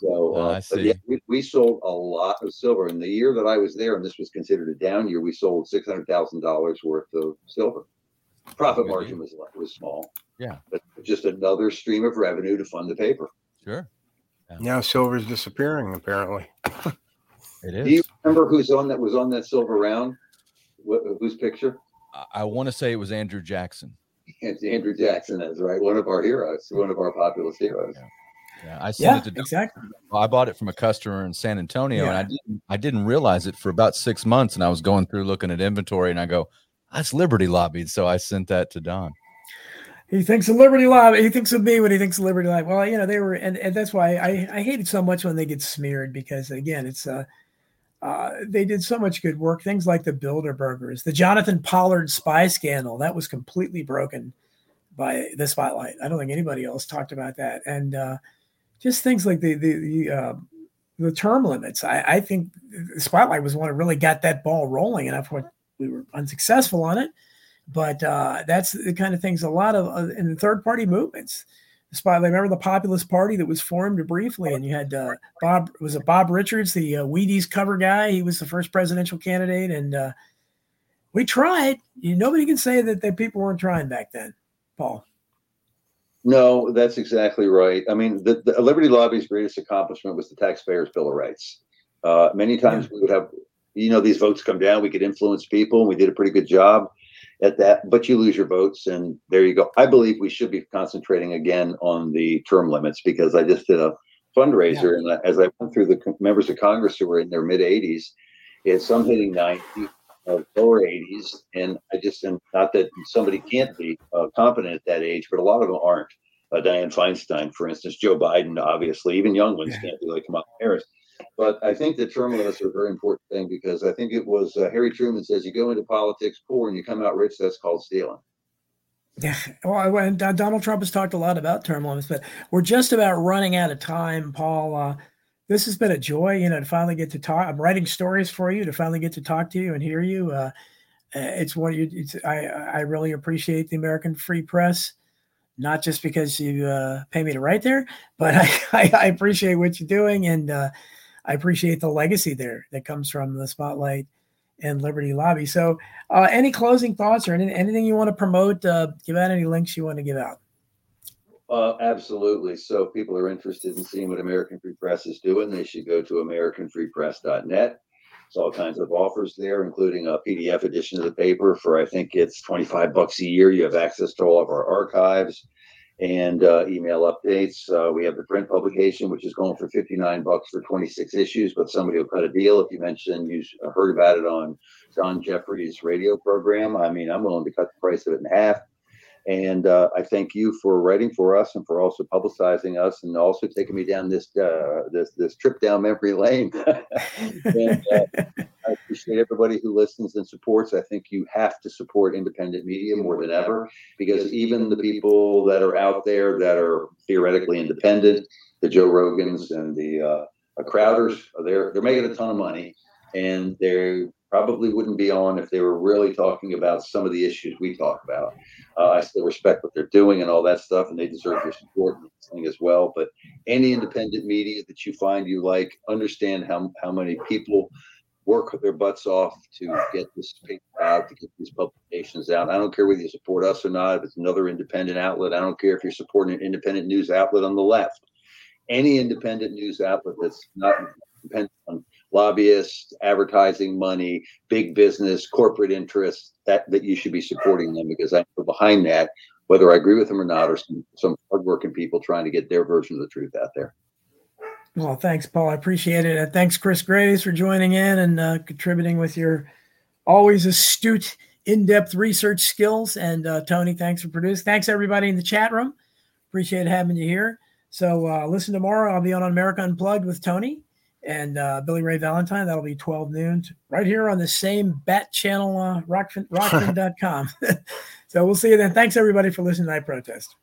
so [LAUGHS] uh, yeah, we, we sold a lot of silver. In the year that I was there, and this was considered a down year, we sold six hundred thousand dollars worth of silver. Profit margin was was small. Yeah, but just another stream of revenue to fund the paper. Sure. Yeah. Now silver's disappearing, apparently. it is. Do you remember who's on that was on that silver round? What, whose picture? I, I want to say it was Andrew Jackson. It's Andrew Jackson. That's right. One of our heroes. One of our populist heroes. Yeah. Yeah, I sent yeah, it to exactly. I bought it from a customer in San Antonio, yeah. and I didn't I didn't realize it for about six months. And I was going through looking at inventory, and I go, "That's Liberty lobbied," so I sent that to Don. he thinks of Liberty Lobby. He thinks of me when he thinks of Liberty Lobby. Well, you know, they were, and, and that's why I, I hate it so much when they get smeared because again, it's uh, uh, they did so much good work. Things like the Bilderbergers, the Jonathan Pollard spy scandal, that was completely broken by the spotlight. I don't think anybody else talked about that, and uh, just things like the the the, uh, the term limits. I, I think spotlight was one that really got that ball rolling, and I thought we were unsuccessful on it but uh, that's the kind of things a lot of uh, in the third party movements. Spot, remember the Populist Party that was formed briefly, and you had uh, Bob was it Bob Richards, the uh, Wheaties cover guy. He was the first presidential candidate, and uh, we tried. You, nobody can say that, that people weren't trying back then, Paul. No, that's exactly right. I mean, the, the Liberty Lobby's greatest accomplishment was the Taxpayers' Bill of Rights. Uh, many times yeah. we would have, you know, these votes come down. We could influence people. And we did a pretty good job at that, but you lose your votes, and there you go. I believe we should be concentrating again on the term limits because I just did a fundraiser, yeah. and as I went through the members of Congress who were in their mid 80s, it's some hitting 90, uh, lower 80s, and I just am not that somebody can't be uh, competent at that age, but a lot of them aren't. Uh, Dianne Feinstein, for instance, Joe Biden, obviously, even young ones yeah. can't be like Kamala Harris. But I think the term limits are a very important thing because I think it was uh, Harry Truman says you go into politics poor and you come out rich. That's called stealing. Yeah, well, and Donald Trump has talked a lot about term limits, but we're just about running out of time, Paul. Uh, this has been a joy, you know, to finally get to talk. I'm writing stories for you to finally get to talk to you and hear you. Uh, it's what you. It's, I I really appreciate the American Free Press, not just because you uh, pay me to write there, but [LAUGHS] I, I, I appreciate what you're doing and uh, I appreciate the legacy there that comes from the Spotlight and Liberty Lobby. So, uh, any closing thoughts or any, anything you want to promote? Uh, give out any links you want to give out. Uh, absolutely. So, if people are interested in seeing what American Free Press is doing, they should go to AmericanFreePress.net. There's all kinds of offers there, including a PDF edition of the paper for I think it's 25 bucks a year. You have access to all of our archives and uh, email updates. Uh, we have the print publication, which is going for 59 bucks for 26 issues, but somebody will cut a deal if you mention you heard about it on Don Jeffries' radio program. I mean, I'm willing to cut the price of it in half. And uh, I thank you for writing for us and for also publicizing us and also taking me down this uh, this this trip down memory lane. [LAUGHS] and, uh, I appreciate everybody who listens and supports. I think you have to support independent media more than ever because even the people that are out there that are theoretically independent, the Joe Rogans and the uh, Crowders, they're they're making a ton of money and they're probably wouldn't be on if they were really talking about some of the issues we talk about. Uh, I still respect what they're doing and all that stuff, and they deserve your support and listening as well. But any independent media that you find you like, understand how how many people work their butts off to get this paper out, to get these publications out. I don't care whether you support us or not. If it's another independent outlet, I don't care if you're supporting an independent news outlet on the left. Any independent news outlet that's not dependent on lobbyists, advertising money, big business, corporate interests, that, that you should be supporting them because I know behind that, whether I agree with them or not, or some, some hardworking people trying to get their version of the truth out there. Well, thanks, Paul. I appreciate it. Thanks, Chris Graves, for joining in and uh, contributing with your always astute, in depth research skills. And uh, Tony, thanks for producing. Thanks, everybody in the chat room. Appreciate having you here. So, uh, listen tomorrow. I'll be on America Unplugged with Tony and uh, Billy Ray Valentine. That'll be 12 noon right here on the same bat channel, uh, [LAUGHS] rockfin, rockfin.com. [LAUGHS] so we'll see you then. Thanks everybody for listening to I Protest.